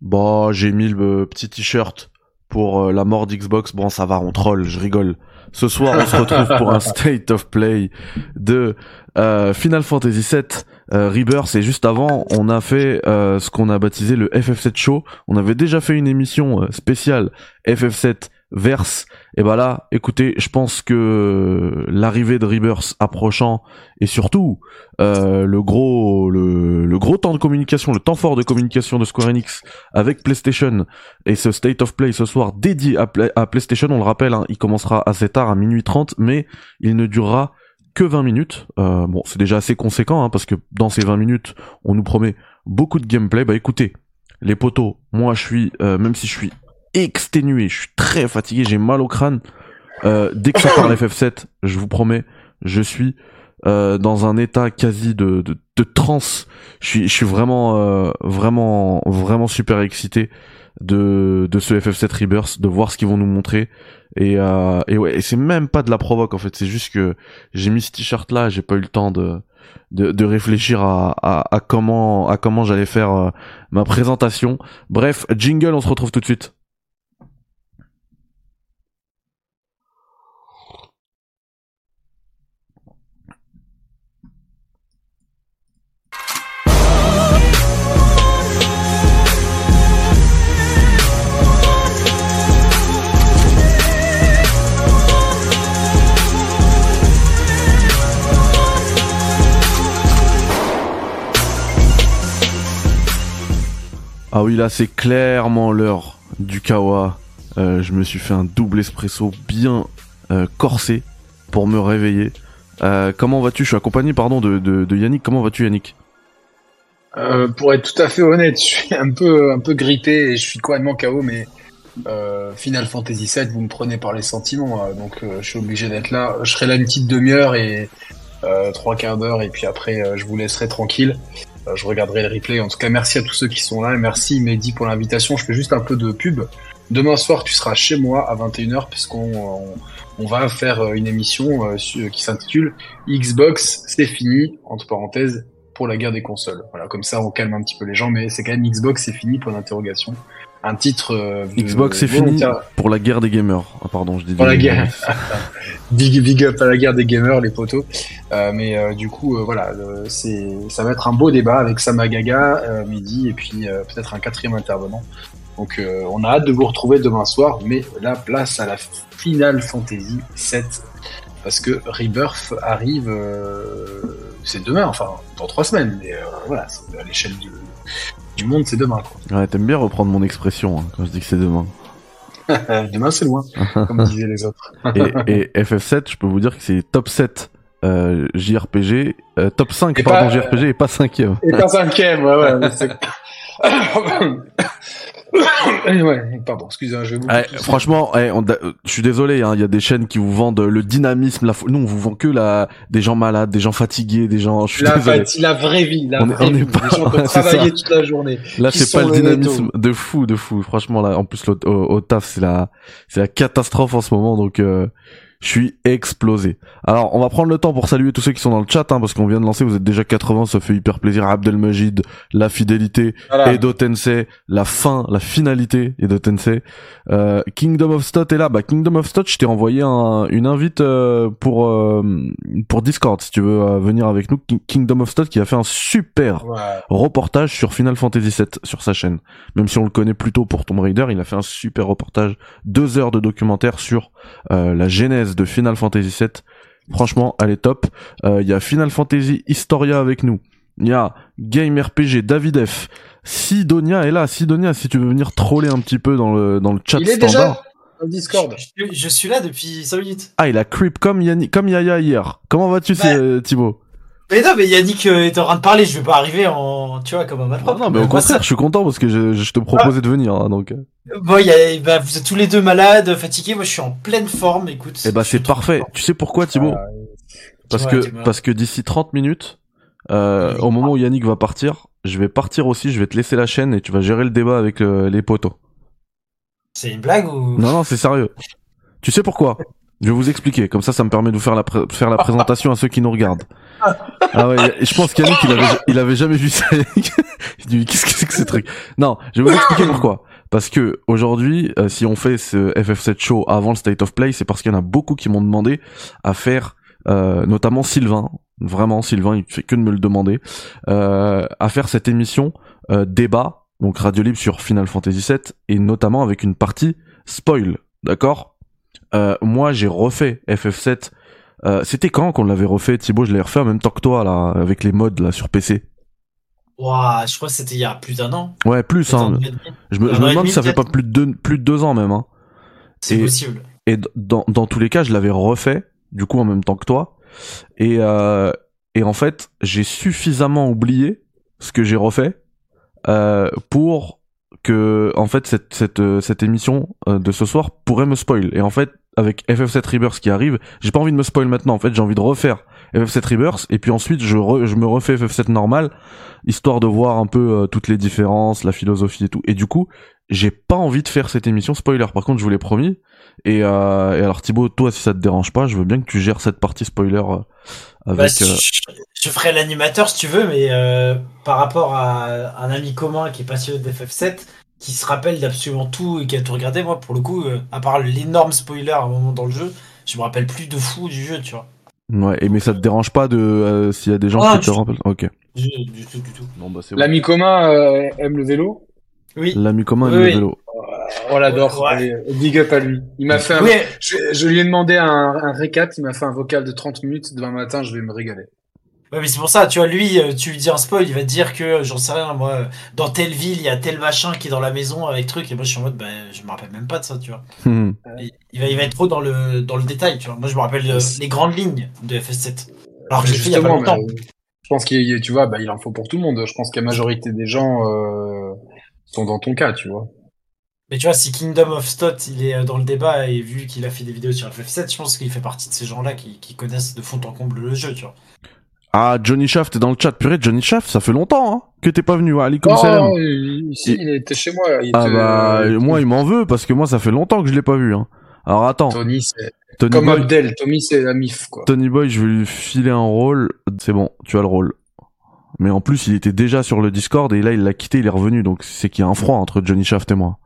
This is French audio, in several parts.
Bah, j'ai mis le petit t-shirt pour euh, la mort d'Xbox. Bon, ça va, on troll, je rigole. Ce soir, on se retrouve pour un state of play de euh, Final Fantasy VII euh, Rebirth. Et juste avant, on a fait euh, ce qu'on a baptisé le FF7 Show. On avait déjà fait une émission spéciale FF7 Verse. Et bah là, écoutez, je pense que l'arrivée de Rebirth approchant et surtout euh, le gros le, gros temps de communication, le temps fort de communication de Square Enix avec PlayStation et ce State of Play ce soir dédié à, Play- à PlayStation, on le rappelle, hein, il commencera assez tard à minuit 30, mais il ne durera que 20 minutes. Euh, bon, c'est déjà assez conséquent hein, parce que dans ces 20 minutes, on nous promet beaucoup de gameplay. Bah écoutez, les potos, moi je suis, euh, même si je suis exténué, je suis très fatigué, j'ai mal au crâne. Euh, dès que ça parle FF7, je vous promets, je suis euh, dans un état quasi de, de, de transe. Je suis, je suis vraiment, euh, vraiment, vraiment super excité de, de ce FF7 Rebirth, de voir ce qu'ils vont nous montrer. Et, euh, et ouais, et c'est même pas de la provoque en fait, c'est juste que j'ai mis ce t-shirt là, j'ai pas eu le temps de, de, de réfléchir à, à, à comment, à comment j'allais faire euh, ma présentation. Bref, jingle, on se retrouve tout de suite. Ah oui, là, c'est clairement l'heure du kawa. Euh, je me suis fait un double espresso bien euh, corsé pour me réveiller. Euh, comment vas-tu? Je suis accompagné, pardon, de, Yannick. Comment vas-tu, Yannick? Pour être tout à fait honnête, je suis un peu, un peu grippé et je suis complètement KO, mais Final Fantasy VII, vous me prenez par les sentiments, euh, donc je suis obligé d'être là. Je serai là une petite demi-heure et trois quarts d'heure, et puis après, je vous laisserai tranquille. Euh, je regarderai le replay. En tout cas, merci à tous ceux qui sont là merci Mehdi pour l'invitation. Je fais juste un peu de pub. Demain soir, tu seras chez moi à 21h puisqu'on on, on va faire euh, une émission euh, qui s'intitule Xbox, c'est fini, entre parenthèses, pour la guerre des consoles. Voilà, comme ça on calme un petit peu les gens, mais c'est quand même Xbox, c'est fini pour l'interrogation. Un titre euh, Xbox, c'est fini pour la guerre des gamers. Ah, pardon, je dis Pour la guerre. big, big up à la guerre des gamers, les potos. Euh, mais euh, du coup, voilà, c'est, ça va être un beau débat avec Samagaga, Midi, et puis peut-être un quatrième intervenant. Donc, on a hâte de vous retrouver demain soir, mais là, place à la Final Fantasy 7 parce que Rebirth arrive, c'est demain, enfin dans trois semaines, mais voilà, c'est à l'échelle du, du monde, c'est demain. Quoi. Ouais, t'aimes bien reprendre mon expression hein, quand je dis que c'est demain. demain, c'est loin, comme disaient les autres. et, et FF7, je peux vous dire que c'est top 7 euh, JRPG, euh, top 5 Et pardon pas- JRPG et pas 5ème. Et pas cinquième, ouais, ouais. c'est- ouais, pardon, excusez-moi, je vais vous. Ouais, franchement, ouais, on- euh, je suis désolé, hein, il y a des chaînes qui vous vendent le dynamisme, la nous on vous vend que la des gens malades, des gens fatigués, des gens. Je suis la, désolé. la vraie vie, la On est- vraie on est vie. pas- Les gens qui ont travaillé toute la journée. Là, c'est pas le dynamisme de fou, de fou. Franchement, là, en plus au, au, au taf, c'est la c'est la catastrophe en ce moment, donc euh, je suis explosé. Alors, on va prendre le temps pour saluer tous ceux qui sont dans le chat, hein, parce qu'on vient de lancer. Vous êtes déjà 80, ça fait hyper plaisir. Abdelmajid, la fidélité, Voilà. Edo Tensei, la fin, la finalité Edo Tensei. Euh, Kingdom of Stot est là. Bah, Kingdom of Stot, je t'ai envoyé un, une invite euh, pour euh, pour Discord si tu veux euh, venir avec nous. Ki- Kingdom of Stot qui a fait un super Ouais. reportage sur Final Fantasy VII sur sa chaîne. Même si on le connaît plutôt pour Tomb Raider, il a fait un super reportage, deux heures de documentaire sur euh, la genèse de Final Fantasy VII. Franchement, elle est top. Euh, Il y a Final Fantasy Historia avec nous. Il y a Game RPG David F. Sidonia est là. Sidonia, si tu veux venir troller un petit peu dans le dans le chat Il est standard. déjà au Discord. Je, je- je suis là depuis 5 minutes. Ah, il a creep comme Yanni, comme Yaya hier. Comment vas-tu, Bah. c'est- Thibaut? Mais non, mais Yannick euh, est en train de parler, je vais pas arriver en, tu vois, comme un malpropre. non, mais au contraire, je suis content parce que je, je te proposais de venir, hein, donc. euh. Bon, y a, bah, vous êtes tous les deux malades, fatigués, moi je suis en pleine forme, écoute. Eh bah, c'est parfait. Tu sais pourquoi, Thibaut Ah, Parce que parce que d'ici 30 minutes, euh, au moment où Yannick va partir, je vais partir aussi, je vais te laisser la chaîne et tu vas gérer le débat avec euh, les potos. C'est une blague ou? Non non, c'est sérieux. Tu sais pourquoi? Je vais vous expliquer, comme ça, ça me permet de vous faire la, faire la présentation à ceux qui nous regardent. Ah ouais, je pense qu'Yannick, il avait, il avait jamais vu ça. il dit, qu'est-ce que c'est que ce truc? Non, je vais vous expliquer pourquoi. Parce que aujourd'hui, euh, si on fait ce FF7 show avant le State of Play, c'est parce qu'il y en a beaucoup qui m'ont demandé à faire, euh, notamment Sylvain, vraiment Sylvain, il fait que de me le demander, euh, à faire cette émission euh, débat, donc radio libre sur Final Fantasy VII, et notamment avec une partie spoil, d'accord? Euh, Moi, j'ai refait FF7. Euh, C'était quand qu'on l'avait refait, Thibaut? Je l'ai refait en même temps que toi là, avec les mods là sur PC. Ouah, je crois que c'était il y a plus d'un an. Ouais, plus. Hein. Je me, je me demande si ça fait pas plus de deux, plus de deux ans même. Hein. C'est possible. Et dans, dans tous les cas, je l'avais refait, du coup en même temps que toi. Et, euh, et en fait, j'ai suffisamment oublié ce que j'ai refait euh, pour que en fait cette, cette, euh, cette émission euh, de ce soir pourrait me spoil. Et en fait, avec FF7 Rebirth qui arrive, j'ai pas envie de me spoil maintenant. En fait, j'ai envie de refaire FF7 Rebirth et puis ensuite je, re- je me refais FF7 normal, histoire de voir un peu euh, toutes les différences, la philosophie et tout. Et du coup, j'ai pas envie de faire cette émission spoiler. Par contre, je vous l'ai promis. Et, euh, et alors Thibaut, toi, si ça te dérange pas, je veux bien que tu gères cette partie spoiler euh, avec. Bah, si- euh, je, je ferai l'animateur si tu veux, mais euh, par rapport à un ami commun qui est passionné d'FF7, qui se rappelle d'absolument tout et qui a tout regardé, moi pour le coup, euh, à part l'énorme spoiler à un moment dans le jeu, je me rappelle plus de fou du jeu, tu vois. Ouais, et mais ça te dérange pas de euh, s'il y a des gens Ah, qui te rappellent. Ok. Du, du tout, du tout. Bon bah c'est bon. L'ami commun euh, aime le vélo. Oui. L'ami commun Oui, et le vélo. On l'adore. Ouais. Allez, Big up à lui. Il m'a fait un... Oui, je, je lui ai demandé un, un récap. Il m'a fait un vocal de 30 minutes. Demain matin, je vais me régaler. Ouais, mais c'est pour ça, tu vois, lui, euh, tu lui dis un spoil, il va te dire que, j'en sais rien, moi, euh, dans telle ville, il y a tel machin qui est dans la maison avec truc, et moi je suis en mode, ben, je me rappelle même pas de ça, tu vois. Hmm. Il va, il va être trop dans le, dans le détail, tu vois. Moi je me rappelle euh, les grandes lignes de FS7. Alors que j'ai fait il y a pas justement, longtemps. mais, je pense qu'il y a- tu vois, bah, il en faut pour tout le monde. Je pense que la majorité des gens euh, sont dans ton cas, tu vois. Mais tu vois, si Kingdom of Stot, il est euh, dans le débat, et vu qu'il a fait des vidéos sur FF7, je pense qu'il fait partie de ces gens-là qui, qui connaissent de fond en comble le jeu, tu vois. Ah Johnny Shaft est dans le chat. Purée, Johnny Shaft, ça fait longtemps hein, que t'es pas venu. Ali comme. Oh, il, si, il était chez moi. Il Ah bah euh, moi il m'en veut parce que moi ça fait longtemps que je l'ai pas vu. Hein. Alors attends, Tony, c'est Tony comme Boy, Abdel. Tommy, c'est la mif, quoi. Tony Boy, je vais lui filer un rôle. C'est bon, tu as le rôle. Mais en plus, il était déjà sur le Discord et là, il l'a quitté, il est revenu. Donc, c'est qu'il y a un froid entre Johnny Shaft et moi.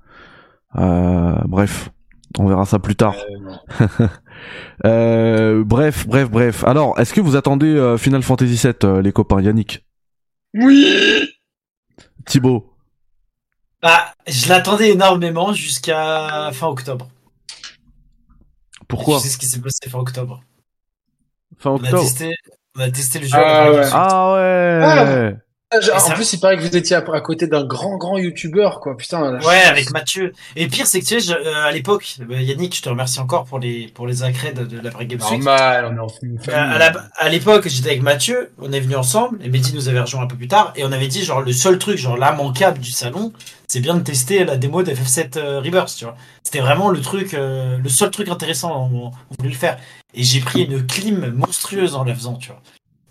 Euh, bref, on verra ça plus tard. Euh. Euh, bref, bref, bref. Alors, est-ce que vous attendez euh, Final Fantasy VII, euh, les copains Yannick, Oui. Thibaut? Bah, je l'attendais énormément jusqu'à fin octobre. Pourquoi? Tu sais ce qui s'est passé fin octobre? Fin On a octobre. testé, on a testé le jeu. Ah ouais. Ah ouais. Ah, Et En ça- plus, il paraît que vous étiez à, à côté d'un grand, grand youtubeur, quoi. Putain. Ouais, avec Mathieu. Et pire, c'est que tu sais, je- euh, à l'époque, euh, Yannick, je te remercie encore pour les pour les de la Vraie Game. Normal, on est en famille. Euh, à l'époque, j'étais avec Mathieu, on est venu ensemble, et Mehdi nous avait rejoint un peu plus tard, et on avait dit, genre, le seul truc, genre, l'immanquable du salon, c'est bien de tester la démo d'FF7 euh, Rebirth, tu vois. C'était vraiment le truc, euh, le seul truc intéressant, on, on voulait le faire. Et j'ai pris une clim monstrueuse en la faisant, tu vois.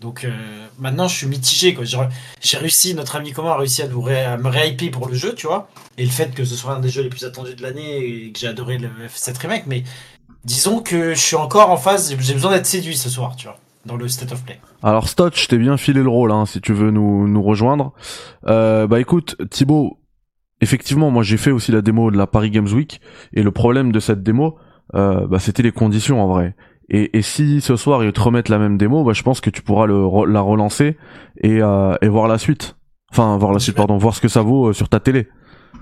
Donc, euh, maintenant, je suis mitigé. J'ai réussi, notre ami commun a réussi à, nous ré- me réhyper pour le jeu, tu vois. Et le fait que ce soit un des jeux les plus attendus de l'année, et que j'ai adoré le F7 Remake, mais disons que je suis encore en phase, j'ai besoin d'être séduit ce soir, tu vois, dans le State of Play. Alors Stotch, je t'ai bien filé le rôle, hein, si tu veux nous, nous rejoindre. Euh, bah écoute, Thibaut, effectivement, moi j'ai fait aussi la démo de la Paris Games Week, et le problème de cette démo, euh, bah, c'était les conditions en vrai. Et, et si ce soir ils te remettent la même démo, bah, je pense que tu pourras le, la relancer et, euh, et voir la suite. Enfin, voir la suite, pardon, voir ce que ça vaut euh, sur ta télé.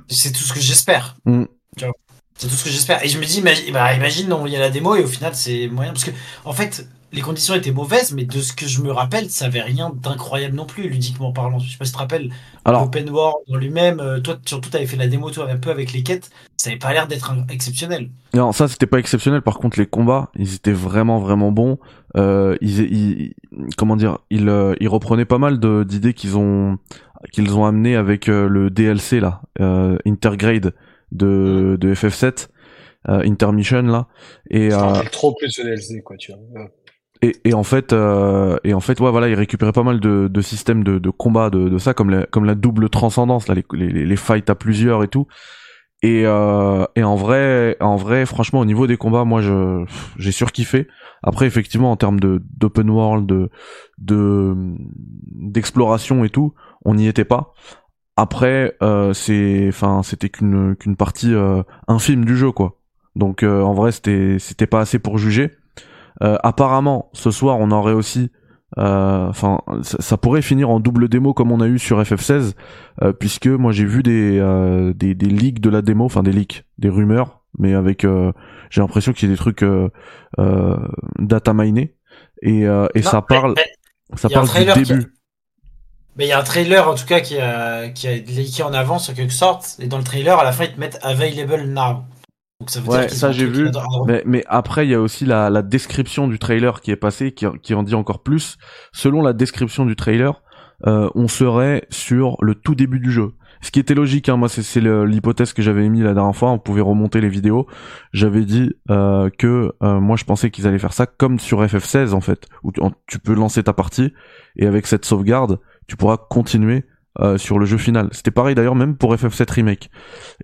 C'est tout ce que j'espère. Mm. C'est tout ce que j'espère. Et je me dis, imagine, bah, imagine, on y a la démo et au final c'est moyen. Parce que, en fait, les conditions étaient mauvaises, mais de ce que je me rappelle, ça avait rien d'incroyable non plus, ludiquement parlant. Je sais pas si tu te rappelles, Alors, l'open world en lui-même, euh, toi, surtout, t'avais fait la démo, toi, un peu avec les quêtes, ça avait pas l'air d'être exceptionnel. Non, ça c'était pas exceptionnel. Par contre, les combats, ils étaient vraiment vraiment bons. Euh, ils, ils- comment dire, ils, euh, ils reprenaient pas mal de- d'idées qu'ils ont qu'ils ont amené avec euh, le DLC là, euh, Intergrade de de FF7, euh, Intermission là. Et euh, trop plus ce DLC, quoi, tu vois. Et, et en fait, euh, et en fait, ouais, voilà, ils récupéraient pas mal de, de systèmes de, de combat de, de ça, comme la, comme la double transcendance, là, les, les, les fights à plusieurs et tout. Et, euh, et en vrai, en vrai, franchement, au niveau des combats, moi, je j'ai surkiffé. Après, effectivement, en termes de d'open world, de de d'exploration et tout, on n'y était pas. Après, euh, c'est, enfin, c'était qu'une qu'une partie euh, infime du jeu, quoi. Donc, euh, en vrai, c'était c'était pas assez pour juger. Euh, apparemment, ce soir, on aurait aussi euh, enfin ça, ça, pourrait finir en double démo comme on a eu sur FF16 euh, puisque moi j'ai vu des, euh, des des leaks de la démo enfin des leaks des rumeurs mais avec euh, j'ai l'impression qu'il y a des trucs data minés. Et, et non, ça parle mais, ça parle du début. A... mais il y a un trailer en tout cas qui a qui a leaké en avance en quelque sorte. Et dans le trailer à la fin ils te mettent available now ça ouais, ça j'ai vu. Mais, mais, après, il y a aussi la, la, description du trailer qui est passé, qui, qui, en dit encore plus. Selon la description du trailer, euh, on serait sur le tout début du jeu. Ce qui était logique, hein, moi c'est l'hypothèse que j'avais émis la dernière fois, on pouvait remonter les vidéos. J'avais dit euh, que euh, moi je pensais qu'ils allaient faire ça comme sur FF16 en fait, où tu, tu peux lancer ta partie et avec cette sauvegarde, tu pourras continuer euh, sur le jeu final. C'était pareil d'ailleurs même pour FF7 Remake.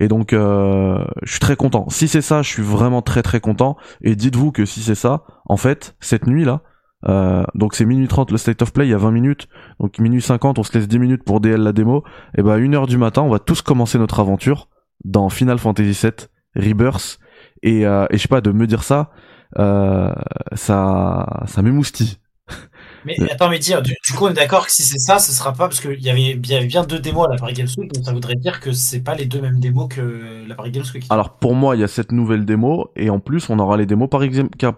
Et donc euh, je suis très content. Si c'est ça, je suis vraiment très très content. Et dites-vous que si c'est ça, en fait, cette nuit là, euh, donc c'est minuit 30 le state of play, il y a 20 minutes. Donc minuit 50, on se laisse 10 minutes pour DL la démo. Et bah à 1h du matin, on va tous commencer notre aventure dans Final Fantasy VII Rebirth. Et, euh, et je sais pas, de me dire ça, euh, ça, ça m'émoustille. Mais attends, mais dire, du, du, coup, on est d'accord que si c'est ça, ce sera pas parce qu'il y avait, y avait bien deux démos à la Paris Games Week, donc ça voudrait dire que c'est pas les deux mêmes démos que la Paris Games Week. Alors pour moi, il y a cette nouvelle démo et en plus, on aura les démos Paris,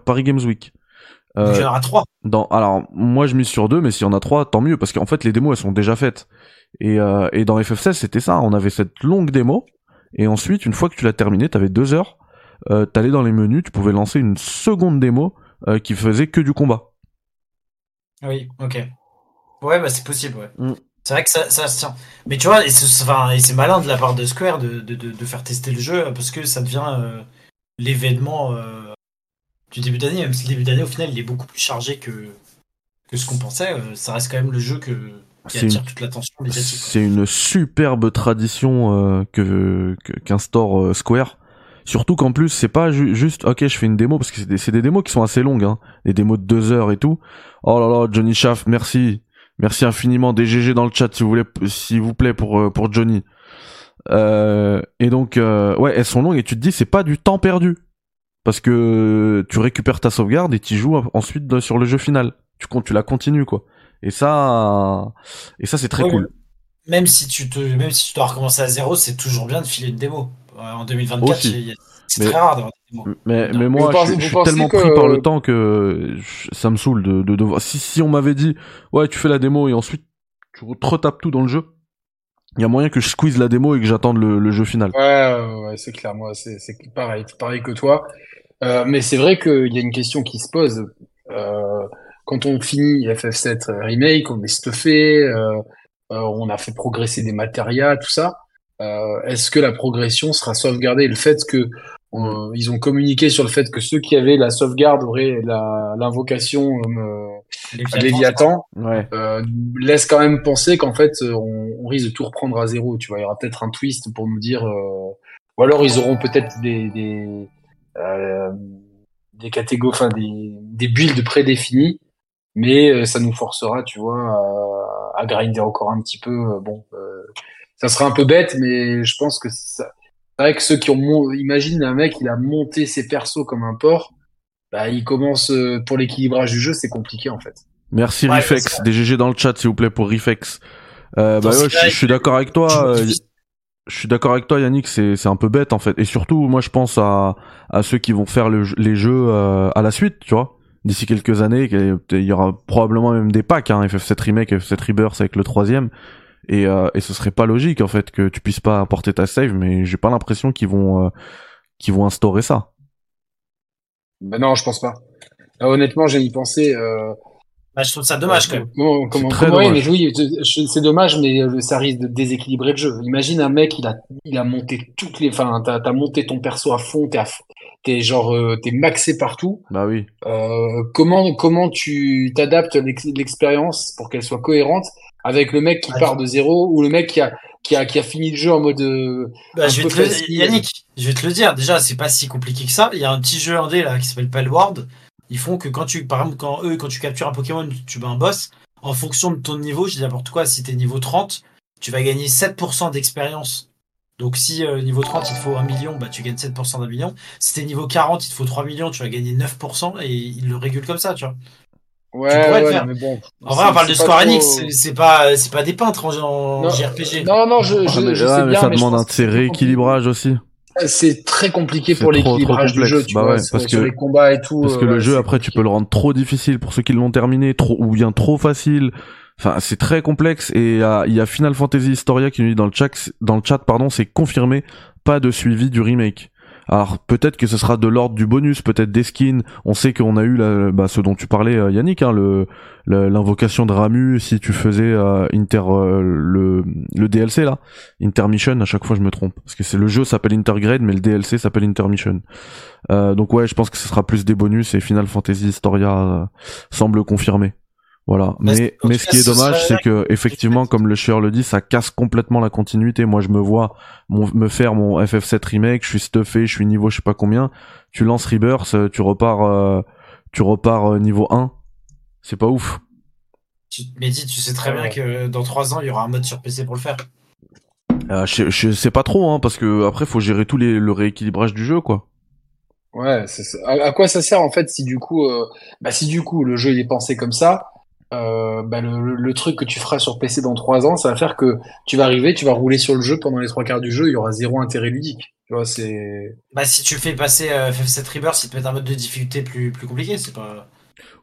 Paris Games Week. Euh, donc il y en aura trois. Dans, alors moi, je mise sur deux, mais s'il y en a trois, tant mieux parce qu'en fait, les démos elles sont déjà faites. Et, euh, et dans FF16, c'était ça. On avait cette longue démo et ensuite, une fois que tu l'as terminé, t'avais deux heures. Euh, T'allais dans les menus, tu pouvais lancer une seconde démo euh, qui faisait que du combat. Oui, ok. Ouais, bah c'est possible, ouais. Mm. C'est vrai que ça, ça se tient. Mais tu vois, et c'est malin de la part de Square de, de, de, faire tester le jeu parce que ça devient euh, l'événement euh, du début d'année, même si le début d'année, au final, il est beaucoup plus chargé que, que ce qu'on pensait. Euh, ça reste quand même le jeu que, qui attire une... toute l'attention médiatique. C'est une superbe tradition que qu'instaure Square Surtout qu'en plus, c'est pas juste, ok, je fais une démo, parce que c'est des, des, démos qui sont assez longues, hein. Des démos de deux heures et tout. Oh là là, Johnny Schaff, merci. Merci infiniment. Des GG dans le chat, si vous voulez, s'il vous plaît, pour, euh, pour Johnny. Euh, et donc, euh, ouais, elles sont longues et tu te dis, c'est pas du temps perdu. Parce que tu récupères ta sauvegarde et tu joues ensuite sur le jeu final. Tu, tu la continues, quoi. Et ça, et ça, c'est très cool. Même si tu te, même si tu dois recommencer à zéro, c'est toujours bien de filer une démo en 2024, c'est très rare d'avoir des démos. Mais, mais moi, je, je, suis tellement pris par le temps que ça me saoule de, de, de... Si, si on m'avait dit, ouais, tu fais la démo et ensuite tu retapes tout dans le jeu, il y a moyen que je squeeze la démo et que j'attende le, le, jeu final. Ouais, ouais, c'est clair. Moi, c'est pareil, pareil que toi. Euh, mais c'est vrai qu'il y a une question qui se pose. Euh, quand on finit FF7 Remake, on est stuffé, euh, euh, on a fait progresser des matérias, tout ça. Euh, est-ce que la progression sera sauvegardée? Le fait que euh, ils ont communiqué sur le fait que ceux qui avaient la sauvegarde auraient l'invocation euh, Léviathan, ouais. euh, laisse quand même penser qu'en fait on, on, risque de tout reprendre à zéro. Tu vois, il y aura peut-être un twist pour nous dire, euh, ou alors ils auront peut-être des des, euh, des catégories, enfin des, des builds prédéfinis, mais ça nous forcera, tu vois, à, à grinder encore un petit peu. bon, ça serait un peu bête, mais je pense que c'est vrai que ceux qui ont imagine un mec, il a monté ses persos comme un porc, bah il commence euh, pour l'équilibrage du jeu, c'est compliqué en fait. Merci ouais, Rifex, des GG dans le chat s'il vous plaît pour Rifex. Euh, bah ouais, je, suis d'accord avec toi. Euh, je suis d'accord avec toi Yannick, c'est c'est un peu bête en fait. Et surtout, moi je pense à à ceux qui vont faire le, les jeux euh, à la suite, tu vois. D'ici quelques années, il y aura probablement même des packs, hein, FF7 Remake, FF7 Rebirth avec le troisième. Et, euh, et ce serait pas logique en fait que tu puisses pas importer ta save, mais j'ai pas l'impression qu'ils vont euh, qu'ils vont instaurer ça. Ben non, je pense pas. Euh, honnêtement, j'ai y pensé. Euh... Bah, je trouve ça dommage quand même. Comment, comment, très dommage. mais oui, c'est dommage, mais euh, ça risque de déséquilibrer le jeu. Imagine un mec, il a, il a monté toutes les, enfin, t'as, as monté ton perso à fond, t'es, t'es genre, euh, t'es maxé partout. Bah oui. Euh, comment, comment tu t'adaptes l'expérience pour qu'elle soit cohérente avec le mec qui Ah, part de zéro ou le mec qui a qui a qui a fini le jeu en mode euh, Bah, je vais te le-. Yannick, je vais te le dire. Déjà, c'est pas si compliqué que ça. Il y a un petit jeu indé là qui s'appelle Palward. Ils font que quand tu, par exemple, quand eux, quand tu captures un Pokémon, tu bats un boss. En fonction de ton niveau, je dis n'importe quoi. Si t'es niveau 30, tu vas gagner 7% d'expérience. Donc si euh, niveau 30 il te faut 1 million, bah tu gagnes 7% d'un million. Si t'es niveau 40, il te faut 3 millions, tu vas gagner 9% et il le régule comme ça, tu vois. Ouais, ouais non, mais bon. En vrai, on parle de Square trop- Enix, c'est- pas, c'est pas des peintres en, en Non, JRPG. Non, non, je, Ah, je, mais, je ouais, sais mais bien, ça mais je demande un rééquilibrage aussi. C'est très compliqué pour l'équilibrage du jeu, tu Bah vois, ouais, parce sur que- les combats et tout. Parce que euh, le jeu après tu compliqué. peux le rendre trop difficile pour ceux qui l'ont terminé, trop ou bien trop facile. Enfin, c'est très complexe et il y y a Final Fantasy Historia qui nous dit dans le chat, dans le chat pardon, c'est confirmé, pas de suivi du remake. Alors peut-être que ce sera de l'ordre du bonus, peut-être des skins. On sait qu'on a eu la, bah, ce dont tu parlais, euh, Yannick, hein, le l'invocation de Ramu si tu faisais euh, Inter euh, le le DLC là, Intermission. À chaque fois je me trompe parce que c'est le jeu s'appelle Intergrade mais le DLC s'appelle Intermission. Euh, donc ouais, je pense que ce sera plus des bonus et Final Fantasy Historia semble confirmé. Voilà. Mais Mais mais ce cas, qui est ce dommage, c'est que effectivement, comme le chieur le dit, ça casse complètement la continuité. Moi, je me vois mon, me faire mon FF7 remake, je suis stuffé, je suis niveau je sais pas combien. Tu lances Rebirth, euh, tu repars, euh, tu repars euh, niveau 1. C'est pas ouf. Tu, Mehdi, tu sais très bien que dans 3 ans, il y aura un mode sur PC pour le faire. Euh, je, je sais pas trop, hein, parce que après, faut gérer tout les, le rééquilibrage du jeu, quoi. Ouais, c'est ça. À, à quoi ça sert en fait si du coup, euh, bah si du coup le jeu il est pensé comme ça, euh, bah le, le, le truc que tu feras sur PC dans trois ans, ça va faire que tu vas arriver, tu vas rouler sur le jeu pendant les trois quarts du jeu, il y aura zéro intérêt ludique. Tu vois, c'est. Bah, si tu fais passer euh, FF7 Rebirth, il te met un mode de difficulté plus, plus compliqué, c'est pas.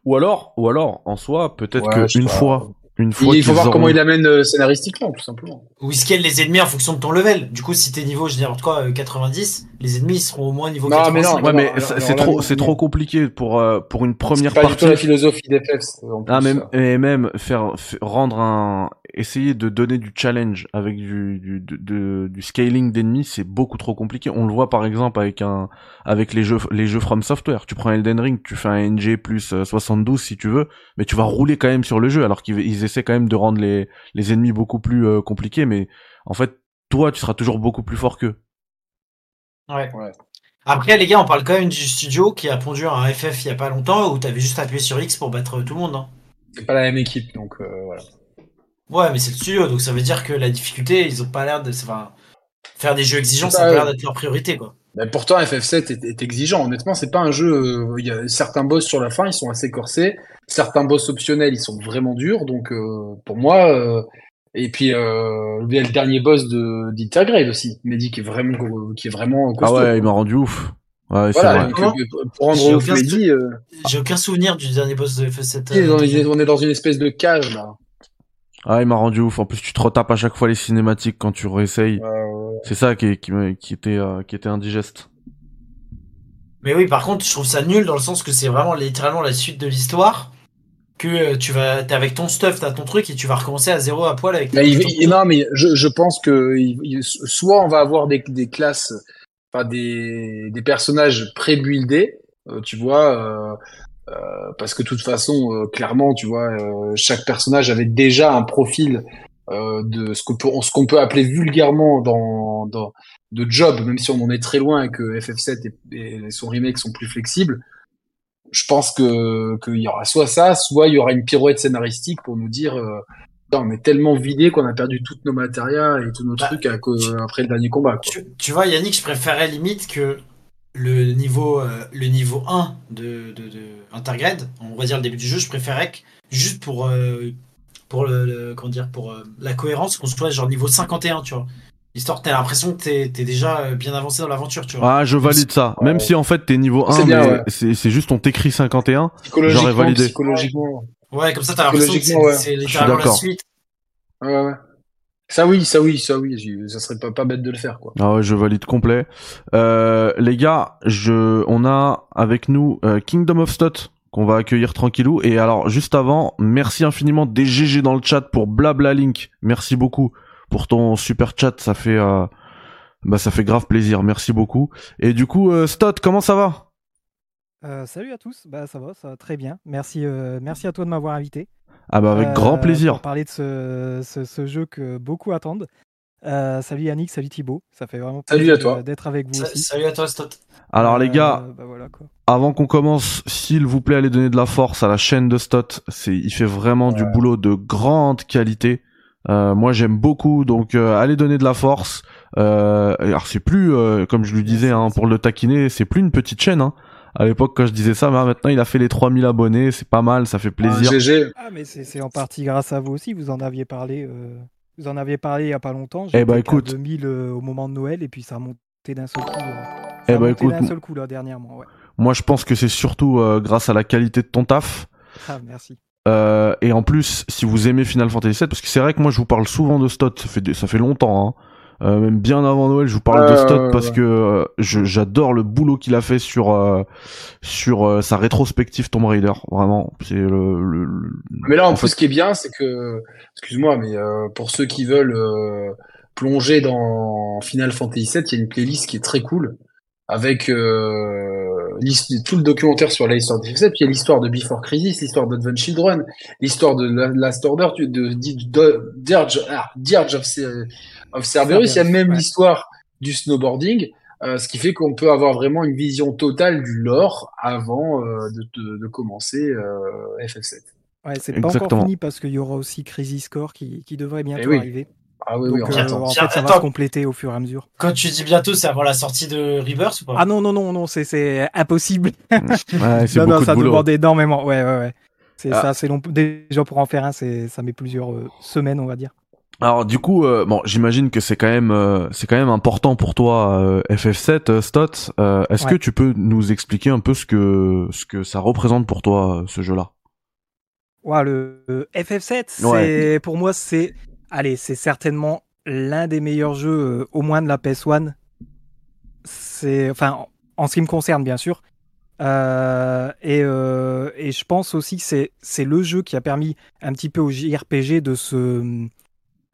Ou alors, ou alors, en soi, peut-être Ouais, que je sais une pas. fois, une Il, fois il faut voir comment il amène euh, scénaristiquement, tout simplement. Ou il scale les ennemis en fonction de ton level. Du coup, si t'es niveau, je n'importe quoi, euh, 90, les ennemis ils seront au moins niveau Non, 85. mais non, Ouais, mais c'est trop, c'est trop compliqué pour euh, pour une première pas du partie. tout la philosophie d'FF. en plus, Ah même ça. et même faire, rendre un essayer de donner du challenge avec du du du scaling d'ennemis c'est beaucoup trop compliqué on le voit par exemple avec un avec les jeux les jeux From Software tu prends Elden Ring tu fais un NG plus euh, 72 si tu veux mais tu vas rouler quand même sur le jeu alors qu'ils ils essaient quand même de rendre les les ennemis beaucoup plus euh, compliqués mais en fait toi tu seras toujours beaucoup plus fort qu'eux Ouais. Ouais. Après, les gars, on parle quand même du studio qui a pondu un FF il y a pas longtemps où t'avais juste appuyé sur X pour battre tout le monde. Hein. C'est pas la même équipe, donc euh, voilà. Ouais, mais c'est le studio, donc ça veut dire que la difficulté, ils ont pas l'air de. Enfin, faire des jeux exigeants, ça a pas- pas l'air d'être leur priorité, quoi. Mais pourtant, FF7 est, est exigeant. Honnêtement, c'est pas un jeu. euh, Il y a certains boss sur la fin, ils sont assez corsés. Certains boss optionnels, ils sont vraiment durs. Donc, euh, pour moi, euh, et puis euh, il y a le dernier boss de d'Intergrade aussi, Mehdi qui est vraiment qui est vraiment ah costaud. ouais il m'a rendu ouf ouais c'est Voilà, vrai donc, euh, pour rendre J'ai ouf aucun Mehdi, euh, J'ai aucun souvenir du dernier boss de FF7. on est dans euh, une- on est dans une espèce de cage là. Ah il m'a rendu ouf en plus tu te retapes à chaque fois les cinématiques quand tu réessayes c'est ça qui qui, me- qui était euh, qui était indigeste Mais oui, par contre, je trouve ça nul dans le sens que c'est vraiment littéralement la suite de l'histoire. Que euh, tu vas, t'es avec ton stuff, t'as ton truc et tu vas recommencer à zéro à poil avec. Mais il- non, mais je, je pense que il- il- soit on va avoir des, des classes, enfin des, des personnages pré-buildés, euh, tu vois, euh, euh, parce que de toute façon, euh, clairement, tu vois, euh, chaque personnage avait déjà un profil euh, de ce qu'on peut, ce qu'on peut appeler vulgairement dans, dans de job, même si on en est très loin et que FF7 et, et son remake sont plus flexibles. Je pense que qu'il y aura soit ça, soit il y aura une pirouette scénaristique pour nous dire. euh, on est tellement vidé qu'on a perdu toutes nos matérias et tous nos Bah, trucs à cause- tu- après le dernier combat. Quoi. Tu, tu vois, Yannick, je préférais limite que le niveau, euh, le niveau 1 de, de, de Intergrade, on va dire le début du jeu, je préférais que juste pour, euh, pour, le, le- comment dire, pour euh, la cohérence, qu'on soit genre niveau 51, tu vois. Histoire que t'aies l'impression que t'es es déjà bien avancé dans l'aventure, tu vois. Ah, je valide ça. Ouais. Même si en fait t'es niveau 1, C'est bien, mais ouais. c'est c'est juste on t'écrit 51. Psychologiquement, J'aurais validé. psychologiquement. Ouais, comme ça, t'as l'impression que c'est ouais. c'est Je suis littéralement la d'accord. suite. Ouais, ouais. Ça oui, ça oui, ça oui, ça serait pas, pas bête de le faire quoi. Ah ouais, je valide complet. Euh, les gars, je, on a avec nous euh, Kingdom of Stot qu'on va accueillir tranquillou. Et alors, juste avant, merci infiniment des GG dans le chat pour Blabla Link. Merci beaucoup pour ton super chat. Ça fait, euh, bah, ça fait grave plaisir. Merci beaucoup. Et du coup, euh, Stot, comment ça va? Euh, salut à tous, bah ça va, ça va très bien. Merci, euh, merci à toi de m'avoir invité. Ah bah avec grand euh, plaisir. Pour parler de ce, ce- ce jeu que beaucoup attendent. Euh, salut Yannick, salut Thibaut. Ça fait vraiment Salut plaisir à toi. de- d'être avec vous Sa- aussi. Salut à toi, Stott. Alors les Euh, gars, bah voilà, quoi. avant qu'on commence, s'il vous plaît, allez donner de la force à la chaîne de Stott. C'est, il fait vraiment du boulot de grande qualité. Euh, moi, j'aime beaucoup, donc euh, allez donner de la force. Euh, alors c'est plus, euh, comme je lui disais, hein, pour le taquiner, c'est plus une petite chaîne. Hein. À l'époque, quand je disais ça, mais maintenant il a fait les 3000 abonnés, c'est pas mal, ça fait plaisir. GG. Ah, mais c'est en partie grâce à vous aussi. Vous en aviez parlé. euh, Vous en aviez parlé il y a pas longtemps. Eh bah, écoute. 2000 euh, au moment de Noël et puis ça a monté d'un seul coup. euh, ça Eh a bah, monté écoute, d'un seul coup là dernièrement. Ouais. Moi, je pense que c'est surtout euh, grâce à la qualité de ton taf. Ah merci. Euh, et en plus, si vous aimez Final Fantasy VII, parce que c'est vrai que moi je vous parle souvent de Stott, ça fait ça fait longtemps, hein. Euh, même bien avant Noël, je vous parle de Stott parce que euh, j'adore le boulot qu'il a fait sur euh, sur sa rétrospective Tomb Raider. Vraiment, c'est le, le- le- Mais là, en, En plus, fait- ce qui est bien, c'est que, excuse-moi, mais pour ceux qui veulent plonger dans Final Fantasy VII, il y a une playlist qui est très cool avec euh, tout le documentaire sur l'histoire de FF7, puis il y a l'histoire de Before Crisis, l'histoire d'Advent Children, l'histoire de La- Last Order, de, de, de Dirge, ah, Dirge of, of Cerberus, il y a même ouais. l'histoire du snowboarding, euh, ce qui fait qu'on peut avoir vraiment une vision totale du lore avant euh, de, de, de commencer euh, FF7. Ouais, c'est pas encore fini parce qu'il y aura aussi Crisis Core qui, qui devrait bientôt Eh oui. arriver. Ah oui, Donc oui, on euh, attend. en fait, ça va attends. se compléter au fur et à mesure. Quand tu dis bientôt, c'est avant la sortie de Rebirth ou pas? Ah non, non, non, non, c'est- impossible. ouais, non, non, ça de demande énormément. Ouais, ouais, ouais. C'est Ah. ça, c'est long. Déjà pour en faire un, c'est ça met plusieurs euh, semaines, on va dire. Alors du coup, euh, bon, j'imagine que c'est quand même euh, c'est quand même important pour toi euh, FF7 euh, Stott. Euh, Est-ce Ouais. que tu peux nous expliquer un peu ce que ce que ça représente pour toi ce jeu-là? Ouais, le le FF7, c'est pour moi, c'est allez, c'est certainement l'un des meilleurs jeux, au moins de la PS1. C'est enfin en- en ce qui me concerne, bien sûr. Euh, et, euh, et je pense aussi que c'est c'est le jeu qui a permis un petit peu au JRPG de se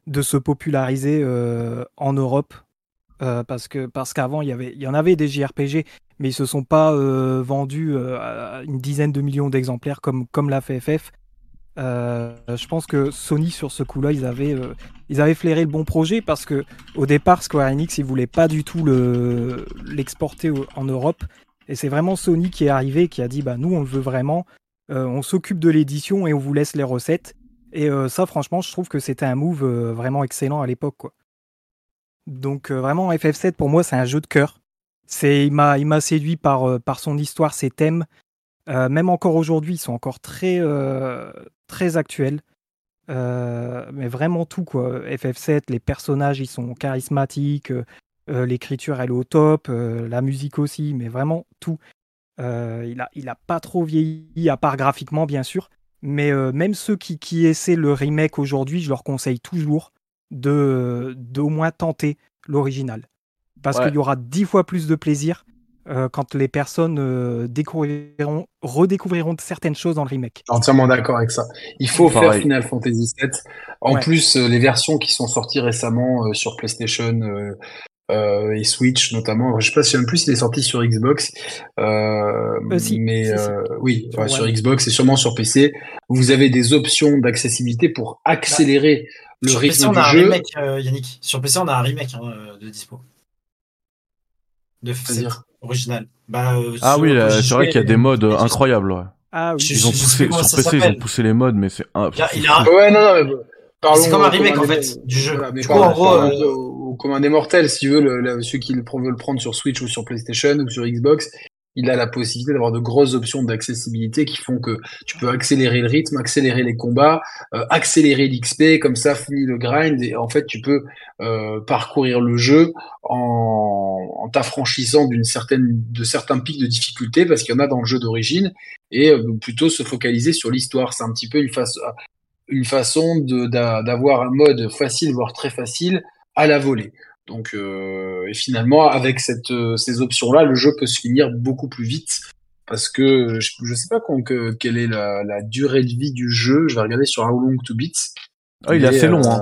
de se populariser euh, en Europe. Euh, parce que parce qu'avant il y en avait des JRPG mais ils se sont pas euh, vendus à une dizaine de millions d'exemplaires comme comme l'a fait FF. Je pense que Sony sur ce coup-là ils avaient flairé le bon projet parce que au départ Square Enix ils voulaient pas du tout le l'exporter en Europe et c'est vraiment Sony qui est arrivé qui a dit bah nous on le veut vraiment on s'occupe de l'édition et on vous laisse les recettes et euh, ça franchement je trouve que c'était un move euh, vraiment excellent à l'époque. Donc euh, vraiment FF7 pour moi c'est un jeu de cœur. C'est il m'a m'a séduit par par son histoire, ses thèmes. Même encore aujourd'hui, ils sont encore très très actuels. Mais vraiment tout quoi. FF7, les personnages ils sont charismatiques, l'écriture elle est au top, la musique aussi, mais vraiment tout. Il a il a pas trop vieilli à part graphiquement bien sûr, mais euh, même ceux qui qui essaient le remake aujourd'hui, je leur conseille toujours de d'au moins tenter l'original. Parce Ouais. qu'il y aura dix fois plus de plaisir euh, quand les personnes euh, découvriront, redécouvriront certaines choses dans le remake. Entièrement d'accord avec ça. Il faut Pareil. faire Final Fantasy VII. En Ouais. plus, euh, les versions qui sont sorties récemment euh, sur PlayStation euh, et Switch notamment, je sais pas si en plus il est sorti sur Xbox, euh, Euh, si, mais si, si. euh, oui, Sur ouais. Xbox et sûrement sur PC, vous avez des options d'accessibilité pour accélérer le Sur PC, rythme on du a un jeu. remake, euh, Yannick. Sur PC, on a un remake hein, de dispo. De FF7 C'est-à-dire original. Bah, euh, Ah oui, c'est vrai qu'il y a des modes euh, incroyables. Ouais. Ah oui. Ils ont poussé sur PC, ils ont poussé les modes, mais c'est Ouais, non, non, mais parlons C'est comme un remake, en fait, du jeu. Voilà, mais Du parlons- coup, en gros, euh, au- comme un des mortels, si veut, le, le- ceux qui le veulent le prendre sur Switch ou sur PlayStation ou sur Xbox, il a la possibilité d'avoir de grosses options d'accessibilité qui font que tu peux accélérer le rythme, accélérer les combats, euh, accélérer l'XP, comme ça, finir le grind, et en fait, tu peux euh, parcourir le jeu en, t'affranchissant d'une certaine, de certains pics de difficulté, parce qu'il y en a dans le jeu d'origine, et euh, plutôt se focaliser sur l'histoire. C'est un petit peu une façon, d'avoir un mode facile, voire très facile, à la volée. Donc, euh, et finalement, avec cette, euh, ces options-là, le jeu peut se finir beaucoup plus vite. Parce que je, je sais pas con- que- quelle est la, la durée de vie du jeu. Je vais regarder sur How Long to Beat. Ah, il est assez long. euh, Hein.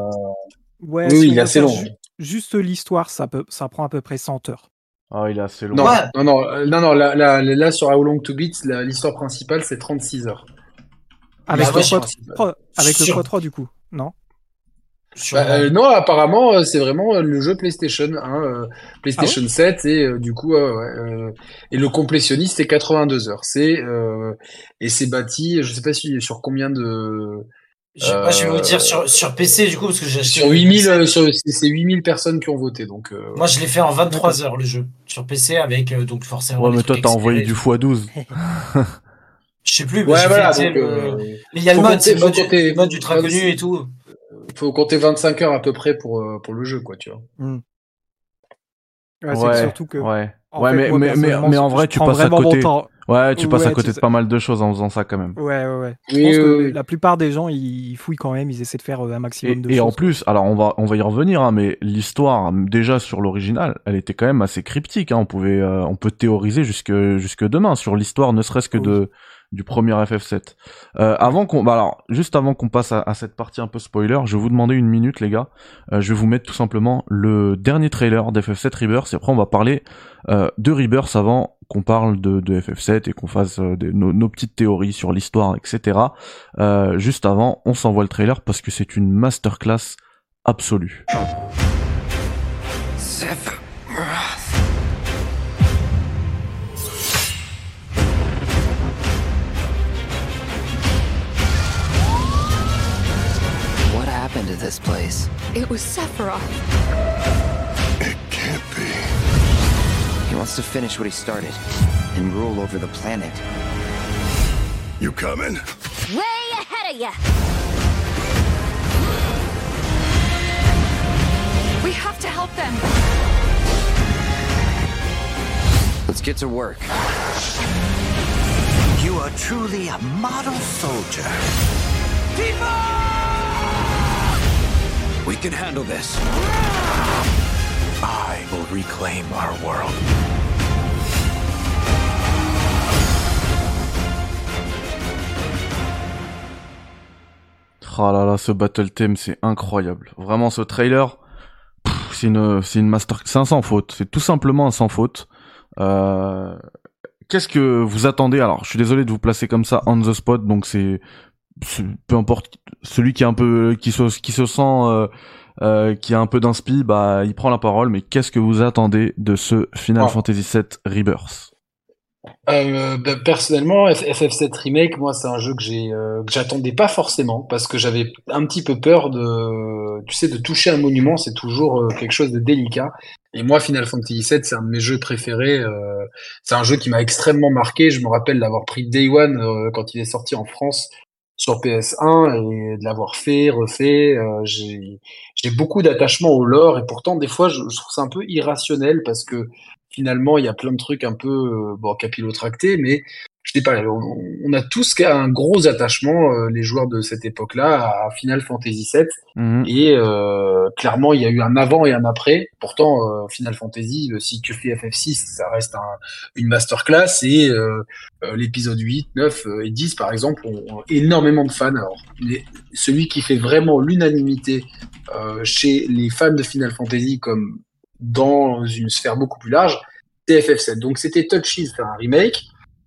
Ouais, oui, si il est assez long. ju- juste l'histoire, ça, peut, ça prend à peu près 100 heures. Ah, il est assez long. Non, Ouais. non, non, euh, non, non, là, là, là, sur How Long to Beat, l'histoire principale, c'est 36 heures. Avec, Bah, le, ouais, Pro- sur- Pro- avec le sur- Pro 3 du coup, non? Sur- Bah, euh, non, apparemment, euh, c'est vraiment euh, le jeu PlayStation, hein, euh, PlayStation 7 et euh, du coup, euh, ouais, euh, et le complétionniste c'est 82 heures. C'est euh, et c'est bâti, je sais pas si sur combien de je, vais vous dire sur, sur PC du coup parce que j'ai acheté sur le 8000 PC. euh, sur c'est c'est 8000 personnes qui ont voté donc euh, Moi je l'ai fait en 23 heures le jeu sur PC avec euh, donc forcément. Ouais, mais toi, t'as envoyé du x12. Je sais plus. mais ouais voilà fait, donc le- euh, Mais il y a le mode, compter- c'est le mode, le mode ultra faut- connu et tout. Faut compter 25 heures à peu près pour euh, pour le jeu quoi tu vois. Ouais, c'est Ouais, surtout que. ouais. Ouais, fait, mais, moi, mais, mais, en vrai, tu passes à côté. temps. Ouais, tu passes à Ouais, côté de sais. pas mal de choses en faisant ça quand même. Ouais, ouais, ouais. Je Oui, pense oui, que oui. la plupart des gens, ils fouillent quand même, ils essaient de faire euh, un Et, maximum de et choses. en plus, alors on va on va y revenir, hein, mais l'histoire déjà sur l'original, elle était quand même assez cryptique. Hein, on pouvait euh, on peut théoriser jusque jusque demain sur l'histoire, ne serait-ce que Oui. de du premier FF7. Euh, avant qu'on, bah alors juste avant qu'on passe à, cette partie un peu spoiler, je vais vous demander une minute les gars. Euh, je vais vous mettre tout simplement le dernier trailer d'FF7 Rebirth et après on va parler euh, de Rebirth avant qu'on parle de, de FF7 et qu'on fasse nos, petites théories sur l'histoire, etc. Juste avant, on s'envoie le trailer parce que c'est une masterclass absolue. Happened to this place? It was Sephiroth. It can't be. He wants to finish what he started and rule over the planet. You coming? Way ahead of you. We have to help them. Let's get to work. You are truly a model soldier. We can handle this. I will reclaim our world. Oh là là, ce battle theme, c'est incroyable. Vraiment, ce trailer, c'est une, c'est une master, c'est un sans faute. C'est tout simplement un sans faute. Euh, qu'est-ce que vous attendez? Alors, je suis désolé de vous placer comme ça on the spot, donc c'est- peu importe celui qui est un peu, qui se, qui se sent, euh, euh, qui a un peu d'inspi, bah, il prend la parole. Mais qu'est-ce que vous attendez de ce Final Ah. Fantasy VII Rebirth? Euh, bah, personnellement, F- FF7 Remake, moi, c'est un jeu que j'ai, euh, que j'attendais pas forcément parce que j'avais un petit peu peur de, tu sais, de toucher un monument, c'est toujours euh, quelque chose de délicat. Et moi, Final Fantasy VII, c'est un de mes jeux préférés. c'est un jeu qui m'a extrêmement marqué. Je me rappelle l'avoir pris Day One quand il est sorti en France sur PS1 et de l'avoir fait, refait. euh, j'ai, beaucoup d'attachement au lore et pourtant, des fois, je, je trouve ça un peu irrationnel parce que finalement, il y a plein de trucs un peu euh, bon, capillotractés, mais je sais pas, on, on a tous un gros attachement, euh, les joueurs de cette époque-là, à Final Fantasy VII. Mhm. Et euh, clairement, il y a eu un avant et un après. Pourtant, euh, Final Fantasy, si tu fais FF6, ça reste un, une masterclass. Et euh, euh, l'épisode 8, 9 euh, et 10, par exemple, ont, ont énormément de fans. Alors, les- celui qui fait vraiment l'unanimité euh, chez les fans de Final Fantasy, comme dans une sphère beaucoup plus large, c'est FF7. Donc, c'était touchy de faire un remake.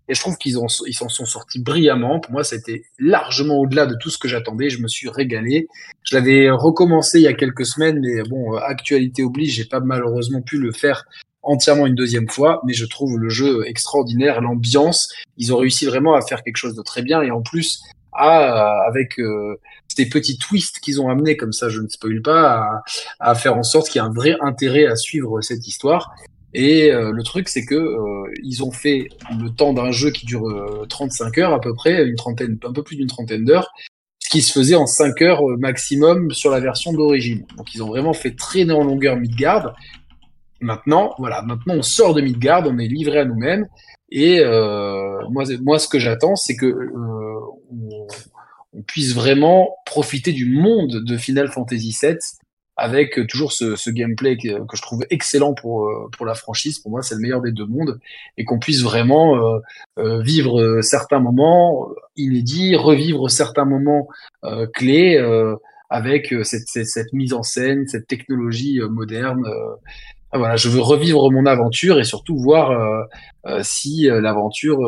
Et je trouve qu'ils ils s'en sont sortis brillamment. Pour moi, c'était largement au-delà de tout ce que j'attendais. Je me suis régalé. Je l'avais recommencé il y a quelques semaines, mais bon, actualité oblige, j'ai pas malheureusement pu le faire entièrement une deuxième fois, mais je trouve le jeu extraordinaire, l'ambiance, ils ont réussi vraiment à faire quelque chose de très bien, et en plus, à, avec euh, ces petits twists qu'ils ont amenés, comme ça je ne spoil pas, à, faire en sorte qu'il y ait un vrai intérêt à suivre cette histoire. Et euh, le truc, c'est que euh, ils ont fait le temps d'un jeu qui dure euh, 35 heures à peu près, une trentaine, un peu plus d'une trentaine d'heures, ce qui se faisait en 5 heures euh, maximum sur la version d'origine. Donc ils ont vraiment fait traîner en longueur Midgard. Maintenant, voilà, maintenant on sort de Midgard, on est livré à nous-mêmes. Et euh, moi, moi, ce que j'attends, c'est que euh, on, puisse vraiment profiter du monde de Final Fantasy VII avec euh, toujours ce, ce gameplay que, je trouve excellent pour euh, pour la franchise. Pour moi, c'est le meilleur des deux mondes et qu'on puisse vraiment euh, euh, vivre certains moments inédits, revivre certains moments clés avec cette, cette, cette mise en scène, cette technologie moderne. Ah, voilà, je veux revivre mon aventure et surtout voir euh, euh, si euh, l'aventure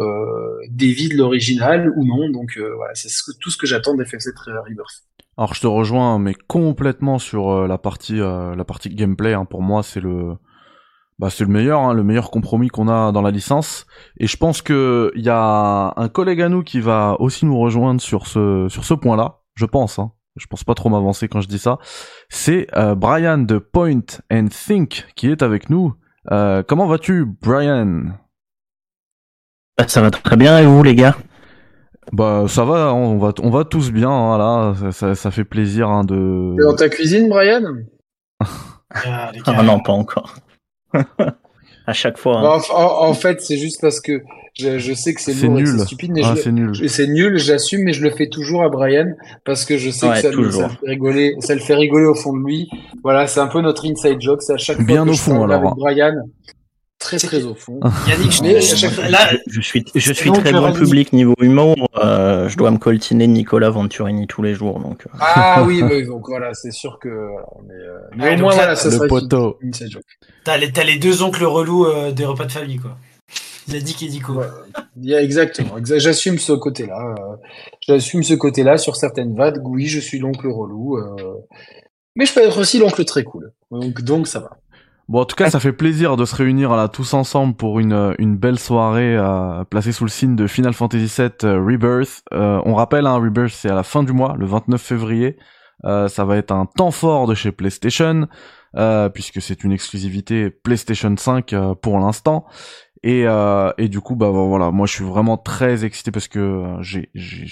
dévie de l'original ou non. Donc voilà, c'est tout ce que j'attends d'FF7 Rebirth. Alors je te rejoins mais complètement sur la partie la partie gameplay. hein. Pour moi c'est le bah c'est le meilleur hein, le meilleur compromis qu'on a dans la licence. Et je pense que il y a un collègue à nous qui va aussi nous rejoindre sur ce sur ce point-là. Je pense. Hein. Je pense pas trop m'avancer quand je dis ça. C'est euh, Brian de Point and Think qui est avec nous. Euh, comment vas-tu, Brian? Bah, ça va très bien et vous les gars? Bah ça va, on va on va tous bien. hein, là, ça, ça, ça fait plaisir hein, de. T'es dans ta cuisine, Brian? Ah, les gars. Ah non, pas encore. à chaque fois. hein. Bah, en, en- en fait, c'est juste parce que je, je sais que c'est C'est lourd et que nul. c'est stupide, mais Ah, je, c'est nul. je- c'est nul, j'assume, mais je le fais toujours à Brian parce que je sais Ouais, que ça, le- toujours. ça le fait rigoler, ça le fait rigoler au fond de lui. Voilà, c'est un peu notre inside joke. C'est à chaque Bien fois que au je fond, parle alors. avec Brian, très très au fond. Yannick, je, là, Je suis, je suis très bon public niveau humour. euh, je dois me coltiner Nicolas Venturini tous les jours. Donc, euh. Ah oui, mais donc voilà, c'est sûr que. mais euh, mais Ouais, au donc moins là, voilà, ça le poteau. t'as les, t'as les deux oncles relous euh, des repas de famille, quoi. Yannick et Nico. Ouais. Il y a exactement. exa- J'assume ce côté-là. euh, J'assume ce côté-là sur certaines vagues. Oui, je suis l'oncle relou. euh, Mais je peux être aussi l'oncle très cool. Donc, donc ça va. Bon, en tout cas, ça fait plaisir de se réunir là tous ensemble pour une, euh, une belle soirée euh, placée sous le signe de Final Fantasy VII euh, Rebirth. Euh, on rappelle, hein, Rebirth, c'est à la fin du mois, le 29 février. Euh, ça va être un temps fort de chez PlayStation, euh, puisque c'est une exclusivité PlayStation 5 euh, pour l'instant. Et, euh, et du coup, bah voilà, moi je suis vraiment très excité parce que euh, j'ai, j'ai,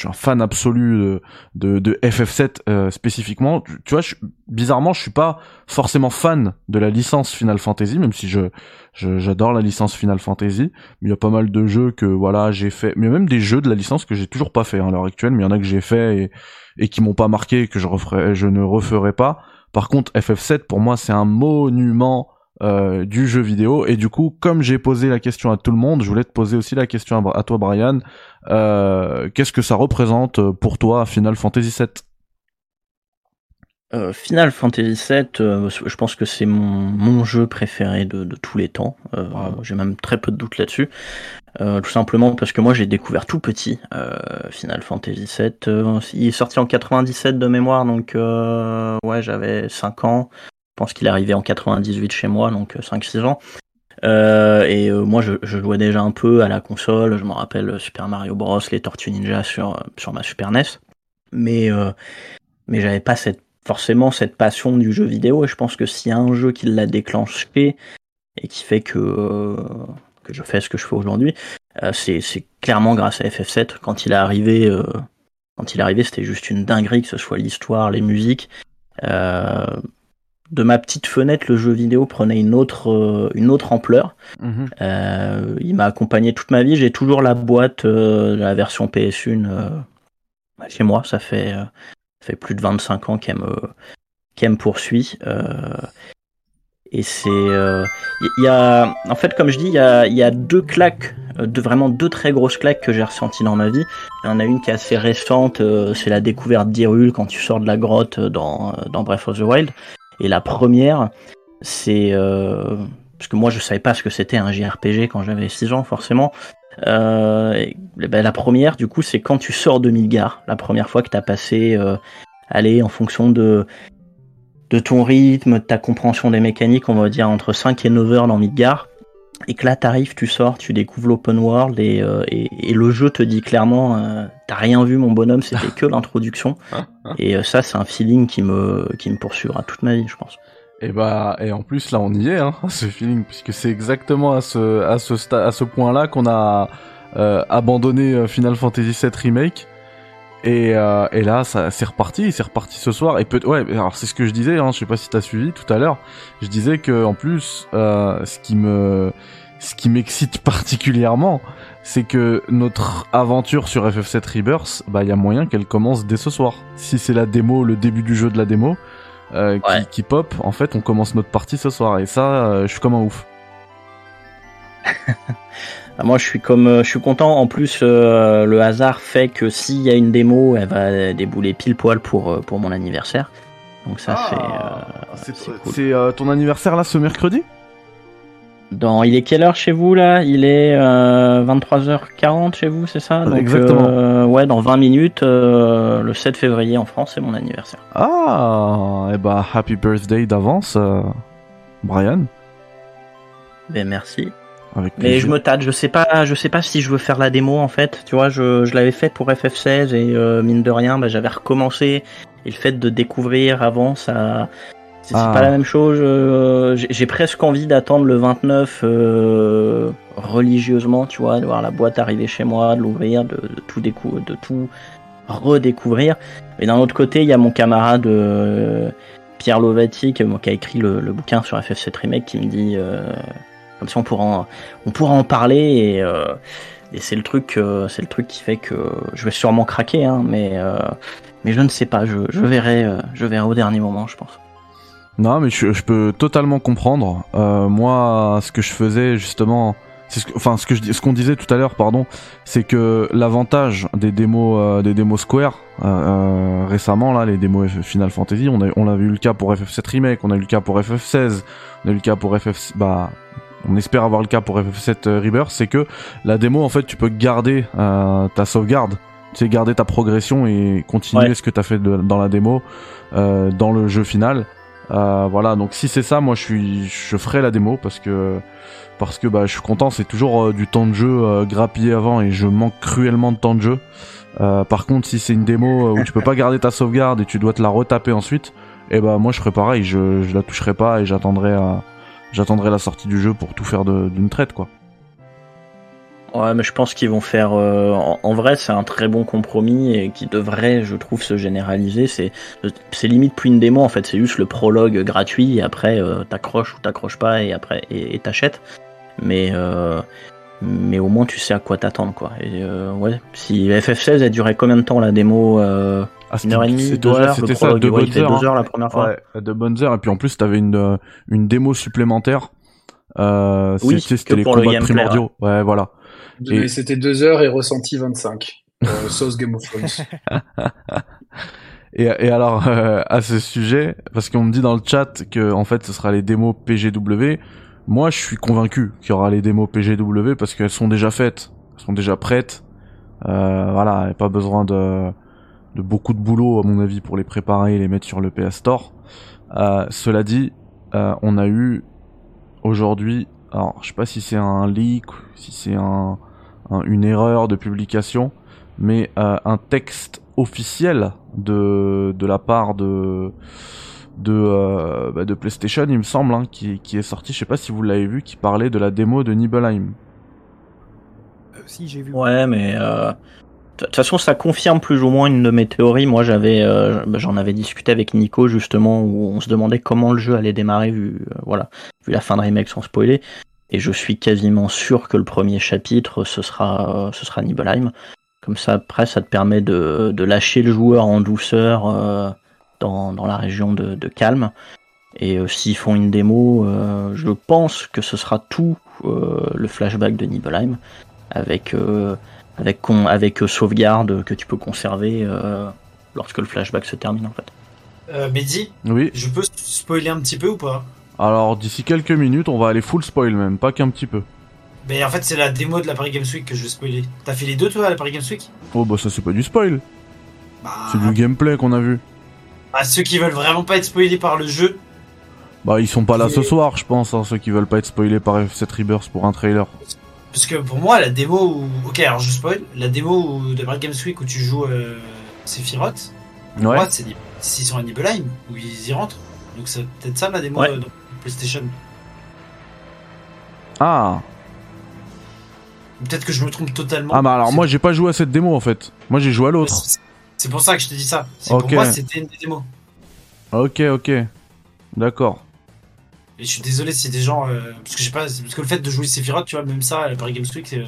je suis un fan absolu de, de, de FF7 euh, spécifiquement. Tu, tu vois, je, bizarrement, je suis pas forcément fan de la licence Final Fantasy, même si je j'adore la licence Final Fantasy. Mais il y a pas mal de jeux que voilà j'ai fait, mais même des jeux de la licence que j'ai toujours pas fait hein, à l'heure actuelle, mais il y en a que j'ai fait et, et qui m'ont pas marqué et que je referai, je ne referai pas. Par contre, FF7 pour moi c'est un monument euh, du jeu vidéo et du coup comme j'ai posé la question à tout le monde je voulais te poser aussi la question à, toi Brian euh, qu'est-ce que ça représente pour toi Final Fantasy 7 Euh, Final Fantasy VII, euh, je pense que c'est mon, mon jeu préféré de, de tous les temps. Euh. J'ai même très peu de doutes là-dessus. Euh, tout simplement parce que moi j'ai découvert tout petit euh, Final Fantasy VII. Euh, il est sorti en 97 de mémoire, donc euh, ouais j'avais 5 ans. Pense qu'il est arrivé en 98 chez moi, donc 5-6 ans. Euh, et euh, moi je, jouais déjà un peu à la console, je me rappelle Super Mario Bros, les Tortues Ninja sur, sur ma Super NES. Mais, euh, mais j'avais pas forcément cette passion du jeu vidéo et je pense que s'il y a un jeu qui l'a déclenché et qui fait que, euh, que je fais ce que je fais aujourd'hui, euh, c'est c'est clairement grâce à FF7. Quand il est arrivé, euh, quand il est arrivé, c'était juste une dinguerie, que ce soit l'histoire, les musiques. De ma petite fenêtre, le jeu vidéo prenait une autre, euh, une autre ampleur. Euh, il m'a accompagné toute ma vie. J'ai toujours la boîte euh, de la version PS1 euh, chez moi. Ça fait, euh, ça fait plus de 25 ans qu'elle me, qu'elle me poursuit. Euh, et c'est, euh, il y a, en fait, comme je dis, il y a, il y a deux claques, deux, vraiment deux très grosses claques que j'ai ressenties dans ma vie. Il y en a une qui est assez récente, euh, c'est la découverte d'Hyrule quand tu sors de la grotte dans, dans Breath of the Wild. Et la première, c'est euh, parce que moi je savais pas ce que c'était un JRPG quand j'avais 6 ans forcément. Euh, ben, la première, du coup, c'est quand tu sors de Midgar, la première fois que tu as passé, euh, allez, en fonction de de ton rythme, de ta compréhension des mécaniques, on va dire entre 5 et 9 heures dans Midgar. Et que là, t'arrives, tu sors, tu découvres l'open world et, euh, et, et le jeu te dit clairement, euh, t'as rien vu mon bonhomme, c'était que l'introduction. Et euh, ça, c'est un feeling qui me, qui me poursuivra toute ma vie, je pense. Et bah et en plus là on y est hein, ce feeling puisque c'est exactement à ce à ce à ce point-là qu'on a euh, abandonné Final Fantasy VII remake et euh, et là ça c'est reparti, c'est reparti ce soir et peut ouais alors c'est ce que je disais hein, je sais pas si t'as suivi tout à l'heure, je disais que en plus euh, ce qui me ce qui m'excite particulièrement, c'est que notre aventure sur FF7 Rebirth, bah il y a moyen qu'elle commence dès ce soir. Si c'est la démo, le début du jeu de la démo, euh, qui, qui pop, en fait, on commence notre partie ce soir. Et ça, euh, je suis comme un ouf. Ah, Moi, je suis comme, euh, je suis content. En plus, euh, le hasard fait que s'il y a une démo, elle va débouler pile poil pour euh, pour mon anniversaire. Donc ça c'est. Ah, euh, c'est cool. euh, ton anniversaire là ce mercredi? Dans, il est quelle heure chez vous là? Il est euh, 23h40 chez vous, c'est ça? Donc, Exactement. ouais, dans 20 minutes, le 7 février en France, c'est mon anniversaire. Ah, et bah happy birthday d'avance, Brian. Ben merci. Avec Mais je me tâte, je sais pas, je sais pas si je veux faire la démo en fait. Tu vois, je, je l'avais fait pour FF16 et euh, mine de rien, bah, j'avais recommencé. Et le fait de découvrir avant, ça, c'est c'est Ah. pas la même chose. euh, j'ai presque envie d'attendre le 29 euh, religieusement, tu vois, de voir la boîte arriver chez moi, de l'ouvrir, de, de tout décou de tout redécouvrir. Et d'un autre côté, il y a mon camarade euh, Pierre Lovati qui, qui a écrit le, le bouquin sur FF7 Remake qui me dit euh, comme ça on pourra en, on pourra en parler et, euh, c'est le truc euh, c'est le truc qui fait que je vais sûrement craquer hein, mais euh, mais je ne sais pas je, je verrai je verrai au dernier moment je pense Non, mais je, peux totalement comprendre. Moi, ce que je faisais justement, enfin ce que je ce qu'on disait tout à l'heure, pardon, c'est que l'avantage des démos, des démos Square récemment là, les démos Final Fantasy, on a, on eu le cas pour FF7 remake, on a eu le cas pour FF16, on a eu le cas pour FF, on espère avoir le cas pour FF7 euh, Rebirth, c'est que la démo en fait, tu peux garder euh, ta sauvegarde. Tu sais, garder ta progression et continuer Ouais. ce que tu as fait de- dans la démo euh, dans le jeu final. Euh, voilà, donc si c'est ça, moi je suis, je ferai la démo parce que parce que bah je suis content. C'est toujours du temps de jeu grappillé avant et je manque cruellement de temps de jeu. Euh, par contre, si c'est une démo où tu peux pas garder ta sauvegarde et tu dois te la retaper ensuite, et bah moi je ferai pareil. Je, je la toucherai pas et j'attendrai à j'attendrai la sortie du jeu pour tout faire d'une traite quoi. ouais mais je pense qu'ils vont faire euh, en, vrai c'est un très bon compromis et qui devrait je trouve se généraliser. C'est limite plus une démo en fait. C'est juste le prologue gratuit et après euh, t'accroches ou t'accroches pas et après et t'achètes. Mais euh, mais au moins tu sais à quoi t'attendre quoi. Et euh, ouais. Si FF16 a duré combien de temps la démo Ah, une heure et demie c'était- deux ouais, heures c'était le ça, deux ouais, bonnes heures, deux heures la première fois Ouais, de bonnes heures et puis en plus t'avais une euh, une démo supplémentaire. Euh, Oui, c'était- les pour le combats gameplay, primordiaux. Ouais, voilà. Mais Et- C'était deux heures et ressenti 25. Euh, sauce Game of Thrones. Et, et alors euh, à ce sujet, parce qu'on me dit dans le chat que en fait ce sera les démos PGW. Moi, je suis convaincu qu'il y aura les démos PGW parce qu'elles sont déjà faites, elles sont déjà prêtes. Euh, voilà, pas besoin de de beaucoup de boulot à mon avis pour les préparer et les mettre sur le PS Store. Euh, cela dit, euh, on a eu aujourd'hui, alors je sais pas si c'est un leak, si c'est un, un- une erreur de publication, mais euh, un texte officiel de de la part de de euh, bah, de PlayStation, il me semble, hein, qui qui est sorti. Je sais pas si vous l'avez vu, qui parlait de la démo de Nibelheim. Euh, si, j'ai vu. Ouais, mais euh, de toute façon, ça confirme plus ou moins une de mes théories. Moi, j'avais, euh, j'en avais discuté avec Nico justement, où on se demandait comment le jeu allait démarrer vu, euh, voilà, vu la fin de remake sans spoiler. Et je suis quasiment sûr que le premier chapitre, ce sera, euh, ce sera Nibelheim. Comme ça, après, ça te permet de, de lâcher le joueur en douceur euh, dans, dans la région de, de calme. Et s'ils font une démo, je pense que ce sera tout le flashback de Nibelheim avec avec con- avec euh, sauvegarde que tu peux conserver euh, lorsque le flashback se termine en fait. Euh, Mehdi, Oui. je peux spoiler un petit peu ou pas? Alors d'ici quelques minutes, on va aller full spoil même, pas qu'un petit peu. Mais en fait, c'est la démo de la Paris Games Week que je vais spoiler. T'as fait les deux toi à la Paris Games Week? Oh bah ça c'est pas du spoil, Bah, c'est du gameplay qu'on a vu. bah, ceux qui veulent vraiment pas être spoilés par le jeu, Bah ils sont pas là ce soir, je pense, hein, ceux qui veulent pas être spoilés par F7 Rebirth pour un trailer. Parce que pour moi, la démo où... Ok, alors je spoil. La démo où- de Paris Games Week où tu joues euh, Sephiroth, pour Ouais. moi, c'est s'ils sont à Nibelheim, où ils y rentrent. Donc c'est peut-être ça la démo Ouais. euh, dans PlayStation. Ah. Peut-être que je me trompe totalement. Ah bah alors moi j'ai pas joué à cette démo en fait. Moi j'ai joué à l'autre. c'est- pour ça que je te dis ça. C'est Ok. Pour moi, c'était une des démos. Ok ok. D'accord. Et je suis désolé si des gens. euh, parce que je sais pas. Parce que le fait de jouer Sephiroth, tu vois, même ça, à la Paris Games Week, euh,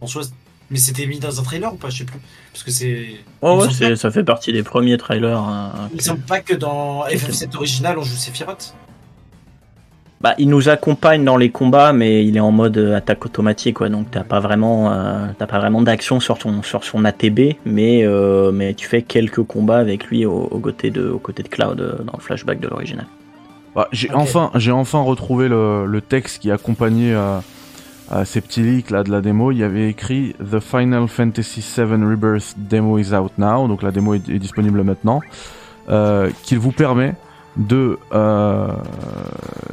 en soi. c'est- Mais c'était mis dans un trailer ou pas Je sais plus. Parce que c'est. Oh ouais, ça fait partie des premiers trailers. hein, Il me que- semble pas que dans FF7 original, on joue Sephiroth. Bah, il nous accompagne dans les combats, mais il est en mode euh, attaque automatique, quoi. Donc t'as pas vraiment, euh, t'as pas vraiment d'action sur ton, sur son ATB, mais euh, mais tu fais quelques combats avec lui au, aux côtés de, aux côtés de Cloud euh, dans le flashback de l'original. Bah, j'ai enfin, j'ai enfin retrouvé le, le texte qui accompagnait euh, ces petits leaks là de la démo. Il y avait écrit The Final Fantasy VII Rebirth demo is out now, donc la démo est, est disponible maintenant, euh, qu'il vous permet de euh,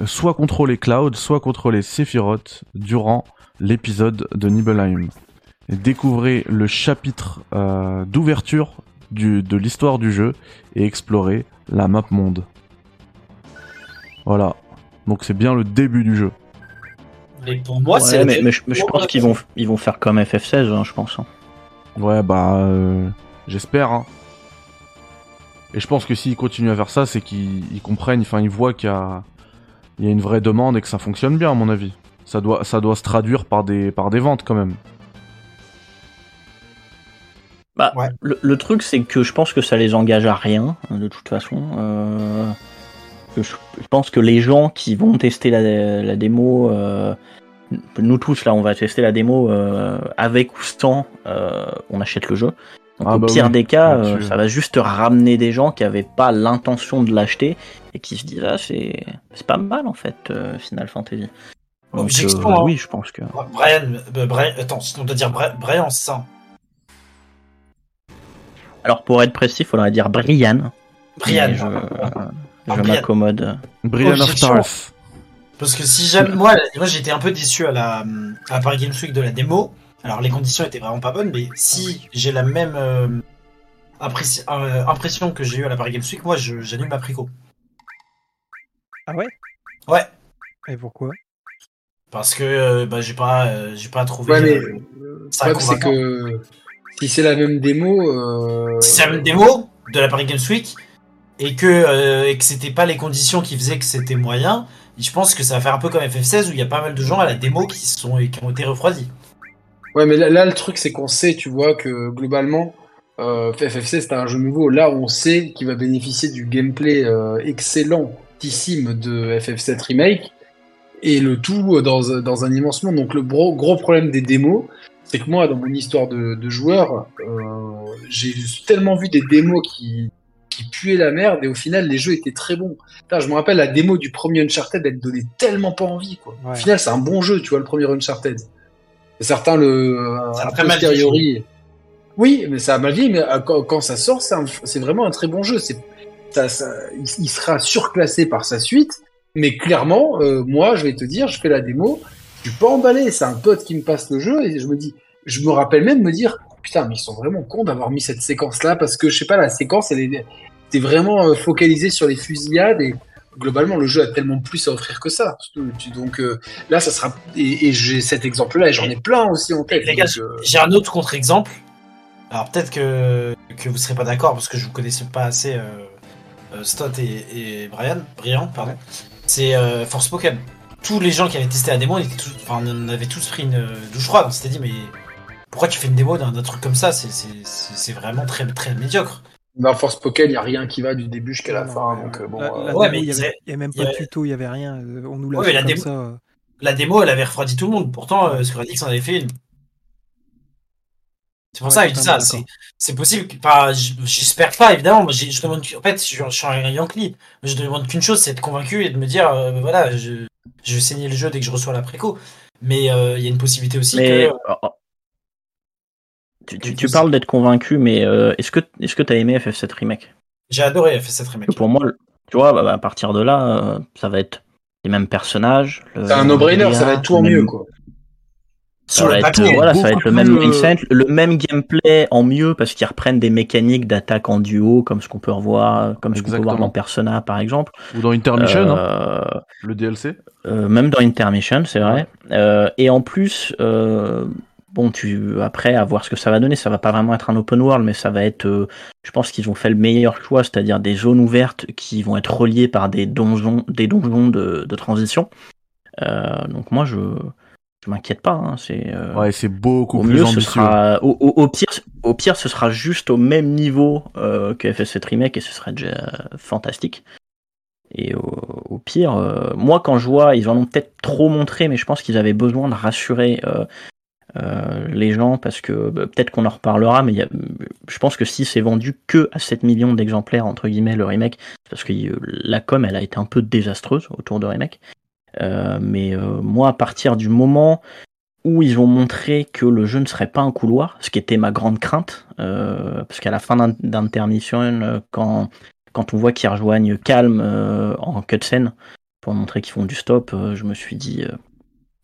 soit contrôler Cloud, soit contrôler Sephiroth durant l'épisode de Nibelheim. Et découvrez le chapitre euh, d'ouverture de l'histoire du jeu et explorez la map monde. Voilà. Donc c'est bien le début du jeu. Mais pour moi, Ouais, c'est mais, je, mais je pour pense qu'ils vont, ils vont faire comme FF16, hein, je pense. hein. Ouais, bah, euh, j'espère. Hein. Et je pense que s'ils continuent à faire ça, c'est qu'ils ils comprennent, enfin, ils voient qu'il y a, il y a une vraie demande et que ça fonctionne bien, à mon avis. Ça doit, ça doit se traduire par des, par des ventes quand même. Bah, Ouais. le, le truc, c'est que je pense que ça les engage à rien, de toute façon. Euh, je, pense que les gens qui vont tester la, la démo, euh, nous tous là, on va tester la démo euh, avec ou sans, euh, on achète le jeu. Donc Ah au bah pire oui, des cas, euh, ça va juste ramener des gens qui avaient pas l'intention de l'acheter et qui se disent ah c'est c'est pas mal en fait euh, Final Fantasy. Donc, Objection, euh, hein. oui, je pense que. Brian, Brian, attends, on doit dire Brian, c'est ça. Alors pour être précis, il faudrait dire Brian. Brian. Je, Ah, je Brian. m'accommode. Brian of. Stars. Parce que si jamais. Moi, moi j'étais un peu déçu à la, à Paris Games Week de la démo. Alors, les conditions étaient vraiment pas bonnes, mais si j'ai la même euh, euh, impression que j'ai eu à la Paris Games Week, moi, j'annule ma préco. Ah ouais? Ouais. Et pourquoi? Parce que euh, bah, j'ai pas, euh, j'ai pas trouvé. Ouais, mais le ça problème, c'est que si c'est la même démo. Euh... si c'est la même démo de la Paris Games Week et que, euh, que c'était pas les conditions qui faisaient que c'était moyen, je pense que ça va faire un peu comme FF16 où il y a pas mal de gens à la démo qui, sont, qui ont été refroidis. Ouais, mais là, le truc, c'est qu'on sait, tu vois, que globalement, euh, FF16, c'est un jeu nouveau. Là, on sait qu'il va bénéficier du gameplay euh, excellentissime de FF7 Remake. Et le tout dans, un- dans un immense monde. Donc, le gros, gros problème des démos, c'est que moi, dans mon histoire de, de joueur, euh, j'ai tellement vu des démos qui, qui puaient la merde et au final, les jeux étaient très bons. Putain, je me rappelle la démo du premier Uncharted, elle donnait tellement pas envie, quoi. Au final, c'est un bon jeu, tu vois, le premier Uncharted. Et certains le a a très mal posteriori. Oui, mais ça a mal vieilli, mais euh, quand, quand ça sort, c'est vraiment un très bon jeu. C'est ça, il sera surclassé par sa suite, mais clairement, euh, moi, je vais te dire, je fais la démo, je suis pas emballé. C'est un pote qui me passe le jeu et je me dis, je me rappelle même me dire, putain, mais ils sont vraiment cons d'avoir mis cette séquence-là parce que je sais pas, la séquence, elle est, vraiment euh, focalisé sur les fusillades et globalement, le jeu a tellement plus à offrir que ça. Donc euh, là, ça sera et, et j'ai cet exemple-là et j'en ai plein aussi en tête. Les gars, euh, J'ai un autre contre-exemple. Alors peut-être que, que vous serez pas d'accord parce que je vous connaissais pas assez euh, Stott et, et Brian, Brian, pardon. C'est euh, Forspoken. Tous les gens qui avaient testé la démo, on, était tous, enfin, on avait tous pris une douche froide. On s'était dit mais pourquoi tu fais une démo d'un truc comme ça? C'est- vraiment très très médiocre. Dans Force Pokémon, il n'y a rien qui va du début jusqu'à la Non, fin. Donc, euh, bon, la, euh, la ouais, démo, mais il y c'est- avait, il y avait même pas de tuto, il y avait rien. euh, On nous l'a Ouais, mais fait la comme démo- ça. La démo, elle avait refroidi tout le monde. Pourtant, euh, Square Enix en avait fait une. C'est pour Ouais, ça que je dis ça. C'est, possible. que- Enfin, j'espère pas, évidemment. Moi, j'ai- je demande. En fait, je, je suis un Yankee. Je demande qu'une chose, c'est d'être convaincu et de me dire, euh, voilà, je, je vais saigner le jeu dès que je reçois la préco. Mais euh, il y a une possibilité aussi Mais que. Tu, tu- tu parles d'être convaincu, mais euh, est-ce que est-ce que t'as aimé FF7 remake? J'ai adoré FF7 Remake. Pour moi, tu vois, bah, bah, à partir de là, euh, ça va être les mêmes personnages. le c'est un no-brainer, ça va être tout en mieux, quoi. Ça Sur va être, papier. voilà, ça va être le même euh, mindset, le même gameplay en mieux parce qu'ils reprennent des mécaniques d'attaque en duo comme ce qu'on peut revoir, comme ce qu'on peut voir dans Persona par exemple. Ou dans Intermission, hein, le DLC. Euh, même dans Intermission, c'est vrai. Euh, et en plus, euh, bon, tu après à voir ce que ça va donner, ça va pas vraiment être un open world, mais ça va être, euh, je pense qu'ils ont fait le meilleur choix, c'est-à-dire des zones ouvertes qui vont être reliées par des donjons, des donjons de, de transition. Euh, donc moi, je je m'inquiète pas. Hein, c'est euh, Ouais, c'est beaucoup au plus mieux, ce sera au, au- au pire, au pire, ce sera juste au même niveau euh, que FF7 remake et ce serait déjà fantastique. Et au, au pire, euh, moi quand je vois, ils en ont peut-être trop montré, mais je pense qu'ils avaient besoin de rassurer euh, euh, les gens parce que bah, peut-être qu'on en reparlera, mais je pense que si c'est vendu que à 7 millions d'exemplaires entre guillemets le remake, parce que la com elle a été un peu désastreuse autour de remake. Euh, mais euh, moi, à partir du moment où ils ont montré que le jeu ne serait pas un couloir, ce qui était ma grande crainte, parce qu'à la fin d'in- d'intermission, quand, quand on voit qu'ils rejoignent Calm euh, en cutscene pour montrer qu'ils font du stop, je me suis dit,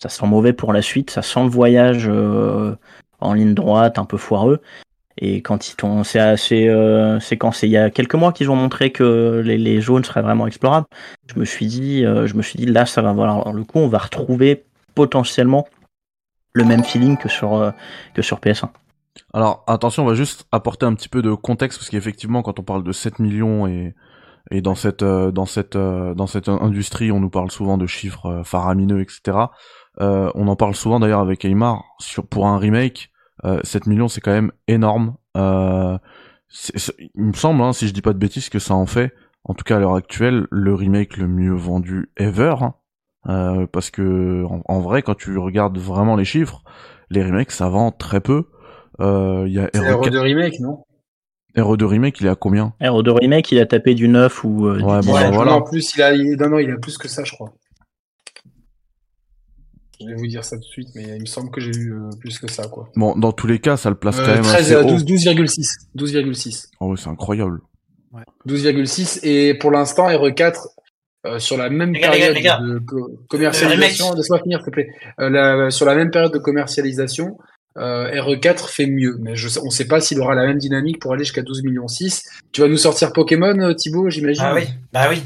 ça sent mauvais pour la suite, ça sent le voyage euh, en ligne droite, un peu foireux. Et quand ils t'ont, c'est assez, euh, c'est quand c'est il y a quelques mois qu'ils ont montré que les, les zones seraient vraiment explorables. Je me suis dit, euh, je me suis dit là, ça va valoir le coup. On va retrouver potentiellement le même feeling que sur euh, que sur PS1. Alors attention, on va juste apporter un petit peu de contexte parce qu'effectivement, quand on parle de 7 millions et et dans cette euh, dans cette euh, dans cette industrie, on nous parle souvent de chiffres faramineux, etc. Euh, on en parle souvent d'ailleurs avec Aymar sur pour un remake. Euh, 7 millions, c'est quand même énorme. Euh, il me semble, hein, si je dis pas de bêtises, que ça en fait, en tout cas à l'heure actuelle, le remake le mieux vendu ever. hein. Euh, parce que en, en vrai, quand tu regardes vraiment les chiffres, les remakes ça vend très peu. Euh, Il y a C'est RE4 RE2 Remake, non? RE2 remake, il est à combien? RO2 Remake, il a tapé du 9 ou euh, du Ouais, 10. bon, Ouais, bah, voilà. non, en plus, il a, il- non, non, il a plus que ça, je crois. Je vais vous dire ça tout de suite, mais il me semble que j'ai eu euh, plus que ça, quoi. Bon, dans tous les cas, ça le place quand Euh, même 13, assez euh, haut. 12 12,6. 12,6. Oh ouais, c'est incroyable. 12,6. Et pour l'instant, RE4, euh, sur la même Les gars, les gars, période les gars. de co- commercialisation, laisse-moi finir, s'il te plaît. Euh, la- sur la même période de commercialisation, euh, RE4 fait mieux. Mais je, on sait pas s'il aura la même dynamique pour aller jusqu'à 12 millions 6. Tu vas nous sortir Pokémon, Thibaut, j'imagine? Ah oui, bah oui.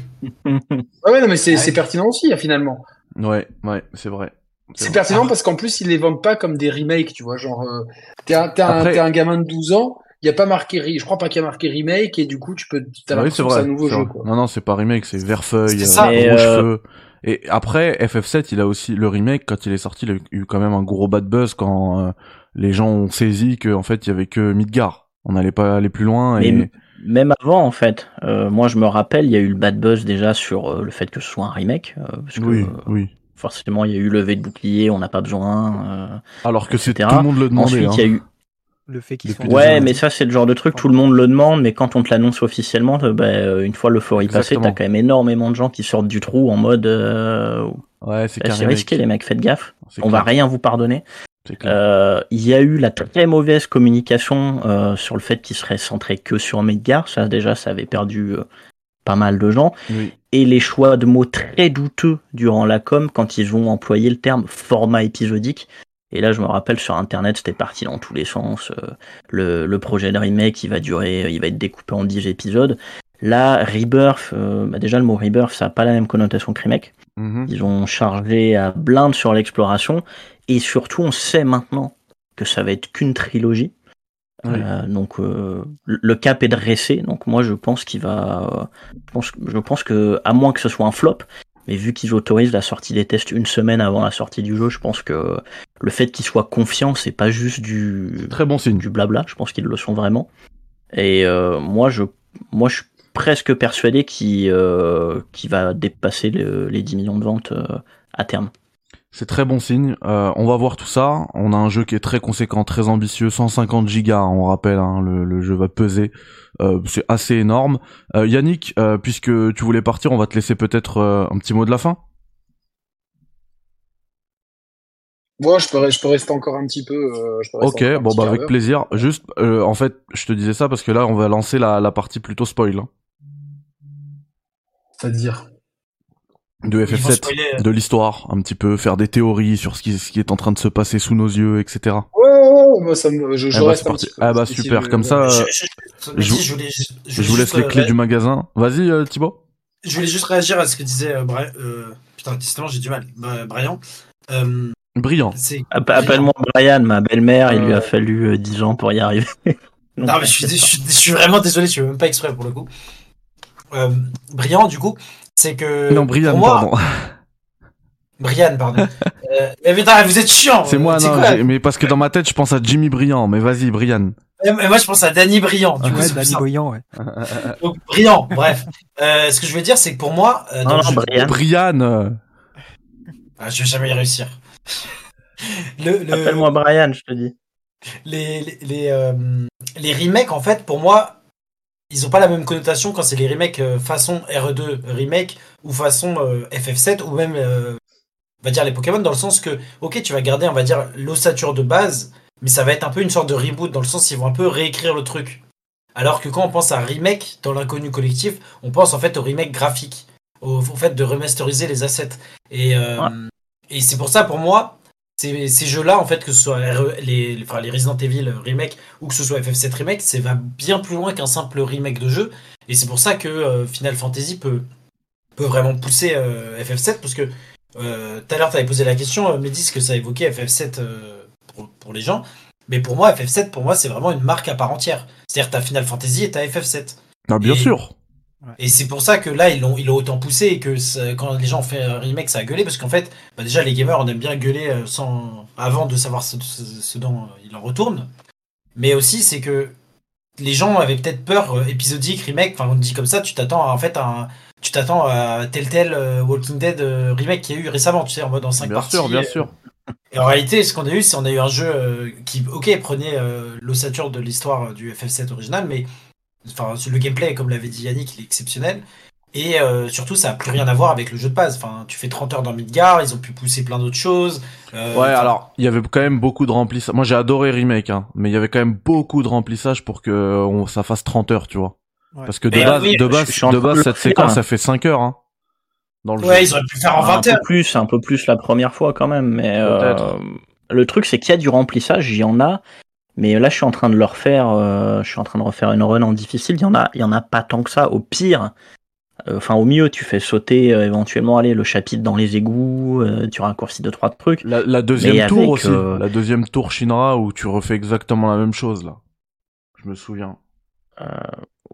Ah ouais, non, mais c'est Ah oui. pertinent aussi, hein, finalement. Ouais, ouais, c'est vrai. C'est pertinent Ah. parce qu'en plus, ils les vendent pas comme des remakes, tu vois. Genre, euh, t'es un, t'es un, Après- t'es un gamin de 12 ans, il y a pas marqué, je crois pas qu'il y a marqué remake, et du coup, tu peux, t'as Oui, c'est un nouveau jeu, quoi. Non, non, c'est pas remake, c'est Verfeuille, C'est euh, ça. Mais, Rouge euh, Feu. Et après, FF7, il a aussi le remake quand il est sorti, il a eu quand même un gros bad buzz quand euh, les gens ont saisi que en fait il y avait que Midgar. On n'allait pas aller plus loin et Mais même avant, en fait, euh, moi je me rappelle, il y a eu le bad buzz déjà sur euh, le fait que ce soit un remake. euh, parce que, oui, euh, oui. Forcément, il y a eu levé de bouclier, on n'a pas besoin. euh, Alors que c'est tout le monde le demandait. Ensuite, il y a hein. eu. Le fait qu'ils sont. Ouais, mais ça, c'est le genre de truc, tout le monde le demande, mais quand on te l'annonce officiellement, euh, bah, euh, une fois l'euphorie passée, t'as quand même énormément de gens qui sortent du trou en mode euh, Ouais, c'est remake. risqué, les mecs, faites gaffe, on va rien vous pardonner. c'est clair. Euh, il y a eu la très mauvaise communication euh, sur le fait qu'il serait centré que sur Midgar. Ça, déjà, ça avait perdu euh, pas mal de gens. Oui. Et les choix de mots très douteux durant la com quand ils ont employé le terme format épisodique. Et là, je me rappelle sur Internet, c'était parti dans tous les sens. euh, le, le projet de remake, il va durer, il va être découpé en 10 épisodes. Là, Rebirth, euh, bah déjà le mot Rebirth, ça n'a pas la même connotation que remake. Mhm. Ils ont chargé à blinde sur l'exploration. Et surtout, on sait maintenant que ça va être qu'une trilogie. Oui. Euh, donc euh, le cap est dressé. Donc moi, je pense qu'il va. je pense, je pense que à moins que ce soit un flop, mais vu qu'ils autorisent la sortie des tests une semaine avant la sortie du jeu, je pense que le fait qu'ils soient confiants, c'est pas juste du Très bon signe. du blabla. Je pense qu'ils le sont vraiment. Et euh, moi, je, moi, je suis presque persuadé qu'il euh, qu'il va dépasser le- les 10 millions de ventes euh, à terme. C'est très bon signe. Euh, on va voir tout ça. On a un jeu qui est très conséquent, très ambitieux, 150 gigas. On rappelle, hein, le, le jeu va peser. Euh, c'est assez énorme. Euh, Yannick, euh, puisque tu voulais partir, on va te laisser peut-être euh, un petit mot de la fin. Moi, je peux, je peux rester encore un petit peu. euh, je peux rester Ok, bon petit bah avec plaisir. Juste, euh, en fait, je te disais ça parce que là, on va lancer la, la partie plutôt spoil hein, C'est-à-dire? De Il faut FF7, spoiler. de l'histoire, un petit peu, faire des théories sur ce qui, ce qui est en train de se passer sous nos yeux, etc. Ouais, ouais, ouais, moi, ça me, je, je Ah bah, reste c'est un parti. petit peu. Ah bah si, super, je- comme ça, Je, euh, je- je Mehdi, vous- voulais, laisse les euh, clés du magasin. Vas-y, euh, Thibaut. Je voulais juste réagir à ce que disait euh, euh, putain, décidément j'ai du mal. Bah, Brian. Euh, Brillant. Appelle-moi Brian, ma belle-mère, il lui Euh. a fallu euh, 10 ans pour y arriver. Donc, Non, mais je suis, je, suis, je suis vraiment désolé, je suis même pas exprès pour le coup. Euh, brillant, du coup, c'est que. non, Brian, pour moi, pardon. Brian, pardon. euh, mais putain, vous êtes chiant. C'est euh, moi, c'est non, quoi mais parce que dans ma tête, je pense à Jimmy Briand. Mais vas-y, Brian. Et moi, je pense à Danny Briand. Du coup, Ouais, c'est plus Danny. Boyan, ouais. Donc, Briand, bref. Euh, ce que je veux dire, c'est que pour moi, euh, dans Non, le non, jeu- Brian. Brian. euh, Ah, je vais jamais y réussir. le, le- Appelle-moi Brian, je te dis. les, les, les, euh, les remakes, en fait, pour moi, ils ont pas la même connotation quand c'est les remakes euh, façon RE2 remake ou façon euh, FF7 ou même, euh, on va dire, les Pokémon, dans le sens que, ok, tu vas garder, on va dire, l'ossature de base, mais ça va être un peu une sorte de reboot, dans le sens ils vont un peu réécrire le truc. Alors que quand on pense à remake dans l'inconnu collectif, on pense en fait au remake graphique, au, au fait de remasteriser les assets. Et, Ouais. et c'est pour ça, pour moi, ces, ces jeux-là, en fait, que ce soit RE les, enfin, les Resident Evil remake ou que ce soit FF7 remake, ça va bien plus loin qu'un simple remake de jeu. Et c'est pour ça que euh, Final Fantasy peut, peut vraiment pousser euh, FF7 parce que euh, tout à l'heure, tu avais posé la question, euh, Mehdi, ce que ça évoquait FF7 euh, pour, pour les gens. Mais pour moi, FF7, pour moi, c'est vraiment une marque à part entière. C'est-à-dire, t'as Final Fantasy et t'as FF7. Ah, bien Et- sûr. Et c'est pour ça que là, ils l'ont ils l'ont autant poussé et que ça- quand les gens ont fait un remake, ça a gueulé. Parce qu'en fait, bah déjà, les gamers, on aime bien gueuler euh, sans, avant de savoir ce, ce- ce dont euh, il en retourne. Mais aussi, c'est que les gens avaient peut-être peur euh, épisodique, remake. Enfin, on dit comme ça, tu t'attends à, en fait à un- tu t'attends à tel tel euh, Walking Dead euh, remake qu'il y a eu récemment, tu sais, en mode en 5 Bien parties. sûr, bien sûr. et en réalité, ce qu'on a eu, c'est on a eu un jeu euh, qui, ok, prenait euh, l'ossature de l'histoire euh, du FF7 original, mais enfin, le gameplay, comme l'avait dit Yannick, il est exceptionnel. Et euh, surtout, ça a plus rien à voir avec le jeu de base. Enfin, tu fais 30 heures dans Midgar, ils ont pu pousser plein d'autres choses. Euh, Ouais, enfin, alors, il y avait quand même beaucoup de remplissage. Moi, j'ai adoré Remake, hein, mais il y avait quand même beaucoup de remplissage pour que on, ça fasse 30 heures, tu vois. Ouais. Parce que de Mais, base, oui, de base, de cette séquence, ça fait 5 heures, hein. Dans le Ouais, jeu. ils auraient pu faire en un 20 heures. peu plus, un peu plus la première fois quand même, mais Peut-être. euh, le truc c'est qu'il y a du remplissage, il y en a, mais là je suis en train de le refaire, euh, je suis en train de refaire une run en difficile, il y en a, il y en a pas tant que ça. Au pire, euh, enfin au mieux tu fais sauter euh, éventuellement aller le chapitre dans les égouts, euh, tu raccourcis deux trois trucs. La, la deuxième Mais tour avec, aussi. euh, La deuxième tour Shinra où tu refais exactement la même chose, là. Je me souviens.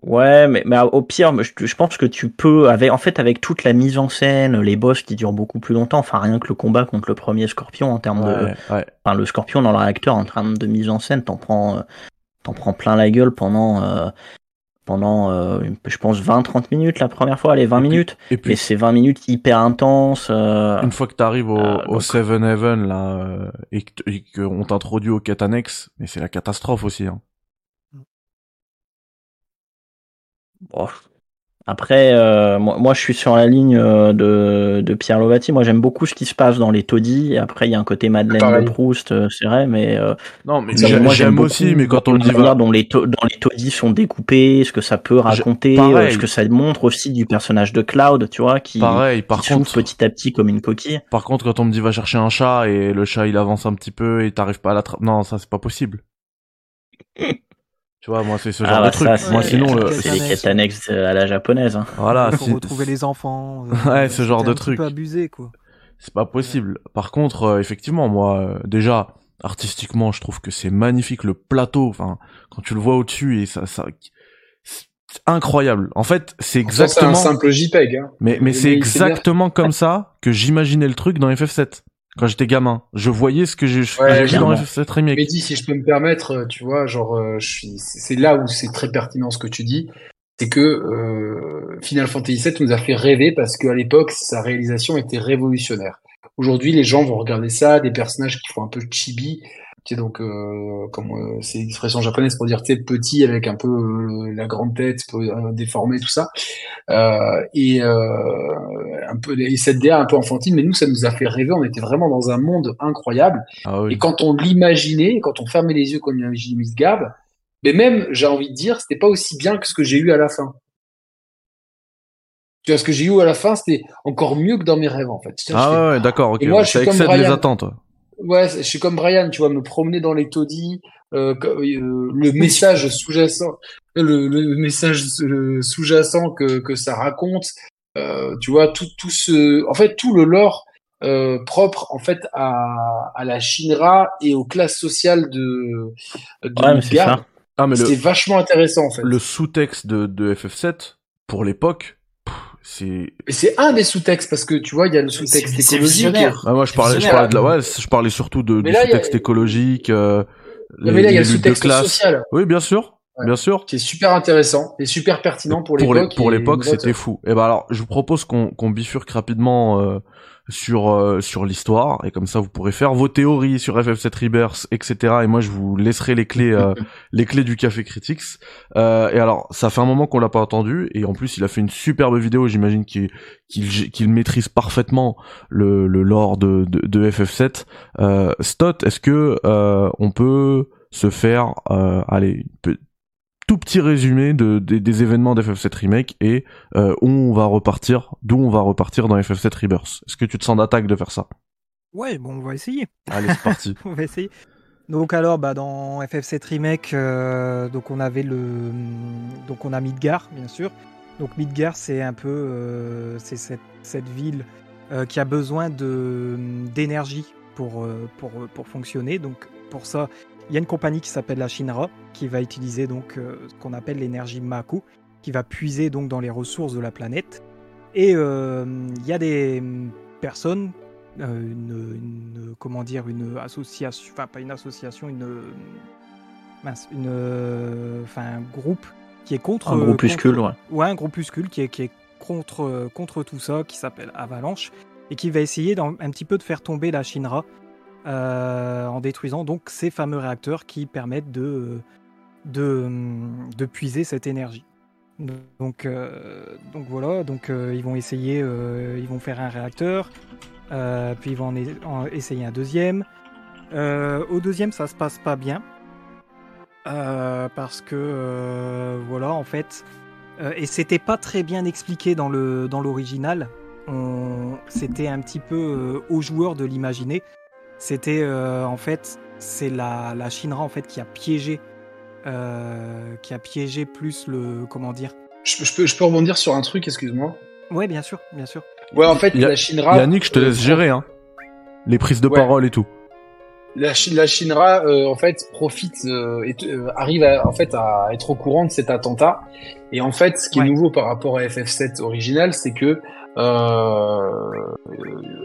Ouais, mais, mais au pire, je, je pense que tu peux, avec, en fait, avec toute la mise en scène, les boss qui durent beaucoup plus longtemps, enfin rien que le combat contre le premier Scorpion en termes de, Ouais, enfin le Scorpion dans le réacteur en termes de mise en scène, t'en prends, euh, t'en prends plein la gueule pendant, euh, pendant, euh, je pense 20-30 minutes la première fois, allez 20 Et puis- minutes, Et mais c'est 20 minutes hyper intenses. euh, une fois que t'arrives au, Euh, au donc- Seven Heaven, là, euh, et qu'on t'introduit aux quêtes annexes, mais c'est la catastrophe aussi, hein. Bon. Après, euh, moi, moi, je suis sur la ligne euh, de, de Pierre Lovati. Moi, j'aime beaucoup ce qui se passe dans les taudis. Après, il y a un côté Madeleine Pareil. de Proust, euh, c'est vrai, mais euh, Non, mais j'aime moi, j'aime aussi, mais quand on le la dit, manière va- dont les, dans les taudis sont découpés, ce que ça peut raconter, ce que ça montre aussi du personnage de Cloud, tu vois, qui, pareil, par qui contre, petit à petit comme une coquille. par contre, quand on me dit va chercher un chat et le chat il avance un petit peu et t'arrives pas à l'attraper, non, ça c'est pas possible. tu vois, moi c'est ce genre Ah, de bah, truc. ça, c'est- moi sinon, le... c'est les quêtes annexes à la japonaise. hein. voilà, Il faut c'est- retrouver les enfants. euh, Ouais, ce genre de un truc. peu abusé, quoi. c'est pas possible. Par contre, euh, effectivement, moi, euh, déjà, artistiquement, je trouve que c'est magnifique le plateau. Enfin, quand tu le vois au-dessus et ça, ça, c'est incroyable. En fait, c'est Pourtant, C'est un exactement, simple JPEG. Hein. mais, mais c'est exactement comme ça que j'imaginais le truc dans FF7. Quand j'étais gamin, je voyais ce que j'ai Ouais, vu dans. FF7 remake. Mehdi, si je peux me permettre, euh, tu vois, genre, euh, je suis, c'est là où c'est très pertinent ce que tu dis, c'est que euh, Final Fantasy VII nous a fait rêver parce qu'à l'époque, sa réalisation était révolutionnaire. Aujourd'hui, les gens vont regarder ça, des personnages qui font un peu chibi, tu sais, donc, euh, comme euh, c'est une expression japonaise pour dire, tu petit avec un peu euh, la grande tête, euh, déformée, tout ça, euh, et euh, un peu les cette DA un peu enfantine, mais nous, ça nous a fait rêver. On était vraiment dans un monde incroyable. Ah oui. Et quand on l'imaginait, quand on fermait les yeux comme imaginait Miss Gab, mais même, j'ai envie de dire, c'était pas aussi bien que ce que j'ai eu à la fin. Tu vois, ce que j'ai eu à la fin, c'était encore mieux que dans mes rêves, en fait. Ah ouais, d'accord, ok. Et moi, je ça suis comme excède les Brian. attentes. Ouais, je suis comme Brian, tu vois, me promener dans les taudis, euh, euh, le message sous-jacent, le, le message sous-jacent que, que ça raconte, euh, tu vois, tout, tout ce, en fait, tout le lore euh, propre, en fait, à, à la Shinra et aux classes sociales de, de Ouais, c'est. Ah, le, vachement intéressant, en fait. le sous-texte de, de FF7, pour l'époque, c'est, c'est un des sous-textes, parce que, tu vois, il y a le sous-texte écologique. Ah, moi, je parlais, je parlais de la, ouais, je parlais surtout de, Mais du a- sous-texte écologique, euh, Non, mais là, il y a le sous-texte social Oui, bien sûr, Ouais. bien sûr. qui est super intéressant et super pertinent pour pour l'é- l'époque. pour l'époque, c'était fou. Et ben alors, je vous propose qu'on qu'on bifurque rapidement euh, sur euh, sur l'histoire et comme ça vous pourrez faire vos théories sur FF7 Rebirth, etc. Et moi je vous laisserai les clés euh, les clés du Café Critics. Euh, et alors, ça fait un moment qu'on l'a pas entendu et en plus il a fait une superbe vidéo. J'imagine qu'il qu'il qu'il maîtrise parfaitement le le lore de de, de FF7. Euh, Stott, est-ce que euh, on peut se faire euh, allez une tout petit résumé de, des- des événements d'FF7 Remake et euh, où on va repartir, d'où on va repartir dans FF7 Rebirth. Est-ce que tu te sens d'attaque de faire ça? Ouais, bon, on va essayer. Allez, c'est parti. on va essayer. Donc alors, bah, dans FF7 Remake, euh, donc on avait le, donc on a Midgar, bien sûr. Donc Midgar, c'est un peu, euh, c'est cette, cette ville euh, qui a besoin de d'énergie pour, euh, pour pour fonctionner. Donc pour ça, il y a une compagnie qui s'appelle la Shinra qui va utiliser donc euh, ce qu'on appelle l'énergie Mako, qui va puiser donc dans les ressources de la planète. Et euh, il y a des personnes euh, une, une- comment dire une association enfin pas une association une mince une enfin un groupe qui est contre Un groupuscule, contre- ouais. ouais un groupuscule qui est, qui est contre contre tout ça qui s'appelle Avalanche et qui va essayer un petit peu de faire tomber la Shinra euh, en détruisant donc ces fameux réacteurs qui permettent de de, puiser cette énergie donc, euh, donc voilà, donc euh, ils vont essayer, ils vont faire un réacteur, puis ils vont en, essayer un deuxième. Au deuxième, ça se passe pas bien parce que voilà, en fait, et c'était pas très bien expliqué dans le dans l'original. C'était un petit peu aux joueurs de l'imaginer. C'était euh, en fait, c'est la, la Shinra en fait qui a piégé euh, qui a piégé plus le comment dire Je, je peux, je peux rebondir sur un truc, excuse-moi. ouais bien sûr bien sûr Ouais, en fait, Ya- la Shinra. Yannick, je te laisse euh, gérer, hein. Les prises de Ouais. parole et tout. La, la Shinra, euh, en fait, profite, euh, et, euh, arrive à, en fait à être au courant de cet attentat. Et en fait, ce qui Ouais. est nouveau par rapport à FF7 original, c'est que,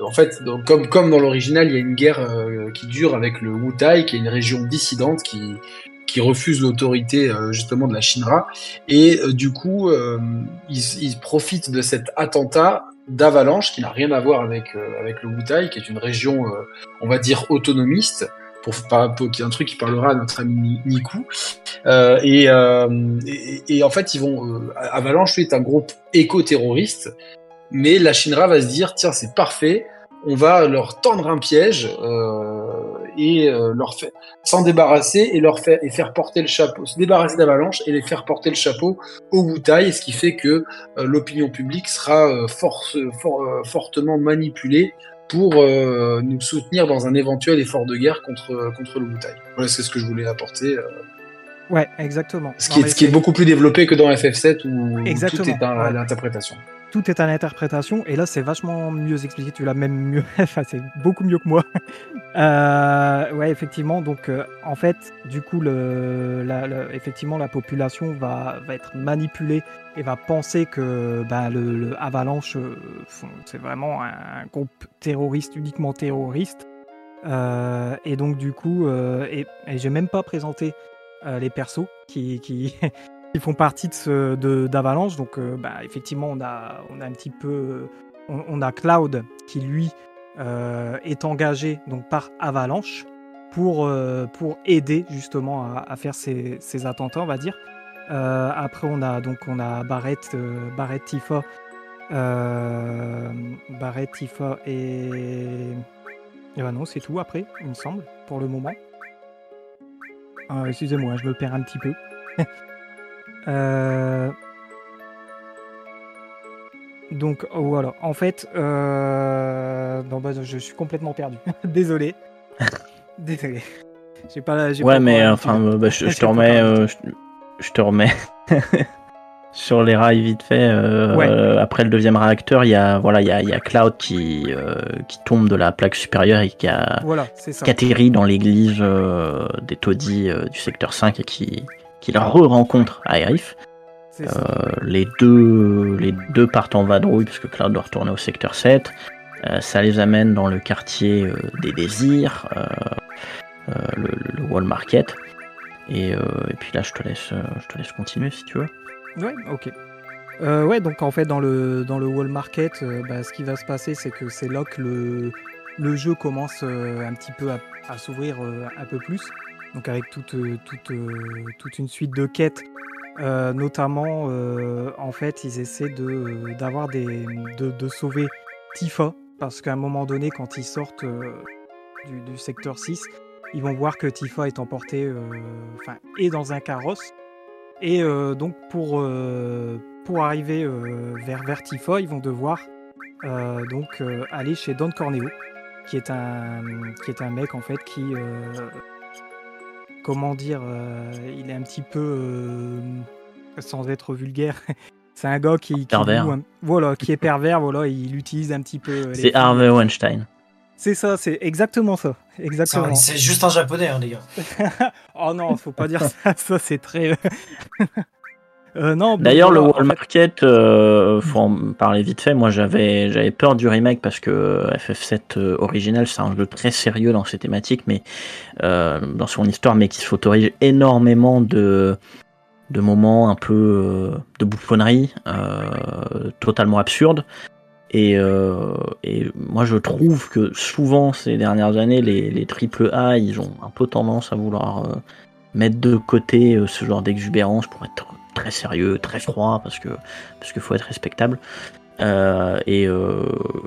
en fait, donc, comme comme dans l'original, il y a une guerre euh, qui dure avec le Wutai, qui est une région dissidente qui qui refuse l'autorité euh, justement de la Shinra. Et euh, du coup, euh, ils, ils profitent de cet attentat d'Avalanche qui n'a rien à voir avec euh, avec le Wutai, qui est une région, euh, on va dire autonomiste, pour, pour qui est un truc qui parlera à notre ami Ni- Niku. Euh, et, euh, et, et en fait, ils vont euh, Avalanche est un groupe éco-terroriste, mais la Shinra va se dire tiens c'est parfait, on va leur tendre un piège euh, et euh, leur faire s'en débarrasser et leur faire et faire porter le chapeau, se débarrasser d'Avalanche et les faire porter le chapeau au Wutai, ce qui fait que euh, l'opinion publique sera euh, force- for- fortement manipulée pour nous soutenir dans un éventuel effort de guerre contre contre le Wutai. Voilà, c'est ce que je voulais apporter. Ouais exactement ce Non, qui, est, mais ce qui est c'est- beaucoup plus développé que dans FF7 où Exactement, tout est à ouais. l'interprétation. tout est à l'interprétation et là c'est vachement mieux expliqué tu l'as même mieux enfin c'est beaucoup mieux que moi Euh, ouais effectivement donc euh, en fait du coup le, la, la- effectivement la population va, va être manipulée et va penser que ben, le, le Avalanche euh, c'est vraiment un groupe terroriste uniquement terroriste Euh, et donc du coup euh, et, et j'ai même pas présenté euh, les persos qui, qui font partie de d'Avalanche. Donc, euh, bah, effectivement, on a, on a un petit peu, euh, on, a Cloud qui lui est engagé donc par Avalanche pour pour aider justement à, faire ces, ces attentats, on va dire. Après, on a donc on a Barrett, Barrett Tifa, Barrett Tifa et et ben non, c'est tout après, il me semble, pour le moment. Ah, Excusez-moi, je me perds un petit peu. Euh, Donc oh, voilà, en fait, euh... non, bah, je suis complètement perdu. Désolé. Désolé. J'ai pas, Ouais, pas mais enfin, bah, je, te remets, euh, je, je te remets sur les rails vite fait. euh, Ouais. euh, après le deuxième réacteur, il y a voilà, il y a, il y a Cloud qui euh, qui tombe de la plaque supérieure et qui a Voilà, qui atterrit dans l'église euh, des taudis du secteur 5 et qui qui la re-rencontre à. Euh, les deux les deux partent en vadrouille puisque Cloud doit retourner au secteur 7. Euh, ça les amène dans le quartier des désirs. Le, le Wall Market. Et, et puis là, je te laisse, je te laisse continuer si tu veux. Ouais, ok. Euh, ouais, donc en fait, dans le, dans le wall market, euh, bah, ce qui va se passer, c'est que c'est là que le, le jeu commence euh, un petit peu à, s'ouvrir un peu plus. Donc avec toute, toute, toute une suite de quêtes. Notamment, en fait, ils essaient de, d'avoir des, de, de sauver Tifa. Parce qu'à un moment donné, quand ils sortent du, du secteur 6, ils vont voir que Tifa est emportée, enfin, est dans un carrosse. Et euh, donc pour, euh, pour arriver euh, vers, vers Tifa, ils vont devoir donc aller chez Don Corneo, qui est un qui est un mec en fait qui comment dire, il est un petit peu sans être vulgaire. C'est un gars qui, qui Pervers. voilà, qui est pervers, voilà, il utilise un petit peu. C'est. Harvey Weinstein. C'est ça, c'est exactement ça, exactement. C'est juste un japonais, hein, les gars. oh non, faut pas dire ça, ça c'est très. Euh, non. D'ailleurs, le Wall Market, euh, faut en parler vite fait. Moi, j'avais j'avais peur du remake parce que FF7 euh, original, c'est un jeu très sérieux dans ses thématiques, mais euh, dans son histoire, mais qui s'autorise énormément de de moments un peu euh, de bouffonnerie, euh, totalement absurdes. Et, euh, et moi, je trouve que souvent ces dernières années, les, triple A, ils ont un peu tendance à vouloir euh, mettre de côté euh, ce genre d'exubérance pour être très sérieux, très froid, parce que parce qu'il faut être respectable. Et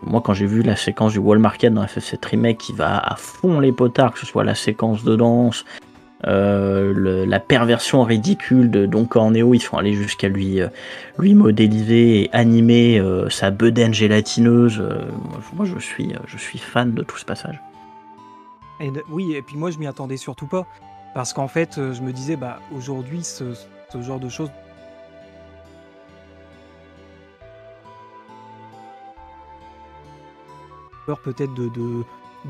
moi, quand j'ai vu la séquence du Wall Market dans FF7 Remake qui va à fond les potards, que ce soit la séquence de danse, euh, la perversion ridicule de Don Corneo, ils sont allés jusqu'à lui, euh, lui modéliser et animer euh, sa bedaine gélatineuse. moi, je suis, fan de tout ce passage. Oui, et puis moi je m'y attendais surtout pas. Parce qu'en fait, je me disais, bah aujourd'hui, ce, genre de choses. peur peut-être de,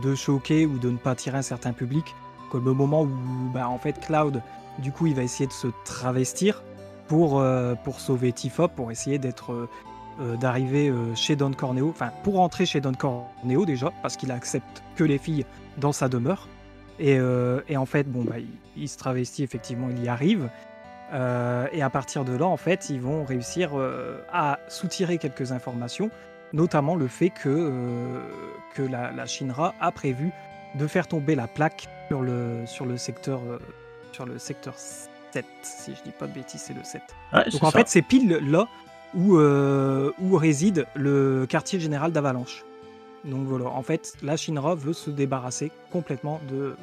de choquer ou de ne pas attirer un certain public. Comme le moment où, bah, en fait, Cloud, du coup, il va essayer de se travestir pour, euh, pour sauver Tifa, pour essayer d'être. euh, euh, d'arriver chez Don Corneo, enfin pour rentrer chez Don Corneo déjà, parce qu'il accepte que les filles dans sa demeure. Et, et en fait, bon, bah, il, se travestit, effectivement, il y arrive. Et à partir de là, en fait, ils vont réussir à soutirer quelques informations, notamment le fait que, que la, la Shinra a prévu de faire tomber la plaque sur le, sur le, secteur, euh, sur le secteur 7, si je dis pas de bêtises, c'est le 7. Ouais, Donc en ça. fait, c'est pile là où, euh, où réside le quartier général d'Avalanche. Donc voilà, en fait, la Shinra veut se débarrasser complètement de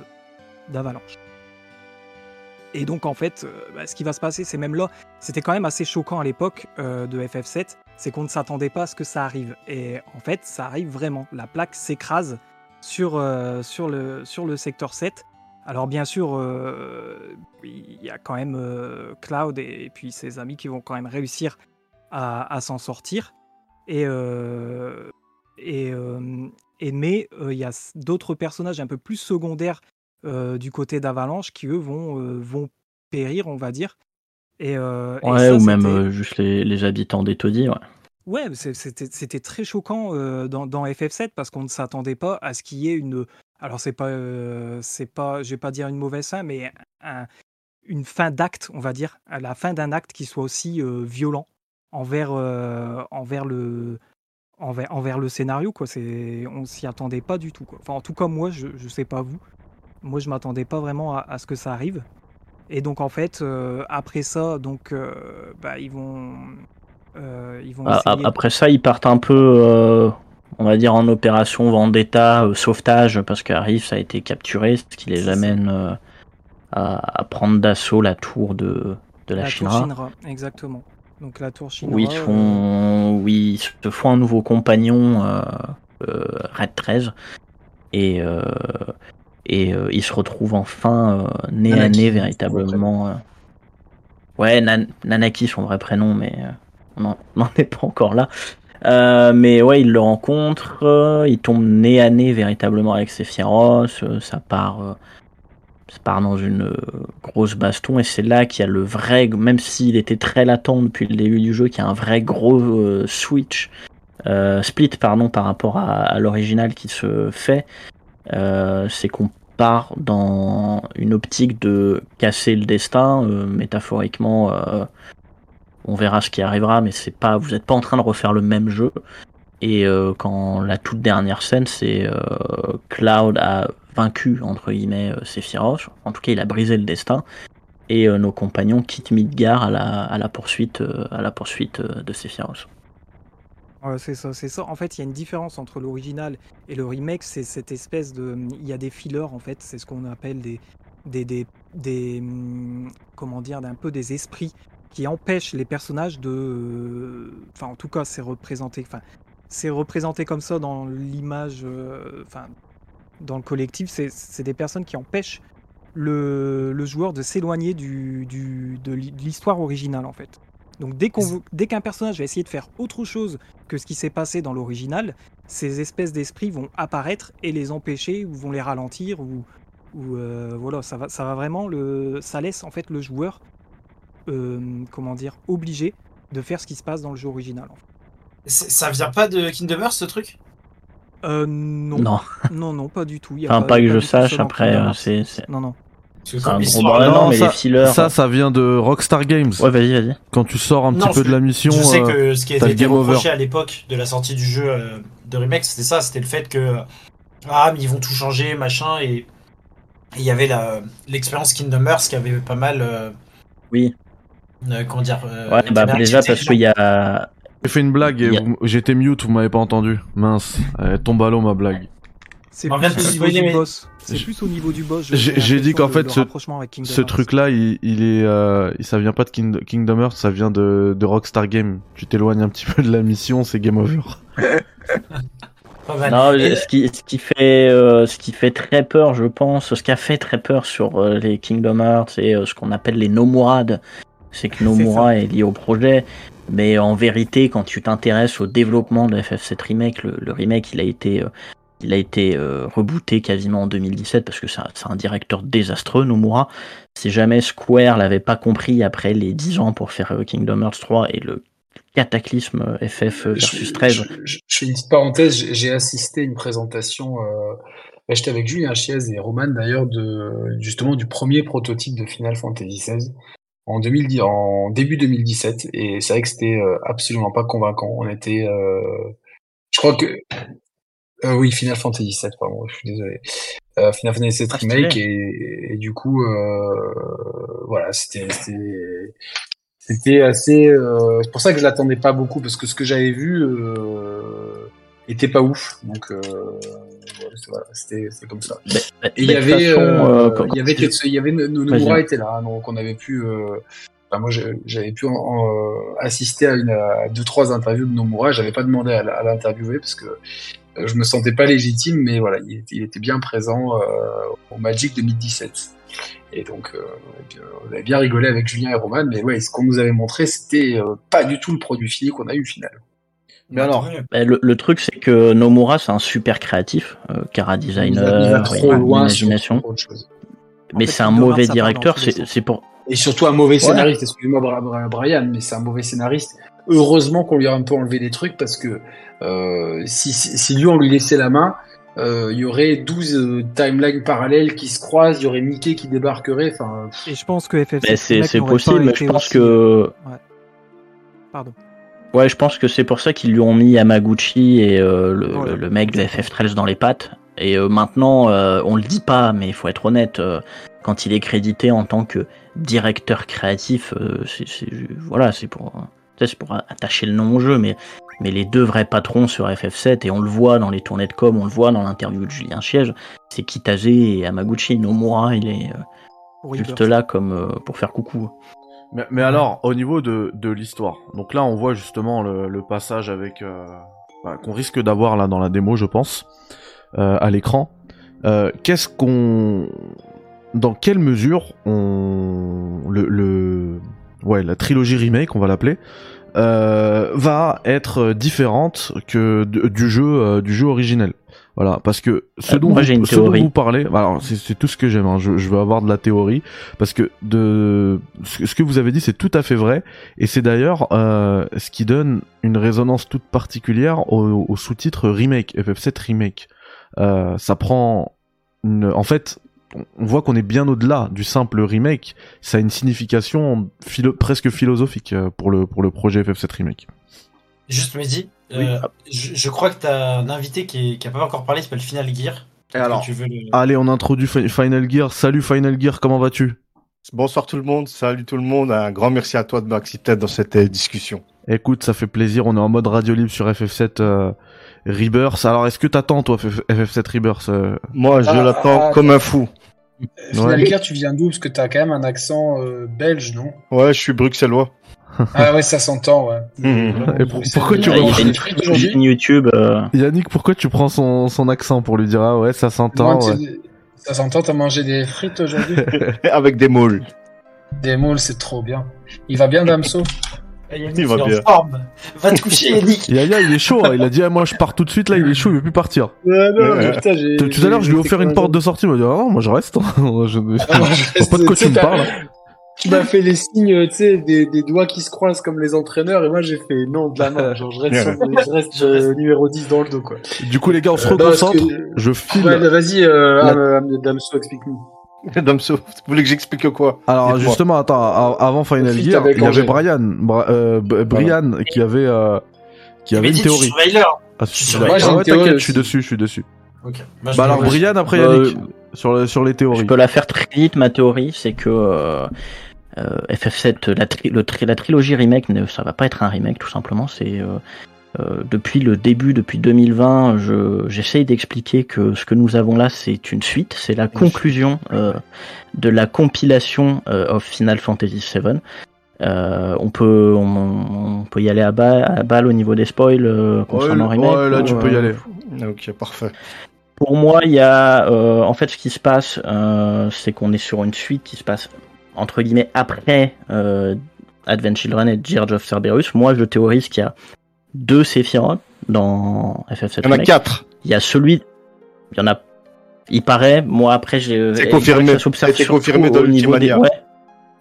d'Avalanche. Et donc en fait, euh, bah, ce qui va se passer, c'est même là, c'était quand même assez choquant à l'époque euh, de FF7, c'est qu'on ne s'attendait pas à ce que ça arrive. Et en fait, ça arrive vraiment. La plaque s'écrase sur, euh, sur, le, sur le secteur 7. Alors bien sûr, euh, il y a quand même euh, Cloud et, et puis ses amis qui vont quand même réussir à, à s'en sortir. Et, et, et mais il y a d'autres personnages un peu plus secondaires du côté d'Avalanche qui eux vont, vont périr, on va dire. Et, euh, et Ouais, ça, ou même euh, juste les, les habitants des taudis, ouais. Ouais, c'était très choquant euh, dans, dans FF7 parce qu'on ne s'attendait pas à ce qu'il y ait une. Alors c'est pas, euh, c'est pas, je vais pas dire une mauvaise fin, mais un- une fin d'acte, on va dire, la fin d'un acte qui soit aussi euh, violent envers, envers le, envers, envers le scénario quoi. C'est, on s'y attendait pas du tout en tout cas moi, je, je sais pas vous, moi je m'attendais pas vraiment à, ce que ça arrive. Et donc en fait après ça, donc bah, ils vont, ils vont A- a- essayer- Après ça, ils partent un peu, euh, on va dire, en opération Vendetta, euh, sauvetage, parce qu'Arif a été capturé, ce qui les amène euh, à, à prendre d'assaut la tour de, de la, La Shinra. tour Shinra, exactement. Donc la tour Shinra. Où ils, font, où ils se font un nouveau compagnon, euh, euh, Red 13, et, euh, et euh, ils se retrouvent enfin euh, nez à nez véritablement. euh. Ouais, Nan- Nanaki, son vrai prénom, mais euh, on n'en- est pas encore là. Euh, mais ouais, ils le rencontrent, euh, ils tombent nez à nez véritablement avec Sephiroth, euh, ça part, euh, ça part dans une euh, grosse baston, et c'est là qu'il y a le vrai, même s'il était très latent depuis le début du jeu, qu'il y a un vrai gros switch, split pardon, par rapport à, à l'original qui se fait, c'est qu'on part dans une optique de casser le destin, métaphoriquement. On verra ce qui arrivera, mais c'est pas, vous n'êtes pas en train de refaire le même jeu. Et euh, quand la toute dernière scène, c'est euh, Cloud a vaincu entre guillemets euh, Sephiroth. En tout cas, il a brisé le destin. Et nos compagnons quittent Midgar à la, poursuite, à la poursuite de Sephiroth. C'est ça, c'est ça. En fait, il y a une différence entre l'original et le remake, c'est cette espèce de... Il y a des fillers, en fait, c'est ce qu'on appelle des... des, des, des hum, comment dire, un peu des esprits qui empêchent les personnages de... euh, Enfin, en tout cas, c'est représenté... Enfin, c'est représenté comme ça dans l'image... euh, Enfin, dans le collectif, c'est des personnes qui empêchent le, le joueur de s'éloigner du, du, de l'hi- de l'histoire originale, en fait. Donc dès qu'on veut- dès qu'un personnage va essayer de faire autre chose que ce qui s'est passé dans l'original, ces espèces d'esprits vont apparaître et les empêcher ou vont les ralentir ou, ou euh, voilà, ça va, ça va vraiment le, ça laisse en fait le joueur, euh, comment dire, obligé de faire ce qui se passe dans le jeu original. en fait. Ça vient pas de Kingdom Hearts ce truc? Euh, non. Non. non, non, pas du tout. Il y a Enfin, pas que je sache, après, euh, c'est- Non, non. C'est un gros mais ça, les fillers. ça, ça vient de Rockstar Games. Ouais, vas-y, vas-y. Quand tu sors un Non, petit peu de la mission, Je sais euh, que ce qui a été game over. reproché à l'époque de la sortie du jeu euh, de remake, c'était ça, c'était le fait que ah mais ils vont tout changer, machin, et il y avait la l'expérience Kingdom Hearts qui avait pas mal, euh, Oui. Euh, comment dire, euh, Ouais, bah déjà parce qu'il y a. j'ai fait une blague et a- vous- j'étais mute, vous m'avez pas entendu. Mince, elle tombe à l'eau ma blague. C'est plus au niveau du mais- boss. C'est J'ai- plus au niveau du boss. J'ai j'ai dit qu'en fait, ce, ce, ce truc-là, il, il est, euh, ça vient pas de King- Kingdom Hearts, ça vient de, de Rockstar Game. Tu t'éloignes un petit peu de la mission, c'est game over. Non, ce qui, ce qui fait, euh, ce qui fait très peur, je pense, ce qui a fait très peur sur euh, les Kingdom Hearts et euh, ce qu'on appelle les Nomurades, c'est que Nomura est, lié au projet. Mais en vérité, quand tu t'intéresses au développement de FF7 Remake, le, le remake, il a été, euh, il a été euh, rebooté quasiment en 2017 parce que c'est un, directeur désastreux, Nomura. Si jamais Square l'avait pas compris après les 10 ans pour faire euh, Kingdom Hearts 3 et le cataclysme FF versus 13. Je, je- je fais une petite parenthèse, j'ai assisté à une présentation, euh, bah, j'étais avec Julien Chiez et Roman d'ailleurs, de, justement du premier prototype de Final Fantasy XVI en, 2010, en début 2017, et c'est vrai que c'était euh, absolument pas convaincant. On était, euh, je crois que, euh, oui, Final Fantasy VII, pardon, je suis désolé. Euh, Final Fantasy VII Ah, stylé. Remake, et, et du coup, euh, voilà, c'était, c'était, c'était assez. euh, c'est pour ça que je l'attendais pas beaucoup parce que ce que j'avais vu euh, était pas ouf. Donc euh, voilà, c'était comme ça. Bah, Et il y avait, façon, euh, il y avait, il y avait. Nomura était là, donc on avait pu. euh, moi, j'avais pu en- en, euh, assister à, une, à deux trois interviews de Nomura. J'avais pas demandé à, l'interviewer parce que euh, je me sentais pas légitime, mais voilà, il était, il était bien présent euh, au Magic 2017. Et donc, euh, on avait bien- rigolé avec Julien et Roman, mais ouais, ce qu'on nous avait montré, c'était euh, pas du tout le produit fini qu'on a eu au final. Mais alors, Tant mieux. Bah, le, le truc, c'est que Nomura, c'est un super créatif, euh, cara designer, sur imagination. Mais c'est un mauvais directeur. C'est pour. Et surtout un mauvais scénariste, excuse-moi Bra- Bra- Brian, mais c'est un mauvais scénariste. Heureusement qu'on lui a un peu enlevé des trucs parce que euh, si, si, si lui on lui laissait la main, euh, il y aurait 12 euh, timelines parallèles qui se croisent, il y aurait Mickey qui débarquerait, enfin... Et je pense que FF7 Mais c'est possible, mais je pense aussi- que. Pardon. Ouais, je pense que c'est pour ça qu'ils lui ont mis Yamaguchi et euh, le, Voilà. le- mec de FF13 dans les pattes. Et euh, maintenant, euh, on le dit pas, mais il faut être honnête, euh, quand il est crédité en tant que directeur créatif, euh, c'est c'est- voilà, c'est pour, c'est pour attacher le nom au jeu, mais, mais les deux vrais patrons sur FF7, et on le voit dans les tournées de com, on le voit dans l'interview de Julien Chiège, c'est Kitase et Yamaguchi. Nomura, il est euh, juste Rebirth. là comme euh, pour faire coucou. Mais, mais alors, au niveau de, de l'histoire, donc là, on voit justement le, le passage avec euh, bah, qu'on risque d'avoir là dans la démo, je pense, euh, à l'écran. Euh, Qu'est-ce qu'on, dans quelle mesure on le, le ouais la trilogie remake, on va l'appeler, euh, va être différente que du jeu euh, du jeu originel? Voilà, parce que ce Euh, dont, moi, vous, ce dont parlez, alors c'est tout ce que j'aime. hein, je, je veux avoir de la théorie parce que de ce que- ce que vous avez dit, c'est tout à fait vrai, et c'est d'ailleurs euh, ce qui donne une résonance toute particulière au, au sous-titre remake FF7 remake. Euh, ça prend une, en fait on voit qu'on est bien au-delà du simple remake. Ça a une signification philo- presque philosophique pour le pour le projet FF7 remake. Juste Mehdi, Oui. euh, je, je crois que t'as un invité qui, est, qui a pas encore parlé, il s'appelle Final Gear. Et alors, Tu veux le- Allez, on introduit Fi- Final Gear. Salut Final Gear, comment vas-tu? Bonsoir tout le monde, salut tout le monde, un grand merci à toi de m'accepter dans cette euh, discussion. Écoute, ça fait plaisir. On est en mode radio libre sur FF7 euh, Rebirth. Alors, est-ce que t'attends toi FF- FF7 Rebirth euh? Moi, je Ah, l'attends ah, comme un fou. Final Ouais. Gear, tu viens d'où? Parce que t'as quand même un accent euh, belge, non? Ouais, je suis bruxellois. Ah ouais, ça s'entend, ouais. Et pour- pourquoi tu reprends une YouTube. euh, Yannick, pourquoi tu prends son, son accent pour lui dire ah ouais ça s'entend Moi, ouais. Ça s'entend, t'as mangé des frites aujourd'hui Avec des moules. Des moules, c'est trop bien. Il va bien, Damso? Eh, Yannick, Il va bien. forme. Va te coucher, Yannick. Yaya il est chaud, hein. il a dit ah, moi je pars tout de suite là, il est chaud, il veut plus partir. Ouais, non, mais putain, j'ai. Tout à l'heure je lui ai offert une porte de sortie, il m'a dit ah non, moi je reste. je... Je pas de quoi tu me parles. Tu m'as fait les signes, tu sais, des, des doigts qui se croisent comme les entraîneurs, et moi j'ai fait non de la main. Genre, je reste, sur- je reste euh, numéro 10 dans le dos, quoi. Du coup les gars on se Euh, reconcentre, que- je file. Ouais, vas-y, euh, La- euh, euh, Damso, explique-nous. Damso, vous voulez que j'explique quoi? Alors justement attends, avant Final Gear, il y avait. Brian, Bra- euh, Brian qui avait euh, qui avait une théorie. Ah, Ah ouais, t'inquiète, je suis dessus, je suis dessus. Je Bah alors Brian après Euh, Yannick sur le- sur les Je théories. peux la faire très vite. Ma théorie, c'est que euh, euh, FF7, la, tri- le tri- la trilogie remake, ne, ça va pas être un remake tout simplement. C'est euh, euh, depuis le début, depuis 2020, je- j'essaye d'expliquer que ce que nous avons là, c'est une suite, c'est la conclusion euh, de la compilation euh, of Final Fantasy VII. Euh, on peut on, on peut y aller à, balle au niveau des spoils euh, concernant Ouais, remake. ouais, là, tu peux y aller. Ok, parfait. pour moi, il y a euh, en fait ce qui se passe, euh, c'est qu'on est sur une suite qui se passe entre guillemets après euh, Advent Children et Dirge of Cerberus. Moi, je théorise qu'il y a deux Sephiroth dans FF7 Il y en a Remake. quatre. Il y a celui, il y en a, il paraît. Moi, après, j'ai. C'est confirmé. surtout confirmé dans niveau des- Ultimania. Ouais,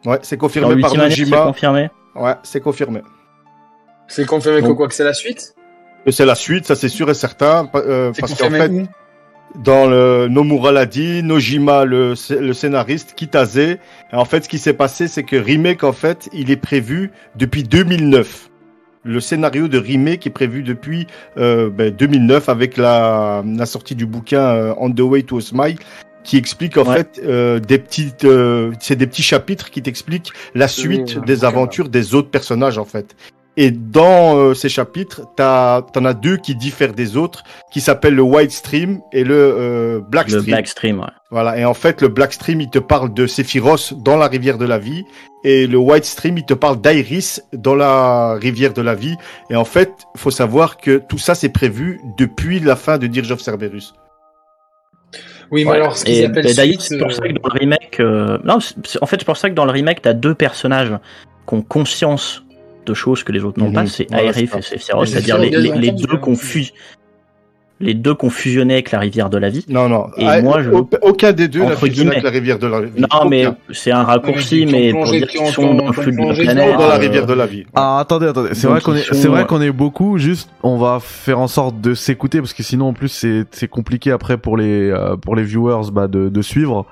Ouais, c'est dans confirmé par Ultimania, c'est Nojima. confirmé. Ouais, c'est confirmé. C'est confirmé que quoi, que c'est la suite? C'est la suite, ça c'est sûr et certain. euh, C'est parce qu'en confirmé fait, où? Dans le Nomura l'a dit, Nojima le, le scénariste, Kitase. En fait, ce qui s'est passé, c'est que remake en fait, il est prévu depuis 2009. Le scénario de remake est prévu depuis euh, ben, 2009 avec la, la sortie du bouquin euh, On the Way to a Smile qui explique en Ouais. fait euh, des petites euh, c'est des petits chapitres qui t'expliquent la suite des aventures des autres personnages en fait. Et dans euh, ces chapitres, t'as, t'en as deux qui diffèrent des autres, qui s'appellent le White Stream et le euh, Black Le Stream. Black Stream, ouais. Voilà. Et en fait, le Black Stream, il te parle de Sephiroth dans la rivière de la vie, et le White Stream, il te parle d'Iris dans la rivière de la vie. Et en fait, faut savoir que tout ça, c'est prévu depuis la fin de Dirge of Cerberus. Oui, mais Ouais. alors, ce qu'ils appellent d'ailleurs, c'est pour ça euh, que dans le remake, euh, non, en fait, c'est pour ça que dans le remake, t'as deux personnages qui ont conscience de choses que les autres n'ont Mhm. pas, c'est Voilà, c'est et. Sephiroth, c'est-à-dire les, deux qu'on les deux qu'on fusionné avec la rivière de la vie. Non, non. Et Ah, moi, je- au- Aucun des deux n'a Entre fusionné avec guillemets. la rivière de la vie. Non, Aucun. mais c'est un raccourci, mais pour dire qui qu'ils ont- sont dans le flux de la planète. dans la euh, rivière de la vie. Ah attendez attendez, c'est vrai qu'on est c'est vrai euh, qu'on est beaucoup juste on va faire en sorte de s'écouter parce que sinon en plus c'est c'est compliqué après pour les euh, pour les viewers bah de de suivre.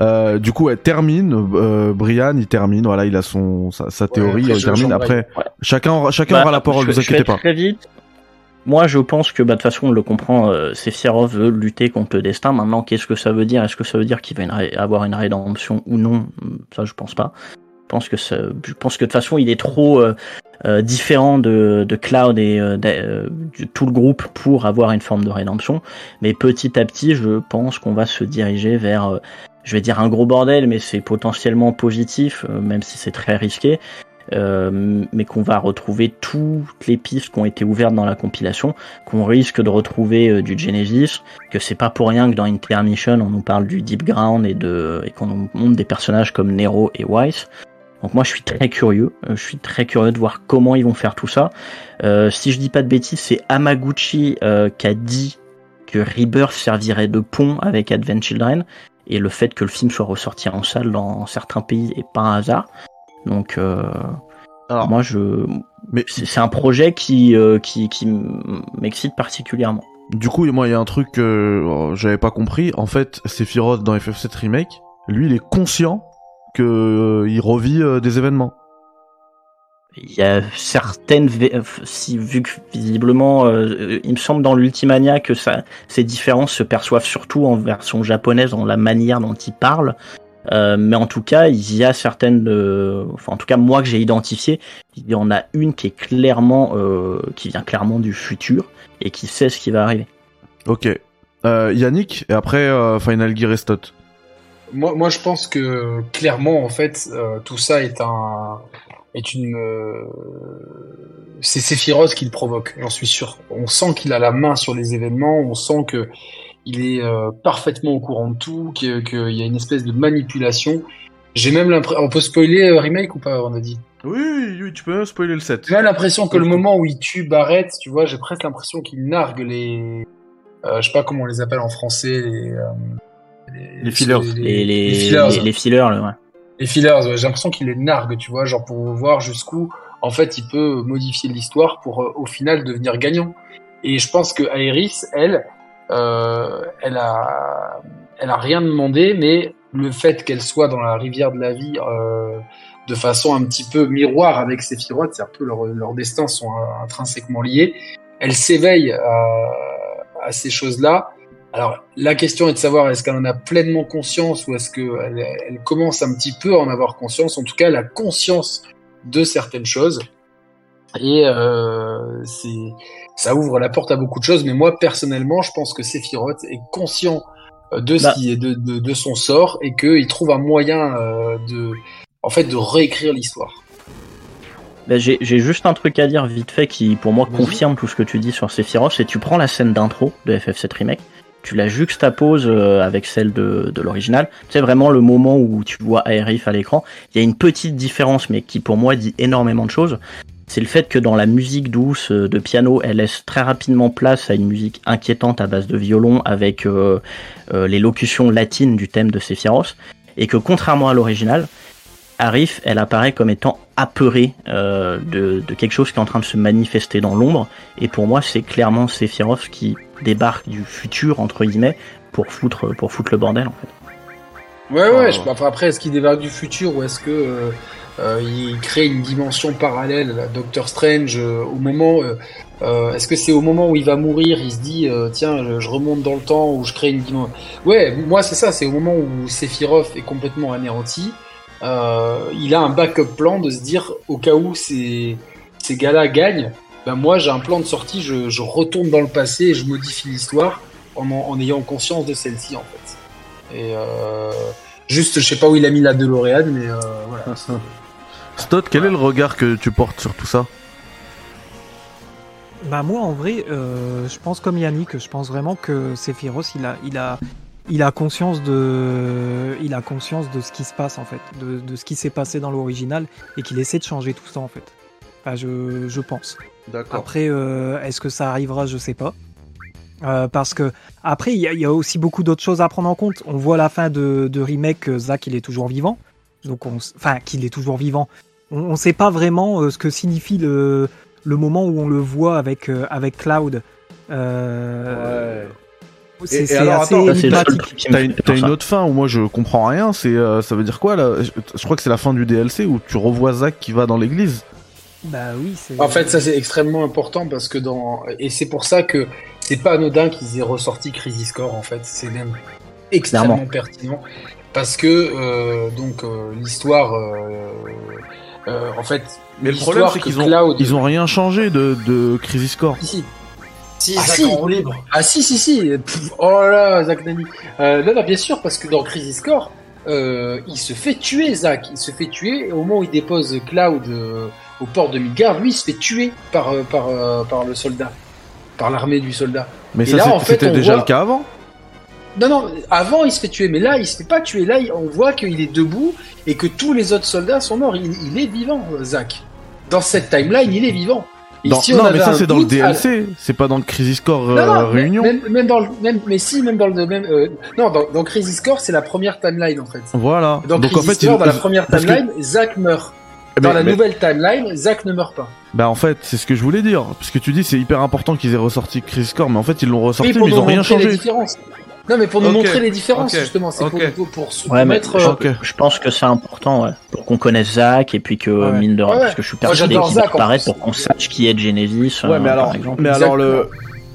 Euh, du coup, elle termine. Euh, Brian, il termine. Voilà, il a son sa, sa théorie. après, il termine. Après, Ouais. chacun aura, chacun Bah, aura la parole. je, Vous je vais inquiétez pas. Très vite. Moi, je pense que, bah, de toute façon, on le comprend, euh, Sephiroth veut lutter contre le destin. Maintenant, qu'est-ce que ça veut dire? Est-ce que ça veut dire qu'il va une avoir une rédemption ou non? Ça, je pense pas. Je pense que ça, je pense que de toute façon, il est trop euh, euh, différent de, de Cloud et euh, de, euh, de tout le groupe pour avoir une forme de rédemption. Mais petit à petit, je pense qu'on va se diriger vers, euh, je vais dire un gros bordel, mais c'est potentiellement positif, euh, même si c'est très risqué. Euh, mais qu'on va retrouver toutes les pistes qui ont été ouvertes dans la compilation, qu'on risque de retrouver euh, du Genesis, que c'est pas pour rien que dans Intermission on nous parle du Deep Ground et de et qu'on nous montre des personnages comme Nero et Weiss. Donc moi je suis très curieux, je suis très curieux de voir comment ils vont faire tout ça. Si je dis pas de bêtises, c'est Amaguchi qui a dit que Rebirth servirait de pont avec Advent Children et le fait que le film soit ressorti en salle dans certains pays est pas un hasard. Donc euh, moi je mais c'est un projet qui euh, qui, qui m'excite particulièrement. Du coup, moi, il y a un truc que euh, j'avais pas compris. En fait, Sephiroth dans FF7 Remake, lui, il est conscient que euh, il revit des événements. Il y a certaines, euh, si, vu que visiblement, euh, il me semble dans l'Ultimania que ça, ces différences se perçoivent surtout en version japonaise, dans la manière dont il parle. Euh, mais en tout cas, il y a certaines, euh, enfin en tout cas moi que j'ai identifié, il y en a une qui est clairement, euh, qui vient clairement du futur et qui sait ce qui va arriver. Ok. Euh, Yannick, et après euh, Final Gear Restot. Moi, moi, je pense que clairement, en fait, euh, tout ça est un est une euh, c'est Sephiroth qui le provoque, j'en suis sûr. On sent qu'il a la main sur les événements, on sent que il est euh, parfaitement au courant de tout, que- qu'il y a une espèce de manipulation. J'ai même l'impression, on peut spoiler euh, remake ou pas, on a dit? Oui, oui, oui, tu peux même spoiler le 7. J'ai même l'impression que le moment où il tue Barrett, tu vois, j'ai presque l'impression qu'il nargue les, euh, je sais pas comment on les appelle en français, les, euh, Les fillers. Les, les, les fillers. les- les fillers, là, ouais. Les fillers, j'ai l'impression qu'il les nargue, tu vois, genre pour voir jusqu'où, en fait, il peut modifier l'histoire pour, euh, au final, devenir gagnant. Et je pense que Aerys, elle, euh, elle a, elle a rien demandé, mais le fait qu'elle soit dans la rivière de la vie, euh, de façon un petit peu miroir avec Sephiroth, c'est un peu leur, leurs destins sont intrinsèquement liés. Elle s'éveille à, à ces choses-là. Alors, la question est de savoir est-ce qu'elle en a pleinement conscience ou est-ce qu'elle elle commence un petit peu à en avoir conscience. En tout cas, elle a conscience de certaines choses. Et euh, c'est, ça ouvre la porte à beaucoup de choses. Mais moi, personnellement, je pense que Sephiroth est conscient euh, de ce Bah. qui de, de, de son sort et qu'il trouve un moyen euh, de, en fait, de réécrire l'histoire. Ben, j'ai juste un truc à dire vite fait qui pour moi confirme tout ce que tu dis sur Sephiroth, c'est tu prends la scène d'intro de FF7 Remake, tu la juxtaposes euh, avec celle de, de l'original, c'est vraiment le moment où tu vois Aerith à l'écran, il y a une petite différence mais qui pour moi dit énormément de choses, c'est le fait que dans la musique douce euh, de piano, elle laisse très rapidement place à une musique inquiétante à base de violon avec euh, les locutions latines du thème de Sephiroth, et que contrairement à l'original, Arif, elle apparaît comme étant apeurée euh, de, de quelque chose qui est en train de se manifester dans l'ombre. Et pour moi, c'est clairement Sephiroth qui débarque du futur, entre guillemets, pour foutre, pour foutre le bordel, en fait. Ouais, ouais. je- enfin, après, est-ce qu'il débarque du futur ou est-ce que euh, euh, il crée une dimension parallèle à Doctor Strange euh, au moment euh, euh, Est-ce que c'est au moment où il va mourir, il se dit euh, tiens, je, je remonte dans le temps ou je crée une dimension Ouais, moi c'est ça, c'est au moment où Sephiroth est complètement anéanti. Euh, il a un backup plan de se dire au cas où ces, ces gars-là gagnent, ben moi j'ai un plan de sortie, je, je retourne dans le passé et je modifie l'histoire en, en, en ayant conscience de celle-ci en fait. Et euh, juste, je sais pas où il a mis la DeLorean, mais euh, voilà. Stott, quel est le regard que tu portes sur tout ça Bah moi en vrai, euh, je pense comme Yannick, je pense vraiment que Sephiroth il a, il a, il a conscience de, il a conscience de ce qui se passe en fait, de, de ce qui s'est passé dans l'original et qu'il essaie de changer tout ça en fait. Enfin, je, je pense. D'accord. Après, euh, est-ce que ça arrivera Je sais pas. Euh, parce que après, il y, a- il y a aussi beaucoup d'autres choses à prendre en compte. On voit à la fin de, de remake que Zack il est toujours vivant, donc on, enfin qu'il est toujours vivant. On ne sait pas vraiment euh, ce que signifie le, le moment où on le voit avec euh, avec Cloud. Euh, c'est assez T'as fait une, autre fin où moi je comprends rien, c'est euh, ça veut dire quoi là? Je, je crois que c'est la fin du DLC où tu revois Zack qui va dans l'église. Bah oui. En fait, ça c'est extrêmement important parce que dans et c'est pour ça que c'est pas anodin qu'ils aient ressorti Crisis Core. En fait, c'est même extrêmement Clairement. pertinent parce que euh, donc euh, l'histoire, en fait, Mais le problème c'est qu'ils ont Cloud- ils ont rien changé de, de Crisis Core. Si, Si, Ah, si. en libre. Ah si si si. Pff, Oh là là Zach Nani. Euh, Non non bien sûr parce que dans Crisis Core euh, il se fait tuer Zach. Il se fait tuer et au moment où il dépose Cloud euh, au port de Midgard Lui il se fait tuer par, euh, par, euh, par le soldat. Par l'armée du soldat. Mais Et ça là, en fait, c'était déjà voit- le cas avant? Non non avant il se fait tuer mais là il se fait pas tuer. Là on voit qu'il est debout et que tous les autres soldats sont morts. Il, il est vivant Zach. Dans cette timeline il est vivant Dans- non mais ça c'est dans le DLC, c'est pas dans le Crisis Core Non, euh, non, mais- Réunion. Même, même dans le, même, mais si, même dans le même, euh, non, dans, dans Crisis Core, c'est la première timeline en fait. Voilà. Dans Donc Crisis en fait Core, dans la première que- timeline, Zack meurt. Mais- Dans la mais- nouvelle timeline, Zack ne meurt pas. Bah en fait, c'est ce que je voulais dire. Parce que tu dis c'est hyper important qu'ils aient ressorti Crisis Core, mais en fait ils l'ont ressorti, Oui, mais ils ont rien changé. Non, mais pour nous montrer les différences, justement. C'est pour, pour se Ouais, mais mettre. je, euh, je pense que c'est important, ouais, pour qu'on connaisse Zach et puis que, Ouais. mine de rien, Ouais, parce que je suis persuadé qu'il va apparaître pour qu'on sache qui est Genesis, Ouais, euh, mais alors, mais alors le,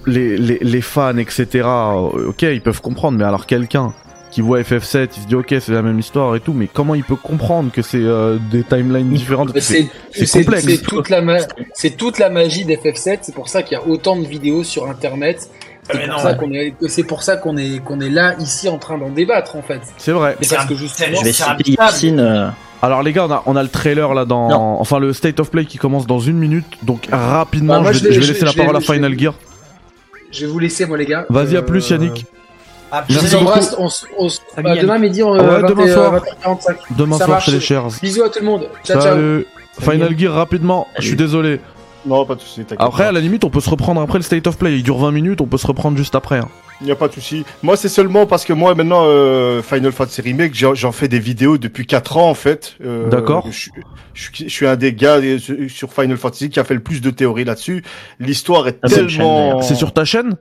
les, les, les fans, etc. euh, Ok, ils peuvent comprendre, mais alors quelqu'un qui voit FF7, il se dit ok, c'est la même histoire et tout, mais comment il peut comprendre que c'est euh, des timelines différentes? C'est complexe. c'est toute la ma- c'est toute la magie d'FF7. C'est pour ça qu'il y a autant de vidéos sur Internet. C'est pour ça qu'on est c'est pour ça qu'on est qu'on est là ici en train d'en débattre en fait. C'est vrai. Mais C'est parce un- que justement, Je vais c'est citer imbitable. Yacine, euh, Alors les gars, on a, on a le trailer là dans, Non. enfin le state of play qui commence dans une minute, donc rapidement, Bah, moi, je, je vais, je laisser l'ai- la parole à Final. Gear. je vais vous laisser moi les gars. Vas-y à Euh, plus Yannick. Ah, Je Merci vous beaucoup. embrasse. On, bah, Yannick. demain midi, on, Ouais, euh, demain 20, soir. 20h45. Demain Ça soir marche. chez les Shares. Bisous à tout le monde. Ciao ciao. Final Gear rapidement. Je suis désolé. Non, pas de souci. t'inquiète Après, pas. à la limite, on peut se reprendre après le state of play. Il dure 20 minutes, on peut se reprendre juste après. hein. Il n'y a pas de souci. Moi, c'est seulement parce que moi, maintenant, euh, Final Fantasy Remake, j'en j'en fais des vidéos depuis 4 ans, en fait. Euh, D'accord. Je, je, je suis un des gars euh, sur- Final Fantasy qui a fait le plus de théories là-dessus. L'histoire est Ah, tellement... C'est sur ta chaîne?